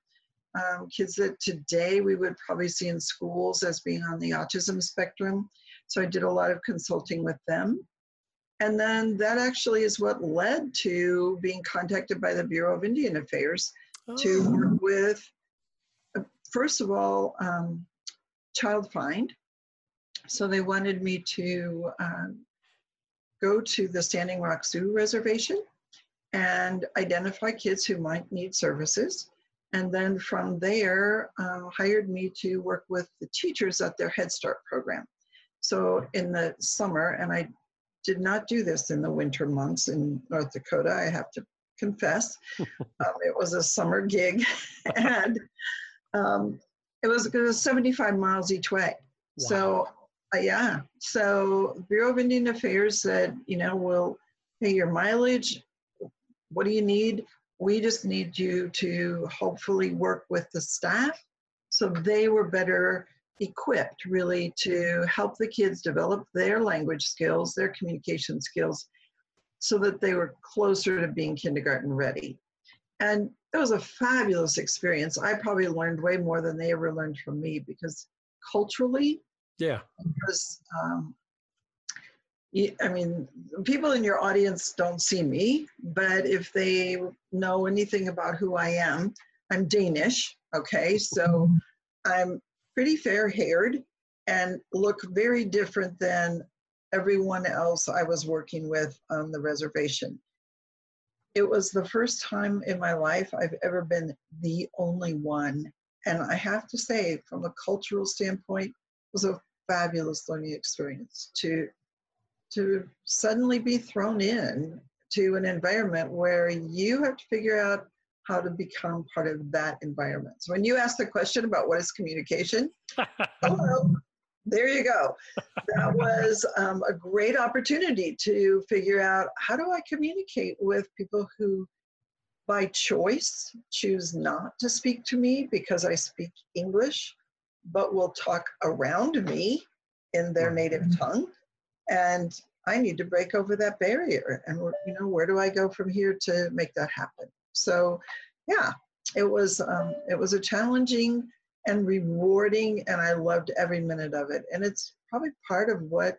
um, kids that today we would probably see in schools as being on the autism spectrum so i did a lot of consulting with them and then that actually is what led to being contacted by the bureau of indian affairs to work with uh, first of all um, child find so they wanted me to um, go to the standing rock sioux reservation and identify kids who might need services. And then from there, uh, hired me to work with the teachers at their Head Start program. So in the summer, and I did not do this in the winter months in North Dakota, I have to confess. um, it was a summer gig, and um, it was it was 75 miles each way. So uh, yeah, so Bureau of Indian Affairs said, you know, we'll pay your mileage. What do you need? We just need you to hopefully work with the staff so they were better equipped really to help the kids develop their language skills, their communication skills, so that they were closer to being kindergarten ready. And it was a fabulous experience. I probably learned way more than they ever learned from me because culturally, Yeah. because um, I mean, people in your audience don't see me, but if they know anything about who I am, I'm Danish. Okay, so I'm pretty fair haired and look very different than everyone else I was working with on the reservation. It was the first time in my life I've ever been the only one. And I have to say, from a cultural standpoint, it was a fabulous learning experience to to suddenly be thrown in to an environment where you have to figure out how to become part of that environment. So when you ask the question about what is communication, hello, there you go. That was um, a great opportunity to figure out how do I communicate with people who, by choice, choose not to speak to me because I speak English, but will talk around me in their native tongue. And I need to break over that barrier. And you know, where do I go from here to make that happen? So, yeah, it was um, it was a challenging and rewarding, and I loved every minute of it. And it's probably part of what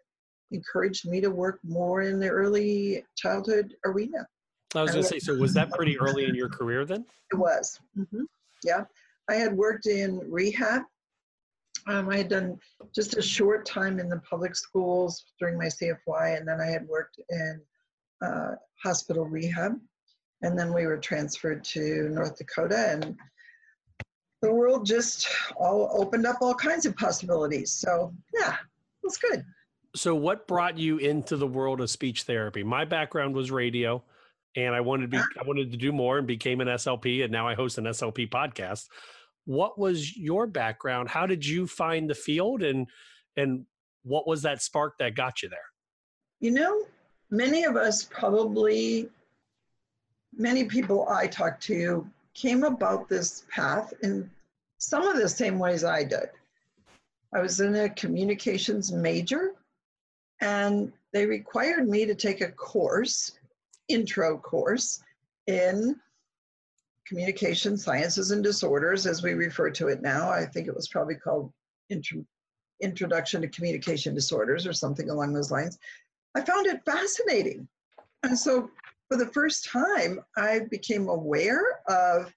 encouraged me to work more in the early childhood arena. I was going to say, so was that pretty early in your career then? It was. Mm-hmm. Yeah. I had worked in rehab. Um, I had done just a short time in the public schools during my CFY, and then I had worked in uh, hospital rehab. And then we were transferred to North Dakota, and the world just all opened up all kinds of possibilities. So yeah, it was good. So what brought you into the world of speech therapy? My background was radio and I wanted to be I wanted to do more and became an SLP and now I host an SLP podcast. What was your background? How did you find the field and and what was that spark that got you there? You know, many of us probably many people I talk to came about this path in some of the same ways I did. I was in a communications major, and they required me to take a course, intro course, in communication sciences and disorders, as we refer to it now. I think it was probably called intro, Introduction to Communication Disorders or something along those lines. I found it fascinating. And so for the first time, I became aware of,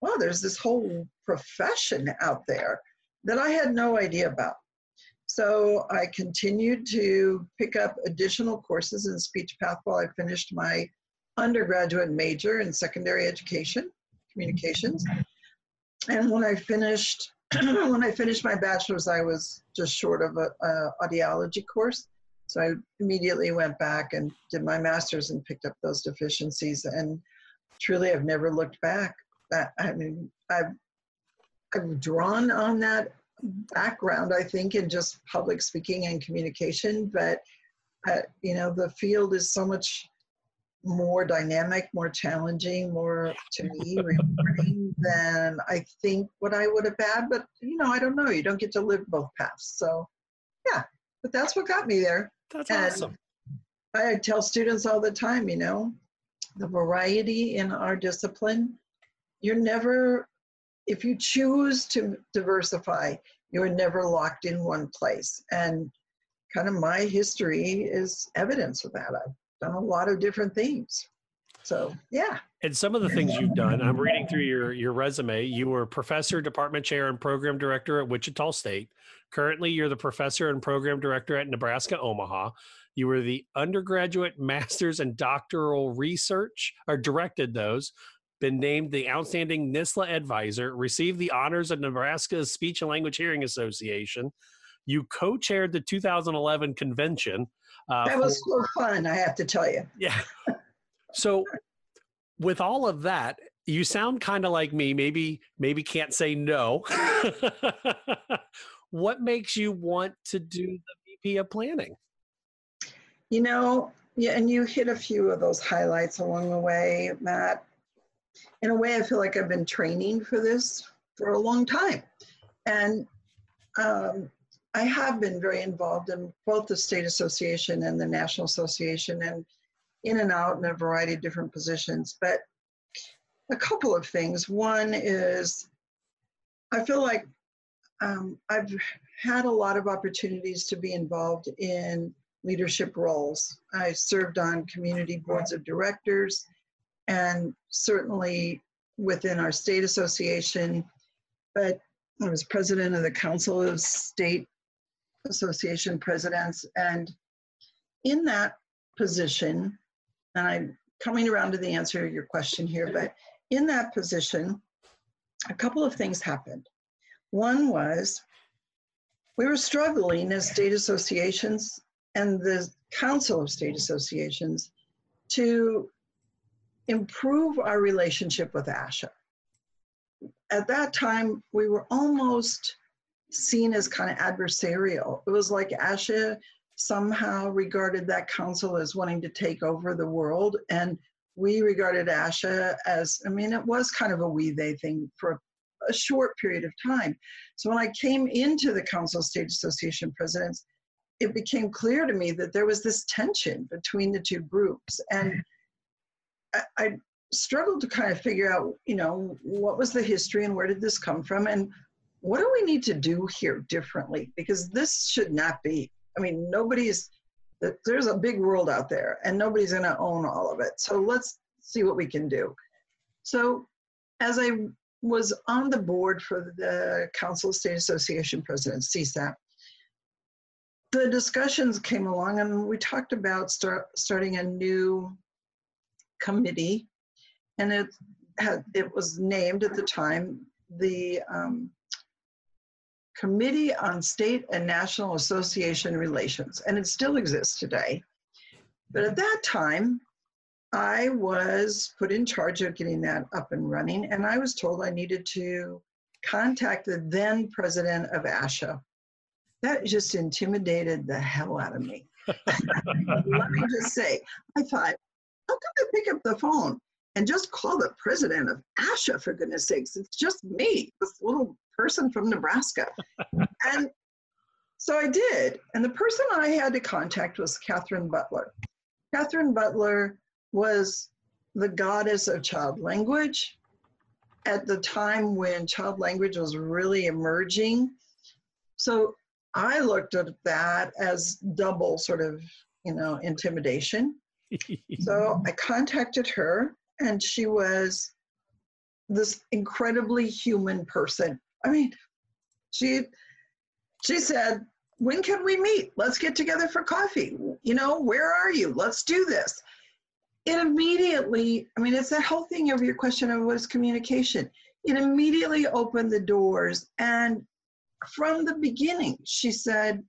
wow, there's this whole profession out there that I had no idea about. So I continued to pick up additional courses in speech path while I finished my undergraduate major in secondary education, communications. And when I finished, when I finished my bachelor's, I was just short of a, a audiology course. So I immediately went back and did my master's and picked up those deficiencies. And truly, I've never looked back. I mean, I've, I've drawn on that background, I think, in just public speaking and communication. But, uh, you know, the field is so much more dynamic, more challenging, more to me rewarding than I think what I would have had. But, you know, I don't know. You don't get to live both paths. So, yeah, but that's what got me there. That's and awesome. I tell students all the time, you know, the variety in our discipline, you're never, if you choose to diversify, you're never locked in one place. And kind of my history is evidence of that. I've done a lot of different things. So, yeah. And some of the things you've done, I'm reading through your your resume. You were professor, department chair, and program director at Wichita State. Currently, you're the professor and program director at Nebraska Omaha. You were the undergraduate, master's, and doctoral research, or directed those. Been named the outstanding NSSLHA advisor. Received the honors of Nebraska's Speech and Language Hearing Association. You co-chaired the 2011 convention. Uh, that was for, so fun, I have to tell you. Yeah. So, with all of that, you sound kind of like me. Maybe, maybe can't say no. what makes you want to do the VP of planning? You know, yeah, and you hit a few of those highlights along the way, Matt. In a way, I feel like I've been training for this for a long time. And um, I have been very involved in both the state association and the national association and in and out in a variety of different positions. But a couple of things. One is I feel like um, I've had a lot of opportunities to be involved in leadership roles. I served on community boards of directors and certainly within our state association, but I was president of the Council of State Association Presidents. And in that position, and I'm coming around to the answer to your question here, but in that position, a couple of things happened. One was we were struggling as state associations and the Council of State Associations to improve our relationship with ASHA. At that time, we were almost seen as kind of adversarial. It was like ASHA somehow regarded that council as wanting to take over the world, and we regarded ASHA as, I mean, it was kind of a we they thing for a short period of time. So when I came into the Council of State Association presidents, it became clear to me that there was this tension between the two groups. And I, I struggled to kind of figure out, you know, what was the history and where did this come from? And what do we need to do here differently? Because this should not be. I mean, nobody's, there's a big world out there and nobody's going to own all of it. So let's see what we can do. So as I was on the board for the Council of State Association President, CSAP, the discussions came along and we talked about start, starting a new committee and it had it was named at the time the um, committee on state and national association relations and it still exists today but at that time i was put in charge of getting that up and running and i was told i needed to contact the then president of asha that just intimidated the hell out of me. Let me just say, I thought, how come I pick up the phone and just call the president of ASHA for goodness sakes? It's just me, this little person from Nebraska. and so I did. And the person I had to contact was Katharine Butler. Katharine Butler was the goddess of child language at the time when child language was really emerging. So I looked at that as double sort of, you know, intimidation. so I contacted her, and she was this incredibly human person. I mean, she she said, "When can we meet? Let's get together for coffee. You know, where are you? Let's do this." It immediately, I mean, it's that whole thing of your question of what is communication. It immediately opened the doors and from the beginning, she said,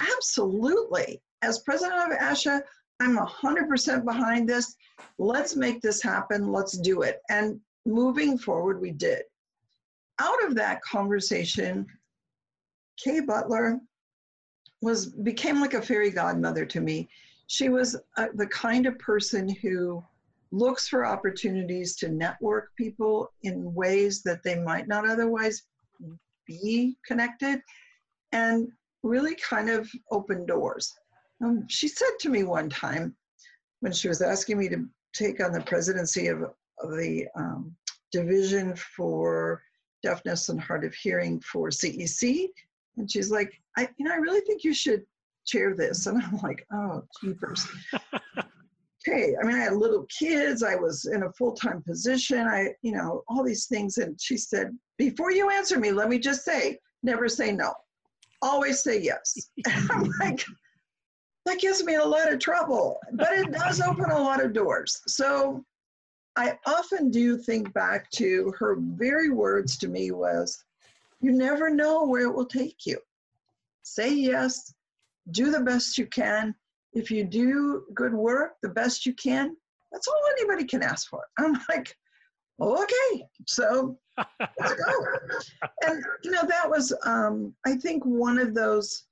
absolutely. As president of ASHA, I'm 100% behind this. Let's make this happen. Let's do it. And moving forward, we did. Out of that conversation, Kay Butler was became like a fairy godmother to me. She was uh, the kind of person who looks for opportunities to network people in ways that they might not otherwise be connected and really kind of open doors. Um, she said to me one time when she was asking me to take on the presidency of, of the um, division for deafness and hard of hearing for CEC, and she's like, I, you know, I really think you should chair this. And I'm like, oh, jeepers. okay. I mean, I had little kids. I was in a full time position. I, you know, all these things. And she said, before you answer me, let me just say, never say no. Always say yes. I'm like, that gives me a lot of trouble, but it does open a lot of doors. So I often do think back to her very words to me was, you never know where it will take you. Say yes, do the best you can. If you do good work, the best you can, that's all anybody can ask for. I'm like, okay, so let's go. and you know, that was um, I think one of those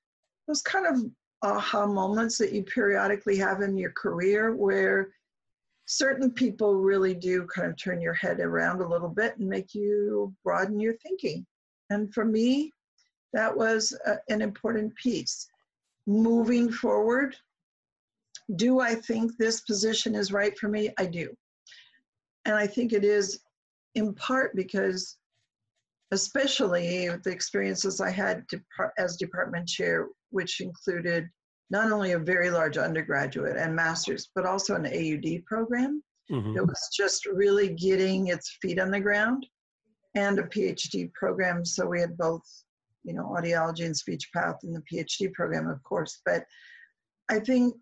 those kind of aha moments that you periodically have in your career where certain people really do kind of turn your head around a little bit and make you broaden your thinking. And for me, that was a, an important piece. Moving forward, do I think this position is right for me? I do. And I think it is in part because, especially the experiences I had as department chair, which included not only a very large undergraduate and master's, but also an AUD program. Mhm. It was just really getting its feet on the ground and a PhD program. So we had both, you know, audiology and speech path in the PhD program, of course. But I think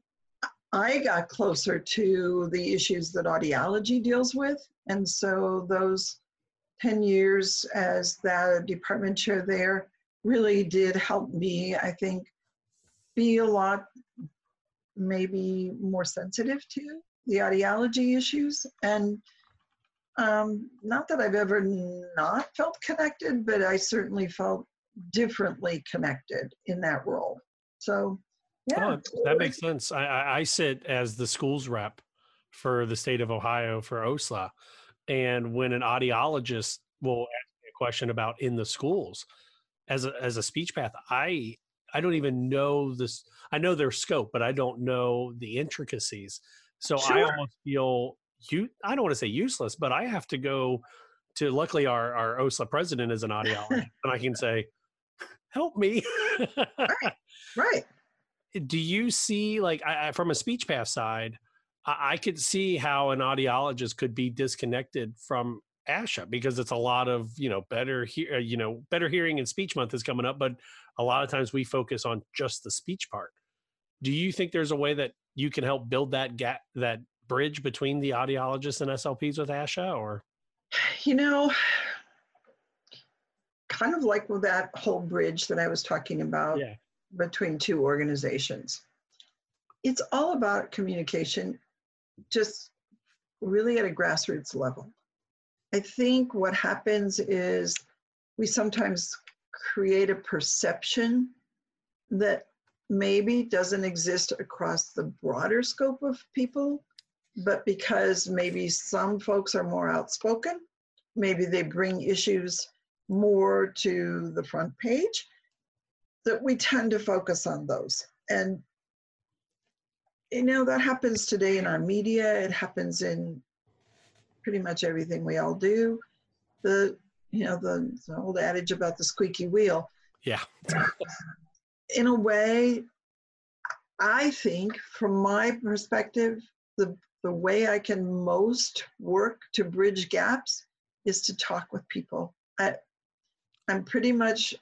I got closer to the issues that audiology deals with. And so those 10 years as that department chair there really did help me, I think, be a lot maybe more sensitive to the audiology issues. And um, not that I've ever not felt connected, but I certainly felt differently connected in that role. So, yeah. Oh, that makes sense. I, I, sit as the schools rep for the state of Ohio for OSLHA. And when an audiologist will ask me a question about in the schools, as a, as a speech path, I I don't even know this. I know their scope, but I don't know the intricacies. So I almost feel you. I don't want to say useless, but I have to go to. Luckily, our our OSLHA president is an audiologist, and I can say, "Help me." Right. right. Do you see like I, I, from a speech path side? I, I could see how an audiologist could be disconnected from ASHA because it's a lot of you know better hear uh, you know better hearing and speech month is coming up, but a lot of times we focus on just the speech part. Do you think there's a way that you can help build that gap that bridge between the audiologists and SLPs with ASHA or You know, kind of like with that whole bridge that I was talking about Yeah. between two organizations. It's all about communication, just really at a grassroots level. I think what happens is we sometimes create a perception that maybe doesn't exist across the broader scope of people, but because maybe some folks are more outspoken, maybe they bring issues more to the front page, that we tend to focus on those. And you know, that happens today in our media, it happens in pretty much everything we all do. The you know, the, the old adage about the squeaky wheel. yeah In a way, I think from my perspective, the the way I can most work to bridge gaps is to talk with people. I, I'm pretty much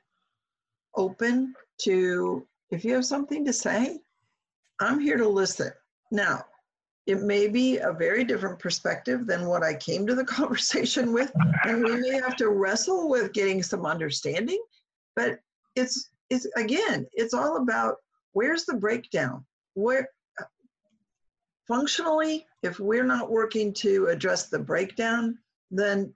open to if you have something to say, I'm here to listen. Now, it may be a very different perspective than what I came to the conversation with, and we may have to wrestle with getting some understanding. But it's it's again, it's all about where's the breakdown? Where functionally, if we're not working to address the breakdown, then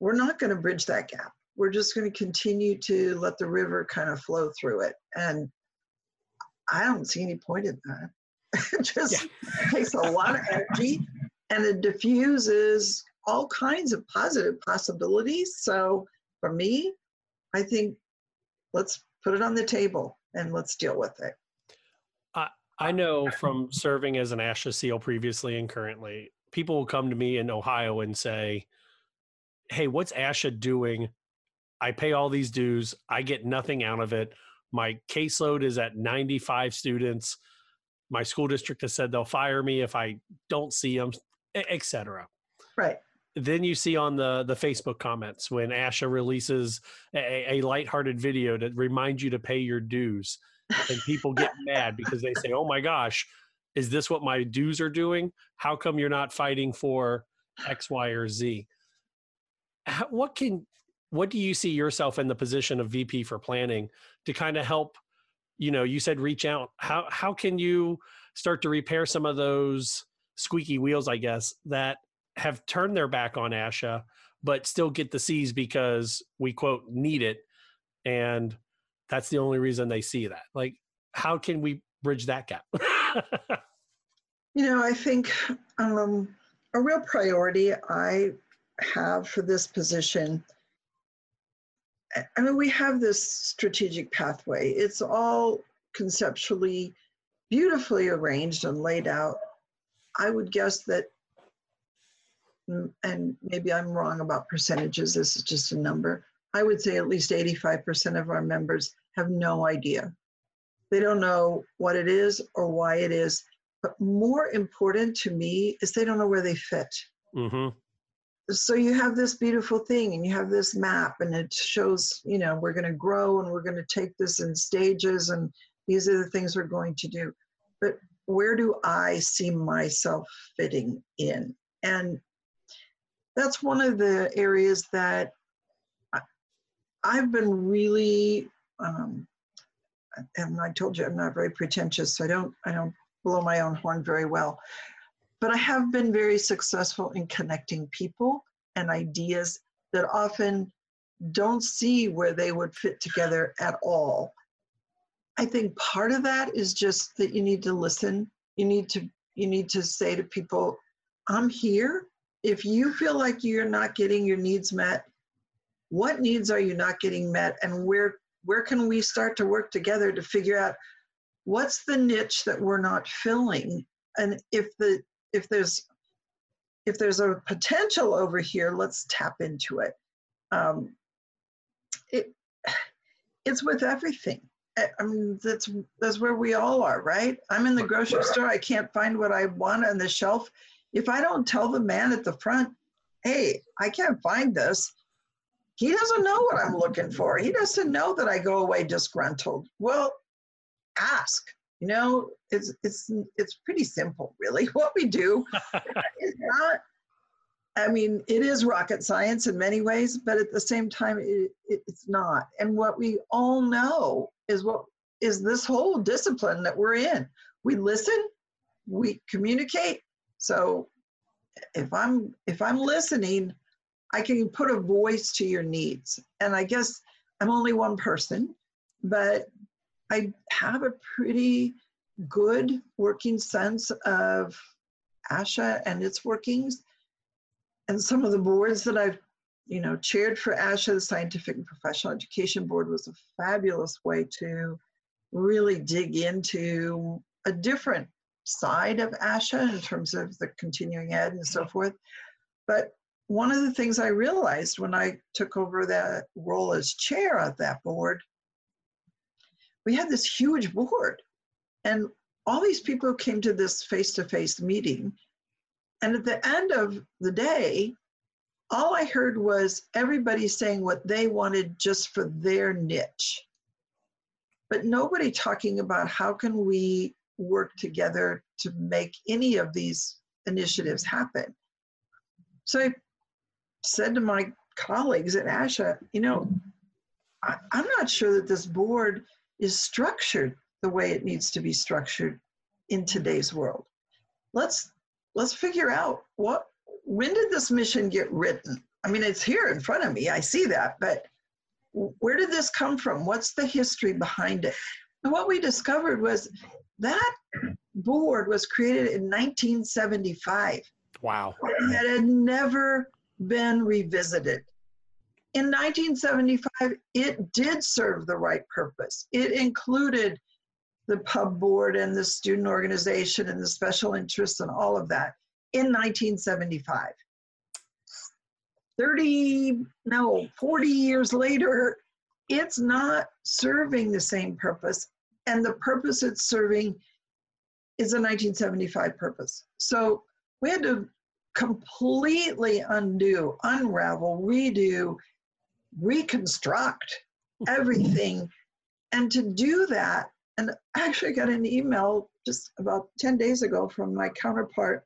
we're not going to bridge that gap. We're just going to continue to let the river kind of flow through it. And I don't see any point in that. It just takes a lot of energy and it diffuses all kinds of positive possibilities. So for me, I think let's put it on the table and let's deal with it. I, I know from serving as an ASHA SEAL previously and currently, people will come to me in Ohio and say, Hey, what's ASHA doing? I pay all these dues. I get nothing out of it. My caseload is at 95 students. My school district has said they'll fire me if I don't see them, etc. Right. Then you see on the the Facebook comments when ASHA releases a, a lighthearted video to remind you to pay your dues, and people get mad because they say, "Oh my gosh, is this what my dues are doing? How come you're not fighting for X, Y, or Z?" How, what can what do you see yourself in the position of VP for planning to kind of help? You know, you said reach out. How how can you start to repair some of those squeaky wheels, I guess, that have turned their back on ASHA, but still get the C's because we quote need it, and that's the only reason they see that. Like, how can we bridge that gap? You know, I think um, a real priority I have for this position. I- mean, we have this strategic pathway. It's all conceptually beautifully arranged and laid out. I would guess that, mm, and maybe I'm wrong about percentages, this is just a number. I would say at least 85% of our members have no idea They don't know what it is or why it is. But more important to me is they don't know where they fit. Mm-hmm. So you have this beautiful thing and you have this map and it shows, you know, we're going to grow and we're going to take this in stages and these are the things we're going to do. But where do I see myself fitting in? And that's one of the areas that I've been really um, and I told you I'm not very pretentious, so I don't I don't blow my own horn very well. But I have been very successful in connecting people and ideas that often don't see where they would fit together at all. I think part of that is just that you need to listen. You need to you need to say to people, I'm here. If you feel like you're not getting your needs met, what needs are you not getting met and where where can we start to work together to figure out what's the niche that we're not filling and if the if there's if there's a potential over here let's tap into it um, it it's with everything i mean that's that's where we all are right i'm in the grocery store i can't find what i want on the shelf if i don't tell the man at the front hey i can't find this he doesn't know what I'm looking for. He doesn't know that I go away disgruntled. Well, ask. You know, it's it's it's pretty simple, really. What we do is not. I mean, it is rocket science in many ways, but at the same time, it, it, it's not. And what we all know is what is this whole discipline that we're in. We listen, we communicate. So if I'm if I'm listening, I can put a voice to your needs. And I guess I'm only one person, but I have a pretty good working sense of ASHA and its workings. And some of the boards that I've, you know, chaired for ASHA, the Scientific and Professional Education Board, was a fabulous way to really dig into a different side of ASHA in terms of the continuing ed and so forth. But one of the things I realized when I took over that role as chair of that board, we had this huge board, and all these people came to this face to face meeting. And at the end of the day, all I heard was everybody saying what they wanted just for their niche. But nobody talking about how can we work together to make any of these initiatives happen. So I said to my colleagues at ASHA, you know, I, I'm not sure that this board is structured the way it needs to be structured in today's world. Let's let's figure out what when did this mission get written? I mean, it's here in front of me. I see that, but where did this come from? What's the history behind it? And what we discovered was that board was created in 1975. Wow. It had never been revisited. In 1975, it did serve the right purpose. It included the pub board and the student organization and the special interests and all of that in 1975. 30, no, 40 years later, it's not serving the same purpose. And the purpose it's serving is a 1975 purpose. So we had to completely undo, unravel, redo, reconstruct everything. and to do that, and I actually got an email just about 10 days ago from my counterpart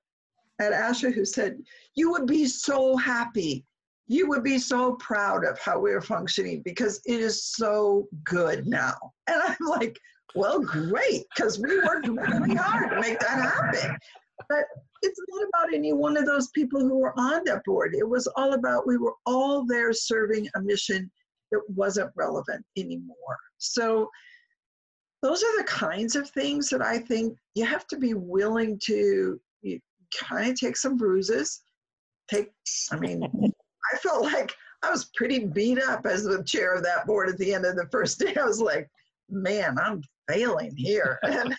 at ASHA who said, You would be so happy. You would be so proud of how we're functioning because it is so good now. And I'm like, Well, great, because we worked really hard to make that happen. But it's not about any one of those people who were on that board. It was all about we were all there serving a mission that wasn't relevant anymore. So those are the kinds of things that I think you have to be willing to kind of take some bruises. Take, I mean, I felt like I was pretty beat up as the chair of that board at the end of the first day. I was like, man, I'm failing here. And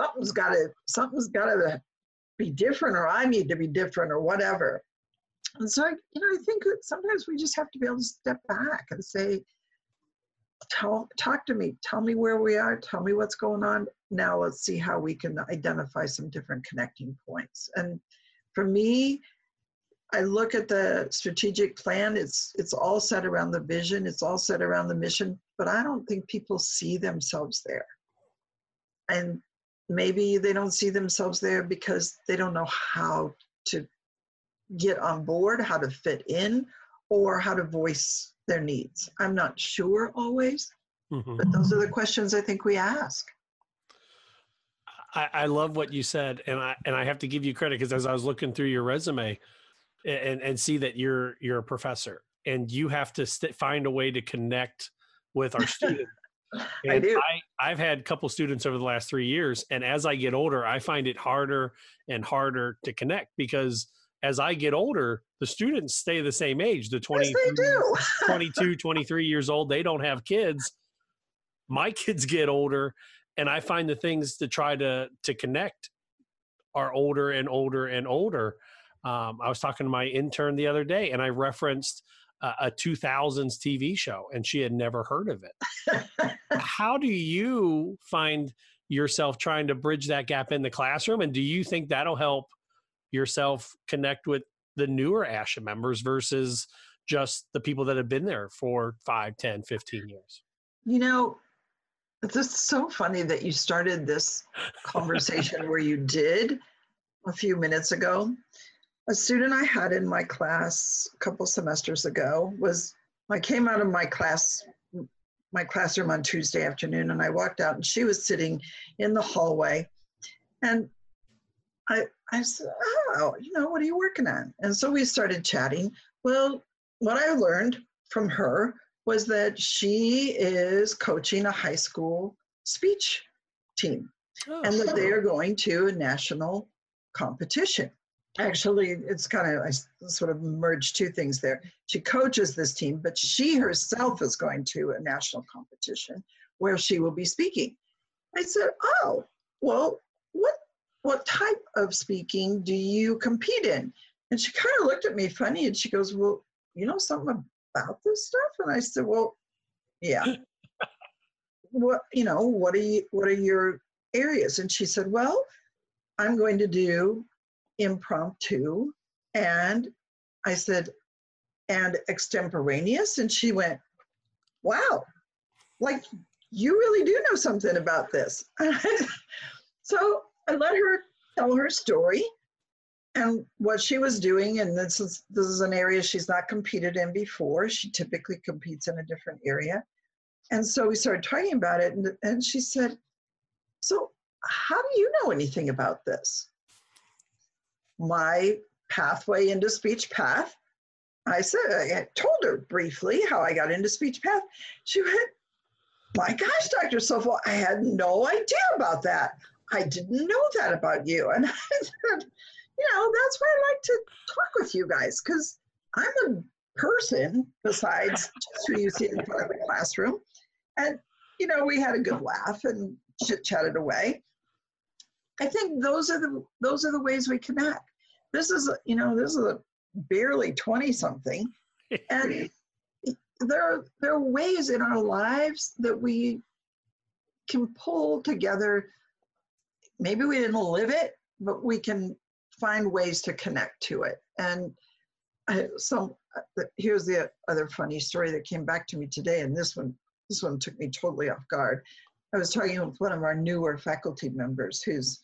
something's got to, something's got to be different or I need to be different or whatever. And so, you know, I think sometimes we just have to be able to step back and say, talk to me. Tell me where we are. Tell me what's going on. Now let's see how we can identify some different connecting points. And for me, I look at the strategic plan. It's it's all set around the vision. It's all set around the mission. But I don't think people see themselves there. And maybe they don't see themselves there because they don't know how to get on board, how to fit in, or how to voice their needs. I'm not sure always, Mhm. but those are the questions I think we ask. I, I love what you said, and I and I have to give you credit because as I was looking through your resume, and and see that you're you're a professor, and you have to st- find a way to connect with our students. I do. I, I've had a couple students over the last three years, and as I get older, I find it harder and harder to connect because as I get older, the students stay the same age. The 20, 22, 23 years old, they don't have kids. My kids get older, and I find the things to try to to connect are older and older and older. Um, I was talking to my intern the other day, and I referenced uh, a 2000s TV show, and she had never heard of it. How do you find yourself trying to bridge that gap in the classroom? And do you think that'll help yourself connect with the newer ASHA members versus just the people that have been there for 5, 10, 15 years? You know, it's just so funny that you started this conversation where you did a few minutes ago. A student I had in my class a couple semesters ago was I came out of my class my classroom on Tuesday afternoon and I walked out and she was sitting in the hallway and I I said, "Oh, you know, what are you working on?" And so we started chatting. Well, what I learned from her was that she is coaching a high school speech team oh, and that they are going to a national competition. Actually, it's kind of, i sort of merged two things there. She coaches this team, but she herself is going to a national competition where she will be speaking. I said, Oh, well, what what type of speaking do you compete in? And she kind of looked at me funny and she goes, Well, you know something about this stuff? And I said, Well, yeah. what you know, what are you what are your areas? And she said, Well, I'm going to do impromptu. And I said, and extemporaneous. And she went, Wow, like you really do know something about this. so I let her tell her story and what she was doing. And this is this is an area she's not competed in before. She typically competes in a different area. And so we started talking about it, and, and she said, So how do you know anything about this? My pathway into speech path. I said, I told her briefly how I got into speech path. She went, My gosh, Dr. Coufal, I had no idea about that. I didn't know that about you. And I said, You know, that's why I like to talk with you guys because I'm a person besides just who you see in front of the classroom. And, you know, we had a good laugh and chit chatted away. I think those are the those are the ways we connect. This is, a- you know, this is a barely 20 something. And there are, there are ways in our lives that we can pull together. Maybe we didn't live it, but we can find ways to connect to it. And I, so uh, here's the other funny story that came back to me today, and this one this one took me totally off guard. I was talking with one of our newer faculty members who's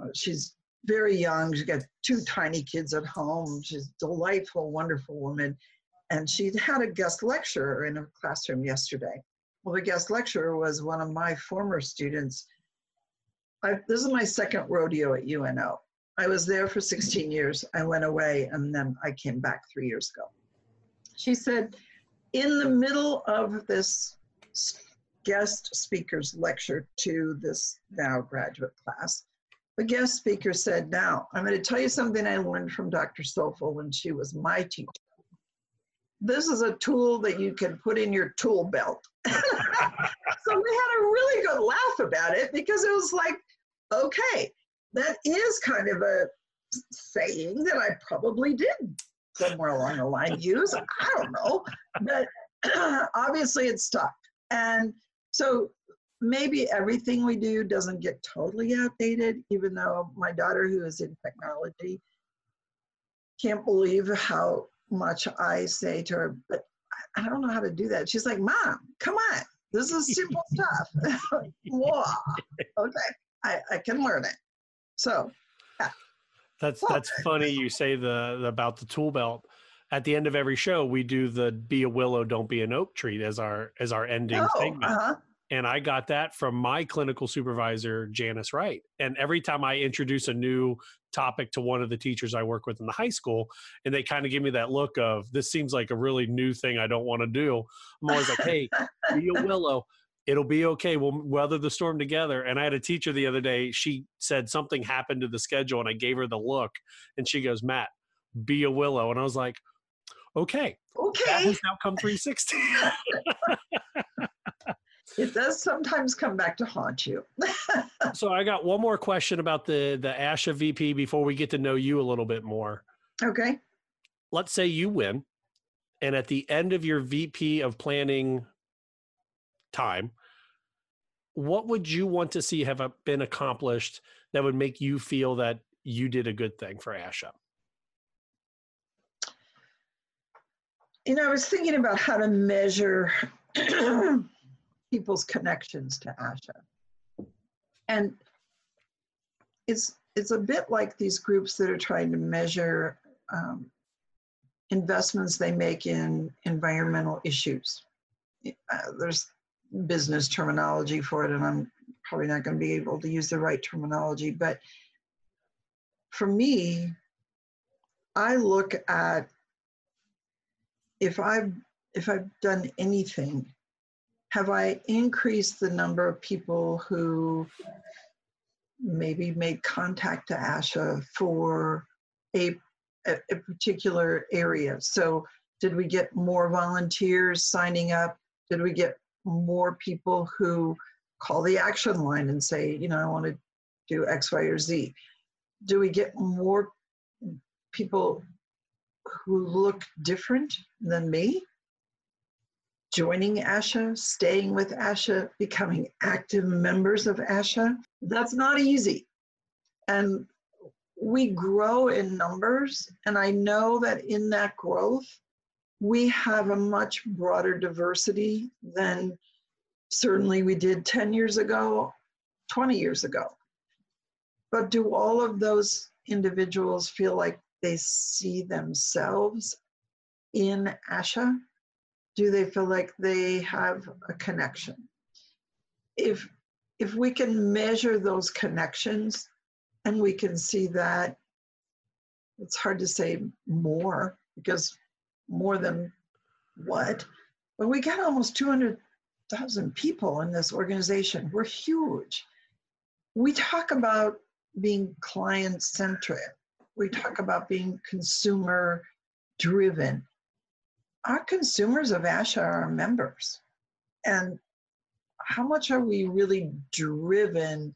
uh, she's very young. She's got two tiny kids at home. She's a delightful, wonderful woman. And she had a guest lecturer in her classroom yesterday. Well, the guest lecturer was one of my former students. I, this is my second rodeo at UNO. I was there for 16 years. I went away and then I came back three years ago. She said, in the middle of this guest speaker's lecture to this now graduate class, the guest speaker said, Now, I'm going to tell you something I learned from Dr. Coufal when she was my teacher. This is a tool that you can put in your tool belt. so we had a really good laugh about it because it was like, okay, that is kind of a saying that I probably did somewhere along the line use. I don't know. But obviously it stuck. And so maybe everything we do doesn't get totally outdated, even though my daughter, who is in technology, can't believe how much I say to her, but I don't know how to do that. She's like, Mom, come on. This is simple stuff. Whoa. Okay. I, I can learn it. So That's that's funny you say the, the about the tool belt. At the end of every show, we do the "Be a willow, don't be an oak tree" as our as our ending Oh, segment. uh-huh. And I got that from my clinical supervisor, Janice Wright. And every time I introduce a new topic to one of the teachers I work with in the high school, and they kind of give me that look of this seems like a really new thing I don't want to do. I'm always like, hey, be a willow. It'll be okay. We'll weather the storm together. And I had a teacher the other day. She said something happened to the schedule, and I gave her the look, and she goes, "Matt, be a willow." And I was like, "Okay, okay." That has now come 360. it does sometimes come back to haunt you. so I got one more question about the the ASHA VP before we get to know you a little bit more. Okay. Let's say you win, and at the end of your VP of planning time, what would you want to see have been accomplished that would make you feel that you did a good thing for ASHA? You know, I was thinking about how to measure people's connections to ASHA. And it's it's a bit like these groups that are trying to measure um, investments they make in environmental issues. Uh, there's business terminology for it, and I'm probably not going to be able to use the right terminology. But for me, I look at if I've if I've done anything, have I increased the number of people who maybe made contact to ASHA for a, a, a particular area? So did we get more volunteers signing up? Did we get more people who call the action line and say, you know, I want to do X, Y, or Z? Do we get more people who look different than me? Joining ASHA, staying with ASHA, becoming active members of ASHA? That's not easy. And we grow in numbers, and I know that in that growth, we have a much broader diversity than certainly we did 10 years ago, 20 years ago. But do all of those individuals feel like they see themselves in ASHA? Do they feel like they have a connection? If if we can measure those connections and we can see that it's hard to say more because more than what? But we got almost 200,000 people in this organization. We're huge. We talk about being client centric, we talk about being consumer driven. Our consumers of ASHA are our members. And how much are we really driven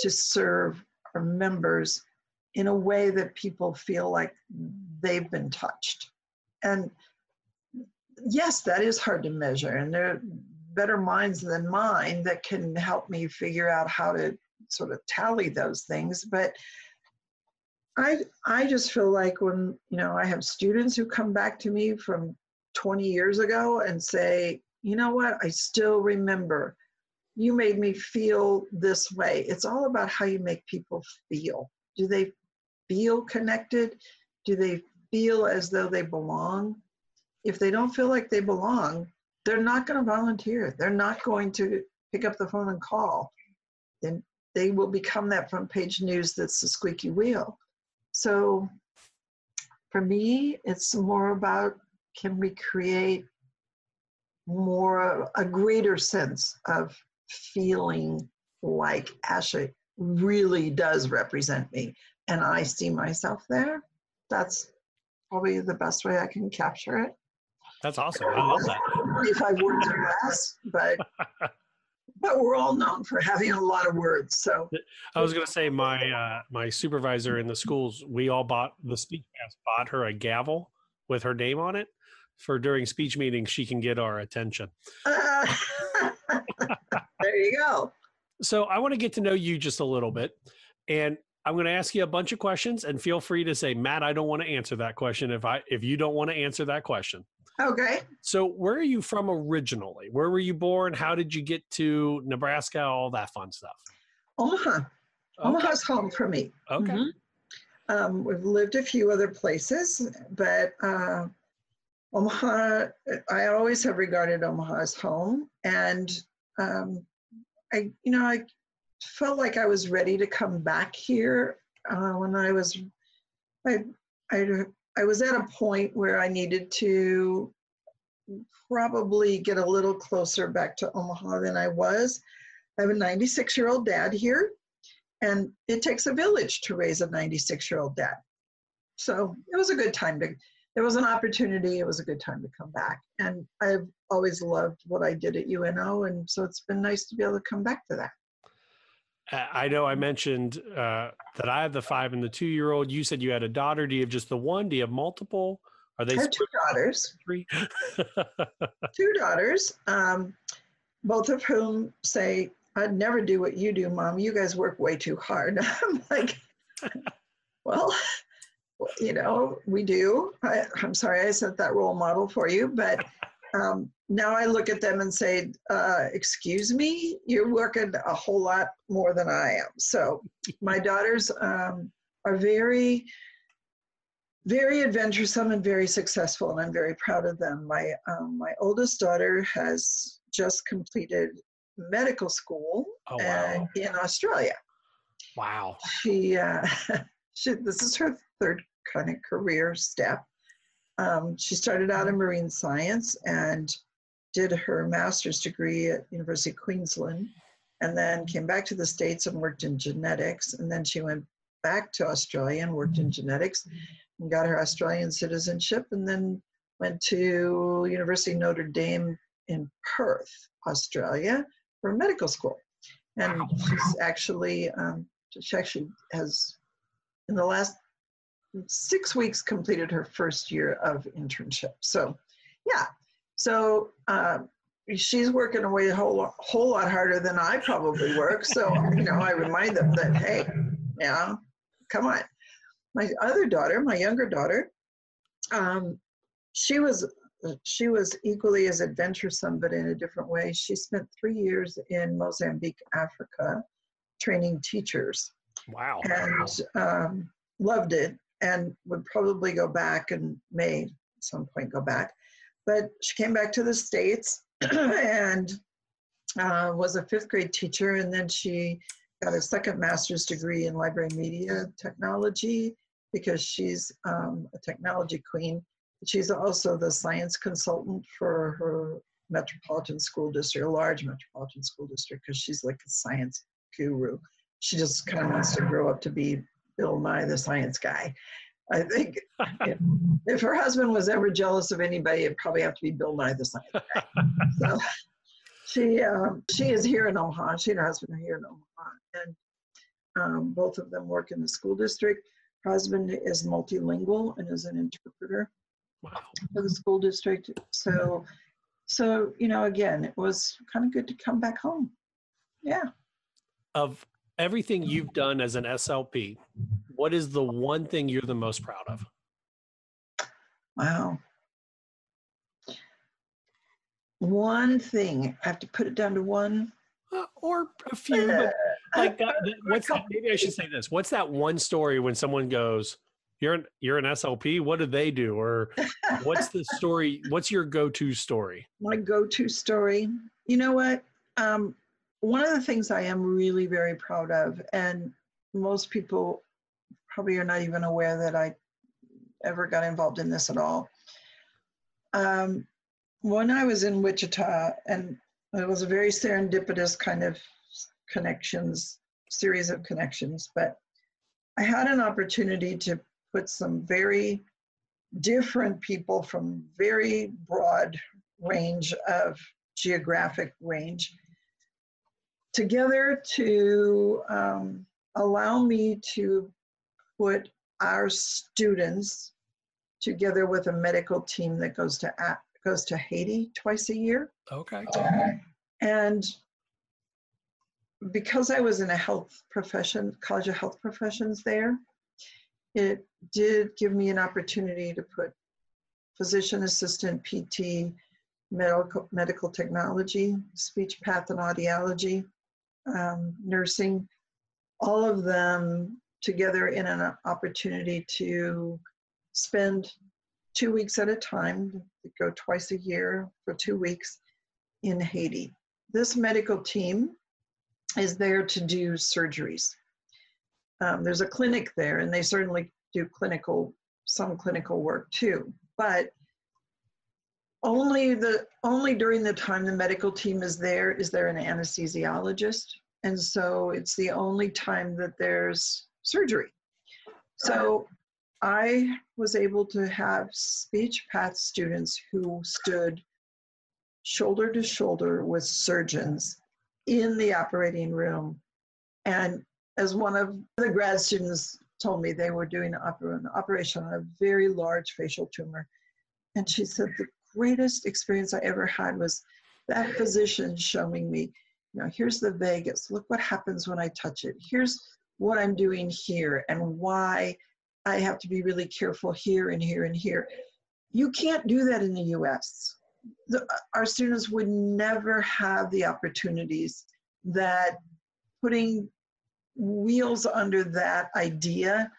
to serve our members in a way that people feel like they've been touched? And yes, that is hard to measure. And there are better minds than mine that can help me figure out how to sort of tally those things. But I I just feel like when you know I have students who come back to me from 20 years ago and say, you know what, I still remember you made me feel this way. It's all about how you make people feel. Do they feel connected? Do they feel as though they belong? If they don't feel like they belong, they're not going to volunteer. They're not going to pick up the phone and call. Then they will become that front page news that's the squeaky wheel. So for me, it's more about can we create more a greater sense of feeling like Asha really does represent me and I see myself there. That's probably the best way I can capture it. That's awesome. I love that. 25 words or less, but but we're all known for having a lot of words. So I was going to say my uh, my supervisor in the schools, we all bought the speech pass bought her a gavel with her name on it. For during speech meetings she can get our attention. Uh, there you go. So I want to get to know you just a little bit, and I'm going to ask you a bunch of questions, and feel free to say, Matt, I don't want to answer that question if I if you don't want to answer that question. Okay. So where are you from originally? Where were you born? How did you get to Nebraska? All that fun stuff. Omaha. Omaha's home for me. Okay. Mhm. Um, we've lived a few other places, but uh, Omaha, I always have regarded Omaha as home. And um, I, you know, I felt like I was ready to come back here uh, when I was, I, I, I was at a point where I needed to probably get a little closer back to Omaha than I was. I have a 96 year old dad here, and it takes a village to raise a 96 year old dad. So it was a good time to, there was an opportunity, it was a good time to come back. And I've always loved what I did at UNO, and so it's been nice to be able to come back to that. I know I mentioned uh, that I have the five and the two year old. You said you had a daughter. Do you have just the one? Do you have multiple? Are they two daughters. Three. two daughters, um, both of whom say, I'd never do what you do, mom. You guys work way too hard. I'm like, well, you know, we do. I, I'm sorry I set that role model for you, but um, now I look at them and say, uh, excuse me, you're working a whole lot more than I am. So my daughters um, are very, very adventuresome and very successful, and I'm very proud of them. My um, my oldest daughter has just completed medical school Oh, wow. in Australia. Wow. She, uh, she this is her third kind of career step. Um, she started out in marine science and did her master's degree at University of Queensland, and then came back to the states and worked in genetics. And then she went back to Australia and worked in genetics, and got her Australian citizenship, and then went to University of Notre Dame in Perth, Australia, for medical school. And she's actually, um, she actually has, in the last six weeks, completed her first year of internship. So, yeah. So uh, she's working away a whole, lot- whole lot harder than I probably work. So, you know, I remind them that, hey, yeah, come on. My other daughter, my younger daughter, um, she was she was equally as adventuresome, but in a different way. She spent three years in Mozambique, Africa, training teachers Wow. and um, loved it and would probably go back and may at some point go back. But she came back to the States and uh, was a fifth grade teacher. And then she got a second master's degree in library media technology because she's um, a technology queen. She's also the science consultant for her metropolitan school district, a large metropolitan school district, because she's like a science guru. She just kind of wants to grow up to be Bill Nye, the science guy. I think if, if her husband was ever jealous of anybody, it'd probably have to be Bill Nye, the science guy. so she um, she is here in Omaha. She and her husband are here in Omaha, and um, both of them work in the school district. Her husband is multilingual and is an interpreter for the school district. So, so you know, again, it was kind of good to come back home. Yeah. Of everything you've done as an SLP, what is the one thing you're the most proud of? Wow. One thing, I have to put it down to one. Uh, or a few, but like that, that- what's that? Maybe I should say this. What's that one story when someone goes, "You're an you're an SLP. What do they do?" Or what's the story? What's your go-to story? my go-to story. You know what? Um, one of the things I am really very proud of, and most people probably are not even aware that I ever got involved in this at all. Um, when I was in Wichita, and it was a very serendipitous kind of connections, series of connections, but I had an opportunity to put some very different people from very broad range of geographic range together to um, allow me to put our students together with a medical team that goes to goes to Haiti twice a year. Okay. And because I was in a health profession, College of Health Professions there, it did give me an opportunity to put physician assistant, PT, medical, medical technology, speech path and audiology, um, nursing, all of them together in an opportunity to spend two weeks at a time, go twice a year for two weeks in Haiti. This medical team is there to do surgeries. Um, there's a clinic there, and they certainly do clinical, some clinical work too. But only the only during the time the medical team is there is there an anesthesiologist, and so it's the only time that there's surgery. So I was able to have speech path students who stood shoulder to shoulder with surgeons in the operating room. And as one of the grad students told me, they were doing an operation on a very large facial tumor. And she said, the greatest experience I ever had was that physician showing me, you know, here's the vagus. Look what happens when I touch it. Here's what I'm doing here and why I have to be really careful here and here and here. You can't do that in the US the, our students would never have the opportunities that putting wheels under that idea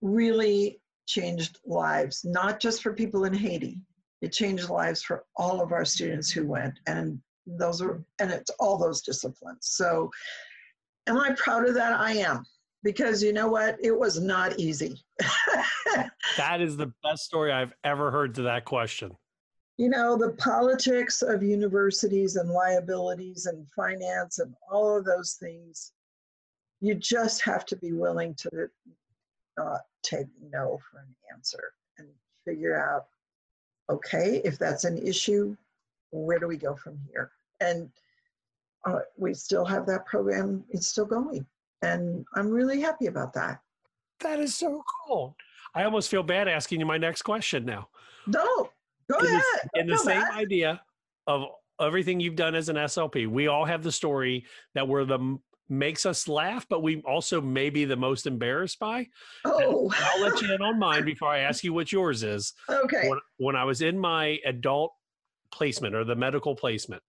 really changed lives, not just for people in Haiti. It changed lives for all of our students who went, and those are, and it's all those disciplines. So, am I proud of that? I am, because you know what? It was not easy. that is the best story I've ever heard to that question you know, the politics of universities and liabilities and finance and all of those things, you just have to be willing to not take no for an answer and figure out, okay, if that's an issue, where do we go from here? And uh, we still have that program, it's still going. And I'm really happy about that. That is so cool. I almost feel bad asking you my next question now. No, Go in ahead. The, in the same idea of everything you've done as an SLP, we all have the story that we're the makes us laugh, but we also may be the most embarrassed by. Oh, and I'll let you in on mine before I ask you what yours is. Okay. When, when I was in my adult placement or the medical placement,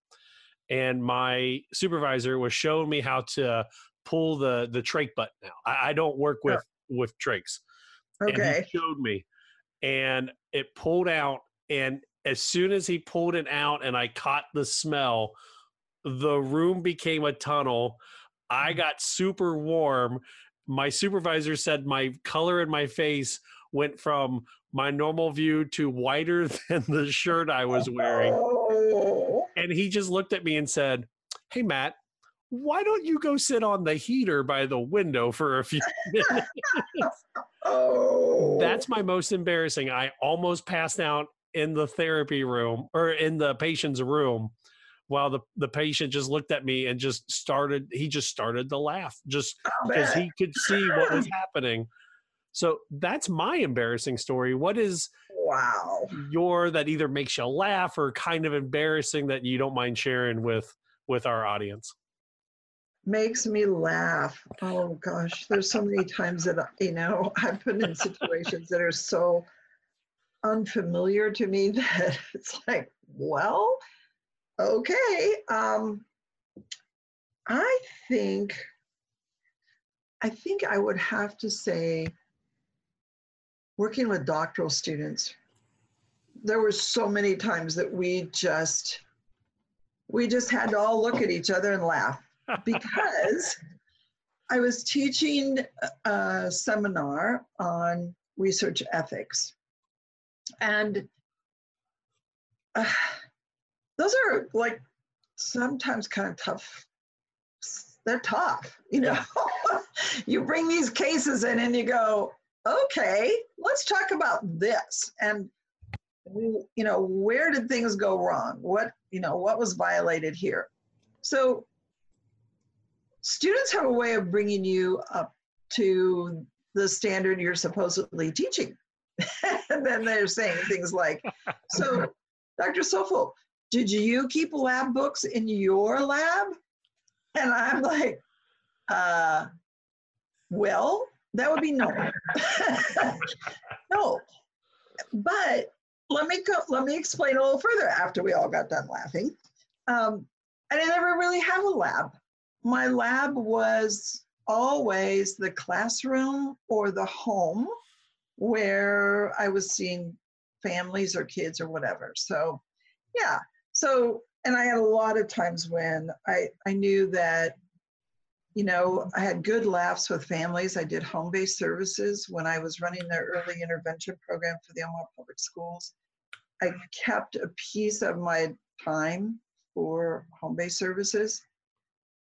and my supervisor was showing me how to pull the the trach button out. I, I don't work with yeah. with trachs. Okay. And he showed me, and it pulled out and as soon as he pulled it out and I caught the smell, the room became a tunnel. I got super warm. My supervisor said my color in my face went from my normal view to whiter than the shirt I was wearing. And he just looked at me and said, Hey, Matt, why don't you go sit on the heater by the window for a few minutes? oh. That's my most embarrassing. I almost passed out in the therapy room or in the patient's room while the, the patient just looked at me and just started he just started to laugh just because he could see what was happening. So that's my embarrassing story. What is wow. your that either makes you laugh or kind of embarrassing that you don't mind sharing with with our audience? Makes me laugh. Oh gosh there's so many times that you know i've been in situations that are so unfamiliar to me that it's like, well, okay. Um, I think, I think I would have to say, working with doctoral students, there were so many times that we just, we just had to all look at each other and laugh because I was teaching a seminar on research ethics and uh, those are like sometimes kind of tough. They're tough you know? You bring these cases in and you go okay let's talk about this. And you know where did things go wrong? What you know what was violated here? So students have a way of bringing you up to the standard you're supposedly teaching. And then they're saying things like, "So, Dr. Coufal, did you keep lab books in your lab?" And I'm like, uh, "Well, that would be no, no." But let me go. Let me explain a little further. After we all got done laughing, um, I didn't ever really have a lab. My lab was always the classroom or the home where I was seeing families or kids or whatever. So, yeah. So, and I had a lot of times when I, I knew that, you know, I had good laughs with families. I did home based services when I was running the early intervention program for the Omaha Public Schools. I kept a piece of my time for home based services.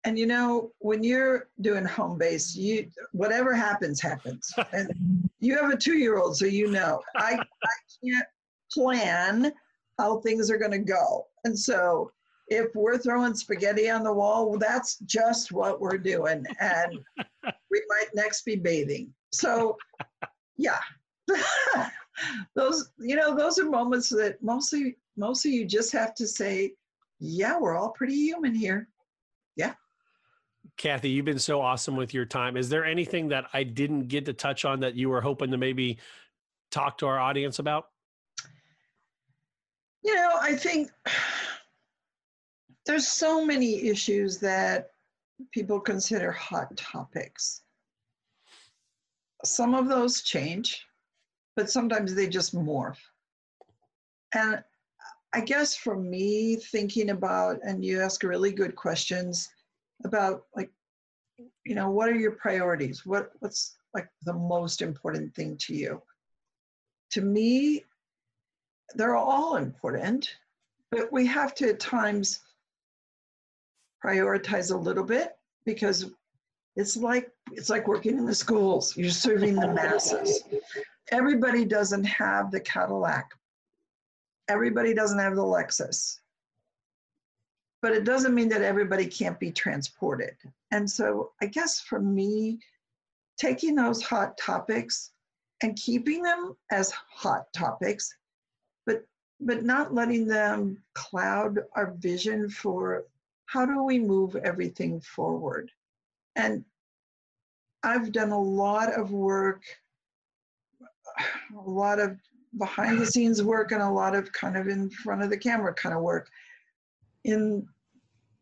And you know, when you're doing home based, you whatever happens, happens. And you have a two-year-old, so you know. I I can't plan how things are gonna go. And so if we're throwing spaghetti on the wall, well, that's just what we're doing. And we might next be bathing. So yeah. those, you know, those are moments that mostly mostly you just have to say, yeah, we're all pretty human here. Yeah. Kathy, you've been so awesome with your time. Is there anything that I didn't get to touch on that you were hoping to maybe talk to our audience about? You know, I think there's so many issues that people consider hot topics. Some of those change, but sometimes they just morph. And I guess for me, thinking about, and you ask really good questions about like, you know, what are your priorities? What what's like the most important thing to you? To me, they're all important, but we have to at times prioritize a little bit because it's like it's like working in the schools. You're serving the masses. Everybody doesn't have the Cadillac. Everybody doesn't have the Lexus but it doesn't mean that everybody can't be transported. And so I guess for me, taking those hot topics and keeping them as hot topics, but not letting them cloud our vision for how do we move everything forward. And I've done a lot of work, a lot of behind the scenes work and a lot of kind of in front of the camera kind of work in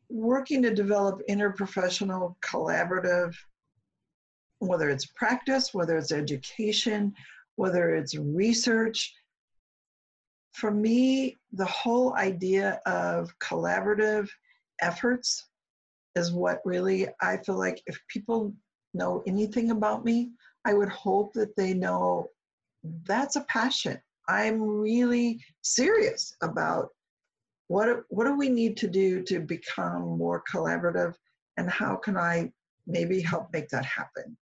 working to develop interprofessional collaborative whether it's practice whether it's education whether it's research for me the whole idea of collaborative efforts is what really i feel like if people know anything about me i would hope that they know that's a passion. I'm really serious about what what do we need to do to become more collaborative and how can i maybe help make that happen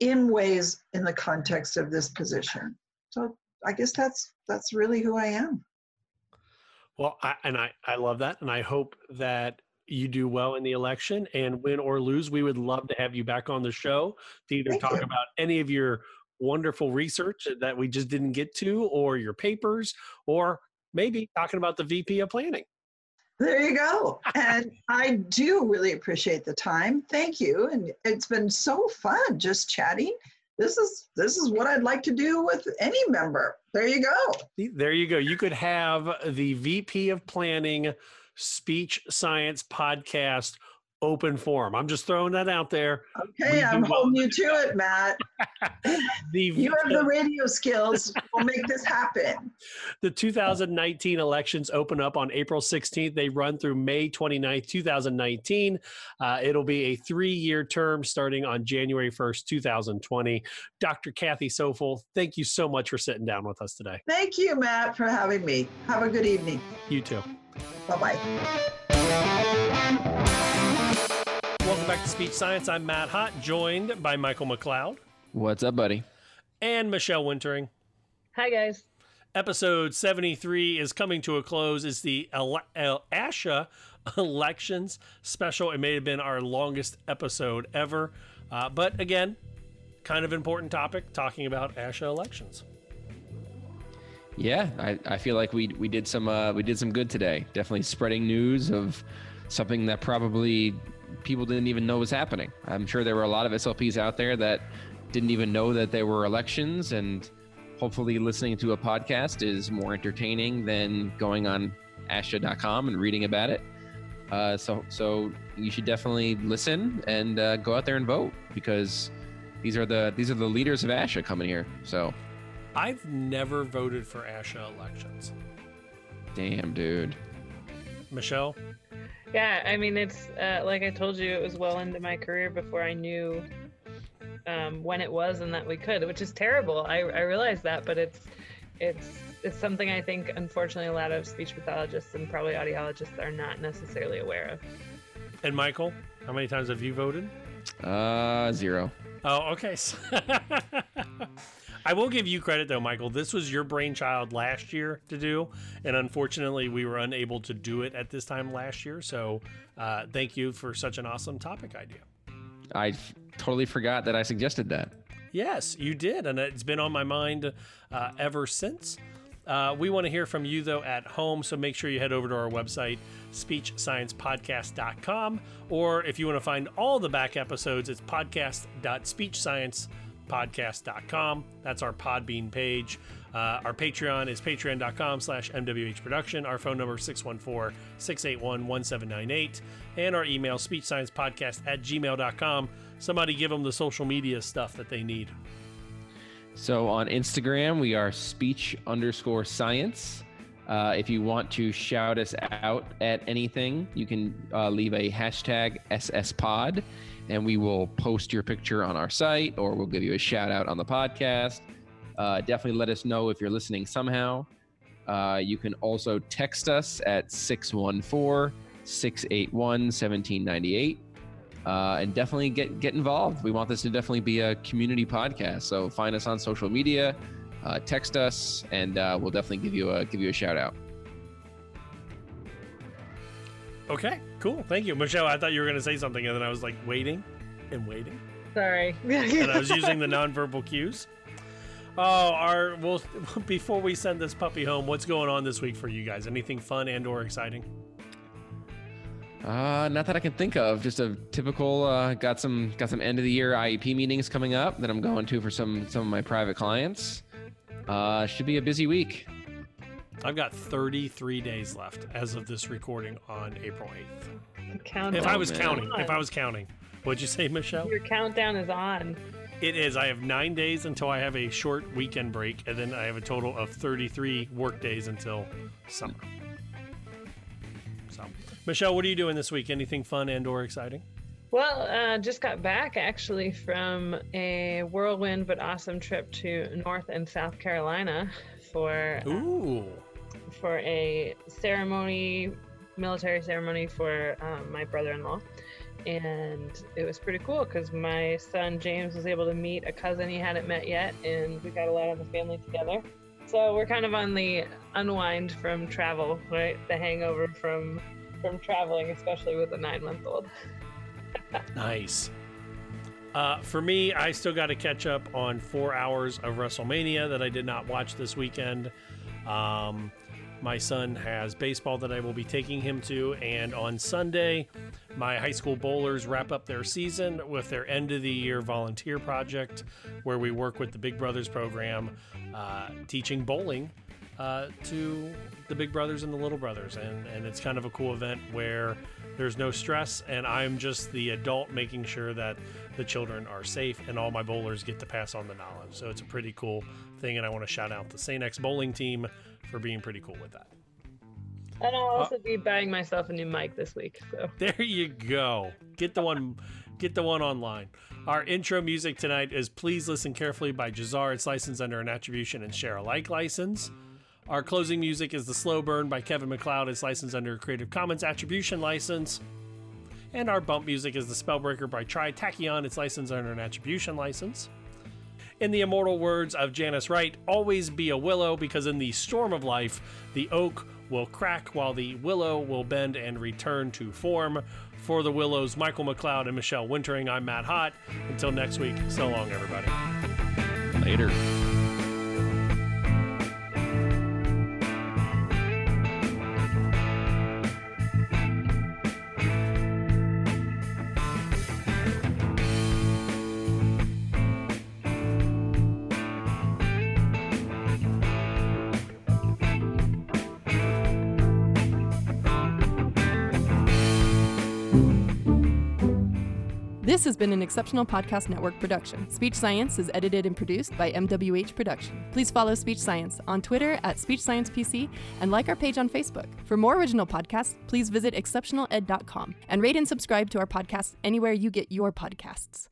in ways in the context of this position? So i guess that's that's really who i am well I, and i i love that and i hope that you do well in the election and win or lose we would love to have you back on the show to either Thank talk you. about any of your wonderful research that we just didn't get to or your papers or maybe talking about the VP of planning. There you go. and I do really appreciate the time. Thank you. And it's been so fun just chatting. This is this is what I'd like to do with any member. There you go. There you go. You could have the VP of planning speech science podcast open forum. I'm just throwing that out there. Okay, We I'm well. holding you to it, Matt. You have the radio skills. We'll make this happen. The 2019 elections open up on April 16th. They run through May 29th, 2019. Uh, it'll be a three year term starting on January 1st, 2020. Dr. Kathy Coufal, thank you so much for sitting down with us today. Thank you, Matt, for having me. Have a good evening. You too. Bye bye. Welcome back to Speech Science. I'm Matt Hott, joined by Michael McLeod What's up, buddy? and Michelle Wintering. Hi, guys. Episode 73 is coming to a close. It's the ele- El- ASHA elections special. It may have been our longest episode ever. Uh, but again, kind of important topic talking about ASHA elections. Yeah, I, I feel like we we did some uh, we did some good today. Definitely spreading news of something that probably people didn't even know was happening. I'm sure there were a lot of SLPs out there that didn't even know that there were elections, and hopefully listening to a podcast is more entertaining than going on ASHA.com and reading about it. Uh, so so you should definitely listen and uh, go out there and vote because these are the these are the leaders of ASHA coming here. So I've never voted for ASHA elections. damn, dude. Michelle, Yeah, I mean, it's uh, like I told you, it was well into my career before I knew um, when it was and that we could, which is terrible. I, I realize that, but it's it's it's something I think, unfortunately, a lot of speech pathologists and probably audiologists are not necessarily aware of. and Michael, how many times have you voted? Uh, zero. Oh, okay. I will give you credit though, Michael. This was your brainchild last year to do, and unfortunately, we were unable to do it at this time last year. So, uh, thank you for such an awesome topic idea. I f- totally forgot that I suggested that. Yes, you did, and it's been on my mind uh, ever since. Uh, we want to hear from you though at home, so make sure you head over to our website, speechsciencepodcast.com, or if you want to find all the back episodes, it's podcast.speechsciencepodcast.com. That's our Podbean page. Uh, our Patreon is patreon.com slash MWH Production. Our phone number is 614 681 1798. And our email, speechsciencepodcast at gmail.com. Somebody give them the social media stuff that they need. So on Instagram, we are speech underscore science. Uh, if you want to shout us out at anything, you can uh, leave a hashtag SSPod and we will post your picture on our site or we'll give you a shout out on the podcast. Uh, definitely let us know if you're listening somehow. Uh, you can also text us at 614 681 1798. Uh, and definitely get get involved. We want this to definitely be a community podcast. So find us on social media, uh, text us, and uh, we'll definitely give you a give you a shout out. Okay, cool. Thank you. Michelle, I thought you were going to say something, and then I was like waiting and waiting. Sorry. and I was using the nonverbal cues. Oh, our well, before we send this puppy home, what's going on this week for you guys? Anything fun and or exciting? Uh, not that I can think of. Just a typical. Uh, got some got some end of the year IEP meetings coming up that I'm going to for some some of my private clients. Uh, should be a busy week. I've got 33 days left as of this recording on April 8th. Countdown If I was counting, on. if I was counting, what'd you say, Michelle? Your countdown is on. It is. I have nine days until I have a short weekend break, and then I have a total of 33 work days until summer. So, Michelle, what are you doing this week? Anything fun and or exciting? Well, uh, just got back actually from a whirlwind but awesome trip to North and South Carolina for uh, Ooh. For a ceremony, military ceremony for um, my brother-in-law, and it was pretty cool because my son James was able to meet a cousin he hadn't met yet, and we got a lot of the family together. So we're kind of on the unwind from travel, right? The hangover from from traveling, especially with a nine-month-old. Nice. Uh, for me, I still got to catch up on four hours of WrestleMania that I did not watch this weekend. Um, my son has baseball that I will be taking him to, and on Sunday, my high school bowlers wrap up their season with their end of the year volunteer project where we work with the Big Brothers program, uh, teaching bowling uh, to the big brothers and the little brothers. And, and it's kind of a cool event where there's no stress, and I'm just the adult making sure that the children are safe and all my bowlers get to pass on the knowledge. So it's a pretty cool thing, and I want to shout out the St. X bowling team for being pretty cool with that. And I'll uh, also be buying myself a new mic this week. So There you go. Get the one get the one online. Our intro music tonight is Please Listen Carefully by Jahzzar. It's licensed under an attribution and share alike license. Our closing music is The Slow Burn by Kevin MacLeod. It's licensed under a Creative Commons attribution license. And our bump music is The Spellbreaker by Tri Tachyon. It's licensed under an attribution license. In the immortal words of Janice Wright, always be a willow because in the storm of life, the oak will crack while the willow will bend and return to form. For the Willows, Michael McLeod and Michelle Wintering, I'm Matt Hott. Until next week, so long, everybody. Later. This has been an Exceptional Podcast Network production. Speech Science is edited and produced by MWH Production. Please follow Speech Science on Twitter at Speech Science PC and like our page on Facebook. For more original podcasts, please visit exceptionaled.com and rate and subscribe to our podcast anywhere you get your podcasts.